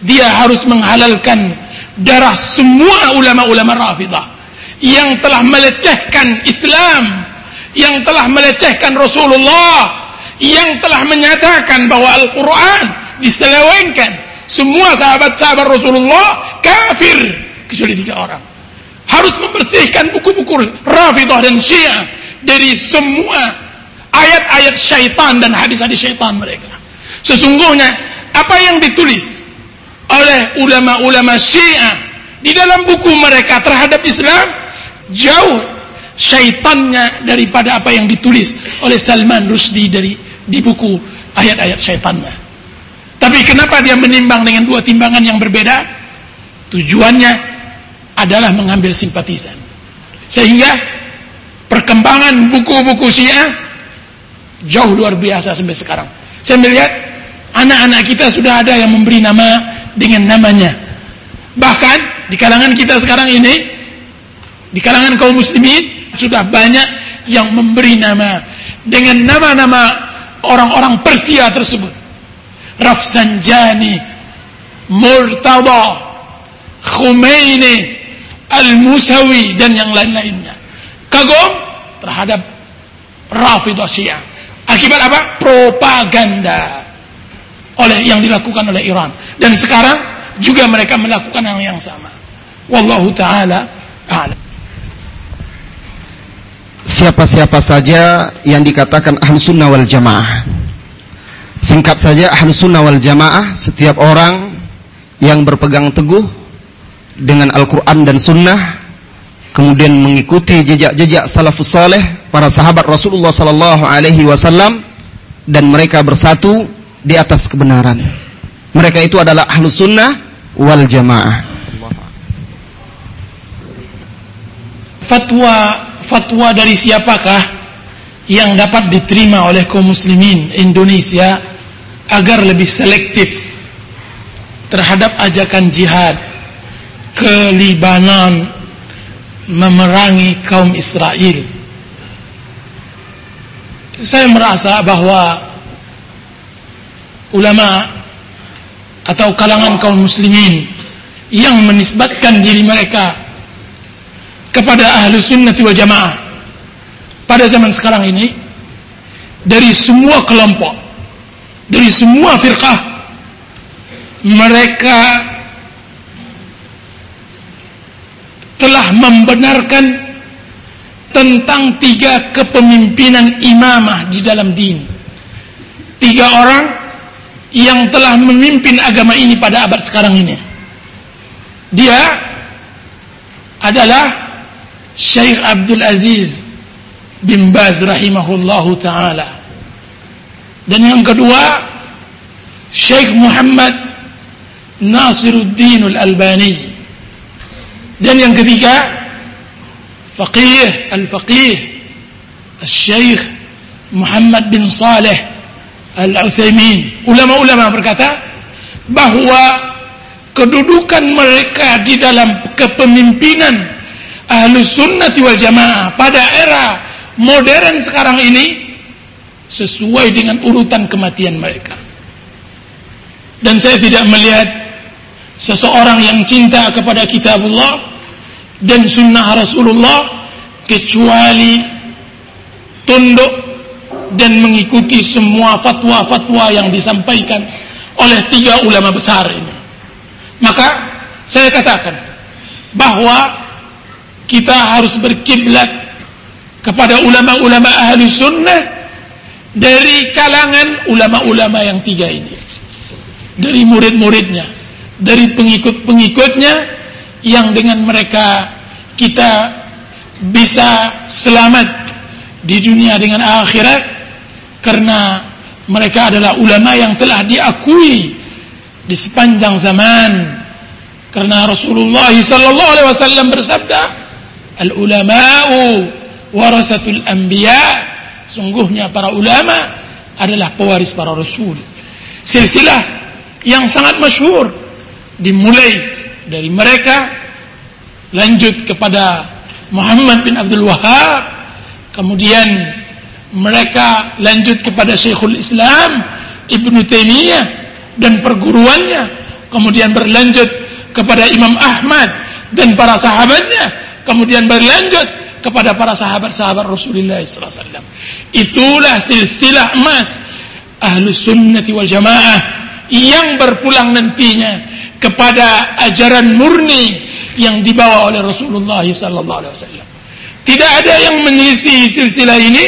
dia harus menghalalkan darah semua ulama-ulama Rafidah yang telah melecehkan Islam, yang telah melecehkan Rasulullah, yang telah menyatakan bahwa Al-Quran diselewengkan. Semua sahabat-sahabat Rasulullah kafir kecuali tiga orang. Harus membersihkan buku-buku Rafidah dan Syiah dari semua ayat-ayat syaitan dan hadis-hadis syaitan mereka. Sesungguhnya apa yang ditulis oleh ulama-ulama Syiah di dalam buku mereka terhadap Islam jauh syaitannya daripada apa yang ditulis oleh Salman Rushdie dari di buku ayat-ayat syaitannya. Tapi kenapa dia menimbang dengan dua timbangan yang berbeda? Tujuannya adalah mengambil simpatisan. Sehingga perkembangan buku-buku Syiah jauh luar biasa sampai sekarang. Saya melihat anak-anak kita sudah ada yang memberi nama dengan namanya. Bahkan di kalangan kita sekarang ini di kalangan kaum muslimin sudah banyak yang memberi nama dengan nama-nama orang-orang Persia tersebut. Rafsanjani, Murtada, Khomeini, Al-Musawi dan yang lain-lainnya. Kagum terhadap Rafidah Syiah. Akibat apa? Propaganda oleh yang dilakukan oleh Iran. Dan sekarang juga mereka melakukan hal yang sama. Wallahu taala a'lam siapa-siapa saja yang dikatakan ahlu sunnah wal jamaah. Singkat saja ahlu sunnah wal jamaah setiap orang yang berpegang teguh dengan Al-Quran dan sunnah kemudian mengikuti jejak-jejak salafus saleh para sahabat Rasulullah sallallahu alaihi wasallam dan mereka bersatu di atas kebenaran. Mereka itu adalah ahlu sunnah wal jamaah. Fatwa fatwa dari siapakah yang dapat diterima oleh kaum muslimin Indonesia agar lebih selektif terhadap ajakan jihad ke Libanon memerangi kaum Israel. Saya merasa bahwa ulama atau kalangan kaum muslimin yang menisbatkan diri mereka kepada ahlu sunnati wal jamaah pada zaman sekarang ini dari semua kelompok dari semua firqah mereka telah membenarkan tentang tiga kepemimpinan imamah di dalam din tiga orang yang telah memimpin agama ini pada abad sekarang ini dia adalah Syekh Abdul Aziz bin Baz rahimahullahu taala. Dan yang kedua Syekh Muhammad Nasiruddin Al-Albani. Dan yang ketiga Faqih Al-Faqih Syekh Muhammad bin Saleh Al-Utsaimin. Ulama-ulama berkata bahwa kedudukan mereka di dalam kepemimpinan ahlu sunnati wal jamaah pada era modern sekarang ini sesuai dengan urutan kematian mereka. Dan saya tidak melihat seseorang yang cinta kepada kitabullah dan sunnah Rasulullah kecuali tunduk dan mengikuti semua fatwa-fatwa yang disampaikan oleh tiga ulama besar ini. Maka saya katakan bahwa kita harus berkiblat kepada ulama-ulama ahli sunnah dari kalangan ulama-ulama yang tiga ini. Dari murid-muridnya, dari pengikut-pengikutnya yang dengan mereka kita bisa selamat di dunia dengan akhirat karena mereka adalah ulama yang telah diakui di sepanjang zaman. Karena Rasulullah sallallahu alaihi wasallam bersabda al ulama'u warasatul anbiya. Sungguhnya para ulama adalah pewaris para rasul. Silsilah yang sangat masyhur dimulai dari mereka lanjut kepada Muhammad bin Abdul Wahab kemudian mereka lanjut kepada Syekhul Islam Ibnu Taimiyah dan perguruannya kemudian berlanjut kepada Imam Ahmad dan para sahabatnya kemudian berlanjut kepada para sahabat-sahabat Rasulullah SAW itulah silsilah emas ahlu sunnati wal jamaah yang berpulang nantinya kepada ajaran murni yang dibawa oleh Rasulullah sallallahu alaihi wasallam. Tidak ada yang menyelisih silsilah ini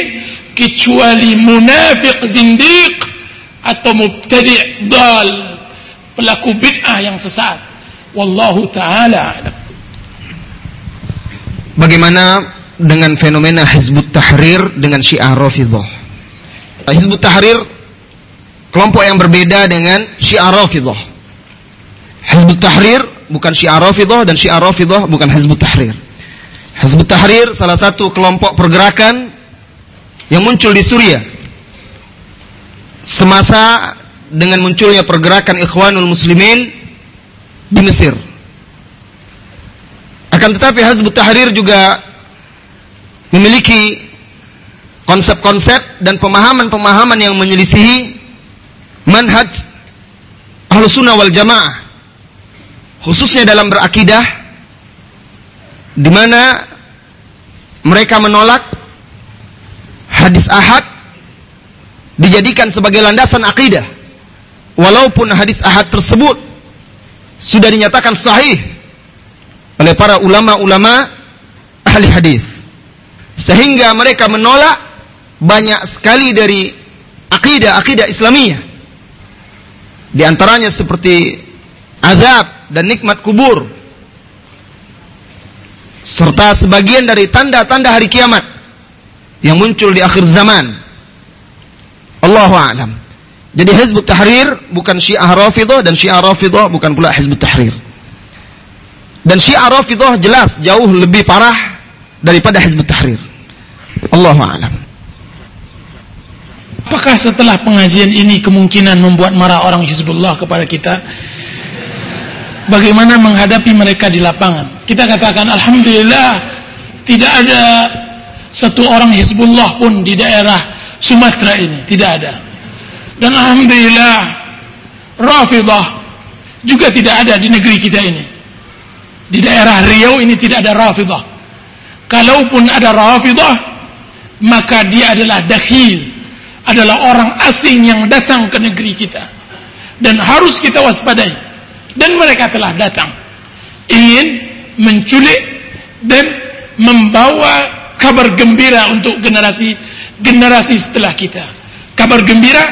kecuali munafik zindiq atau mubtadi' dal, pelaku bid'ah yang sesat. Wallahu taala alam. Bagaimana dengan fenomena Hizbut Tahrir dengan Syiah Rafidhah? Hizbut Tahrir kelompok yang berbeda dengan Syiah Rafidhah. Hizbut Tahrir bukan Syiah Rafidhah dan Syiah Rafidhah bukan Hizbut Tahrir. Hizbut Tahrir salah satu kelompok pergerakan yang muncul di Suriah. Semasa dengan munculnya pergerakan Ikhwanul Muslimin di Mesir. Akan tetapi Hizbut Tahrir juga memiliki konsep-konsep dan pemahaman-pemahaman yang menyelisihi manhaj Ahlus wal Jamaah khususnya dalam berakidah di mana mereka menolak hadis ahad dijadikan sebagai landasan akidah. Walaupun hadis ahad tersebut sudah dinyatakan sahih oleh para ulama-ulama ahli hadis. Sehingga mereka menolak banyak sekali dari akidah-akidah Islamiyah. Di antaranya seperti azab dan nikmat kubur serta sebagian dari tanda-tanda hari kiamat yang muncul di akhir zaman. Allahu a'lam. Jadi Hizbut Tahrir bukan Syiah Rafidhah dan Syiah Rafidhah bukan pula Hizbut Tahrir. Dan Syiah Rafidhah jelas jauh lebih parah daripada Hizbut Tahrir. Allahu a'lam. Apakah setelah pengajian ini kemungkinan membuat marah orang Hizbullah kepada kita? Bagaimana menghadapi mereka di lapangan. Kita katakan alhamdulillah tidak ada satu orang Hizbullah pun di daerah Sumatera ini, tidak ada. Dan alhamdulillah Rafidah juga tidak ada di negeri kita ini. Di daerah Riau ini tidak ada Rafidah. Kalaupun ada Rafidah, maka dia adalah dakhil, adalah orang asing yang datang ke negeri kita. Dan harus kita waspadai dan mereka telah datang. Ingin menculik dan membawa kabar gembira untuk generasi generasi setelah kita. Kabar gembira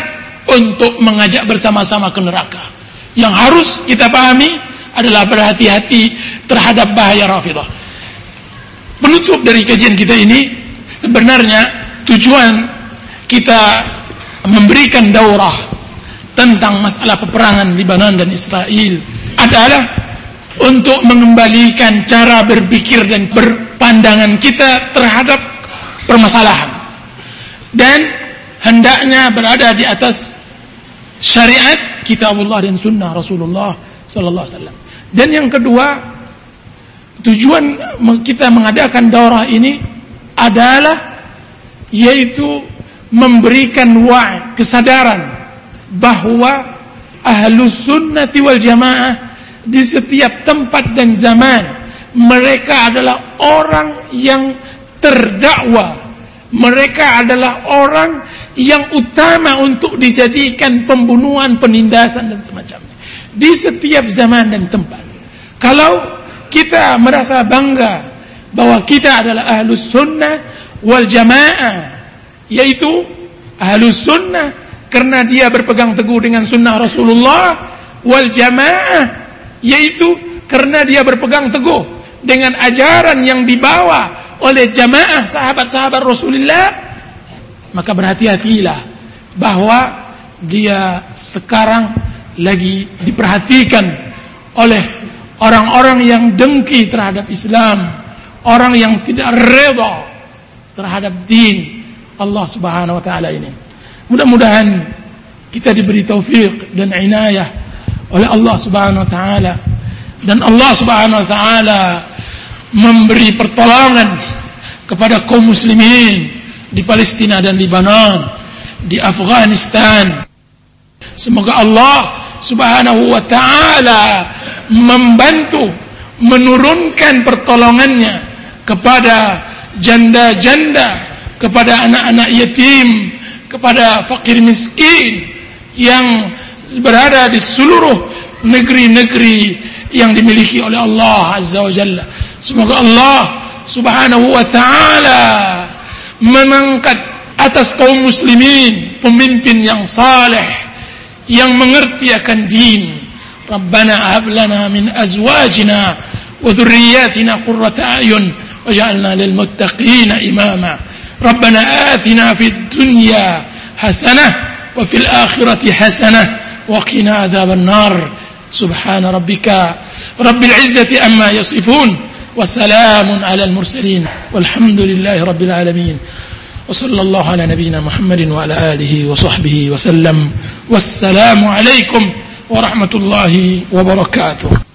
untuk mengajak bersama-sama ke neraka. Yang harus kita pahami adalah berhati-hati terhadap bahaya rafidah penutup dari kajian kita ini sebenarnya tujuan kita memberikan daurah tentang masalah peperangan Lebanon dan Israel adalah untuk mengembalikan cara berpikir dan berpandangan kita terhadap permasalahan dan hendaknya berada di atas syariat kitabullah dan sunnah Rasulullah sallallahu alaihi wasallam. Dan yang kedua, tujuan kita mengadakan daurah ini adalah yaitu memberikan wa' kesadaran bahwa ahlus sunnati wal jamaah di setiap tempat dan zaman mereka adalah orang yang terdakwa mereka adalah orang yang utama untuk dijadikan pembunuhan, penindasan dan semacamnya di setiap zaman dan tempat. Kalau kita merasa bangga bahwa kita adalah ahlus sunnah, wal jamaah yaitu ahlus sunnah karena dia berpegang teguh dengan sunnah Rasulullah wal jamaah yaitu karena dia berpegang teguh dengan ajaran yang dibawa oleh jamaah sahabat-sahabat Rasulullah maka berhati-hatilah bahwa dia sekarang lagi diperhatikan oleh orang-orang yang dengki terhadap Islam orang yang tidak reda terhadap din Allah Subhanahu wa taala ini. Mudah-mudahan kita diberi taufik dan inayah oleh Allah Subhanahu wa taala dan Allah Subhanahu wa taala memberi pertolongan kepada kaum muslimin di Palestina dan Lebanon, di Afghanistan. Semoga Allah Subhanahu wa taala membantu menurunkan pertolongannya kepada janda-janda kepada anak-anak yatim, kepada fakir miskin yang berada di seluruh negeri-negeri yang dimiliki oleh Allah Azza wa Jalla. Semoga Allah Subhanahu wa taala mengangkat atas kaum muslimin pemimpin yang saleh yang mengerti akan din. Rabbana hab lana min azwajina wa dhurriyyatina qurrata a'yun waj'alna lil muttaqina imama. ربنا آتنا في الدنيا حسنة وفي الآخرة حسنة وقنا عذاب النار. سبحان ربك رب العزة أما يصفون وسلام على المرسلين والحمد لله رب العالمين. وصلى الله على نبينا محمد وعلى آله وصحبه وسلم. والسلام عليكم ورحمة الله وبركاته.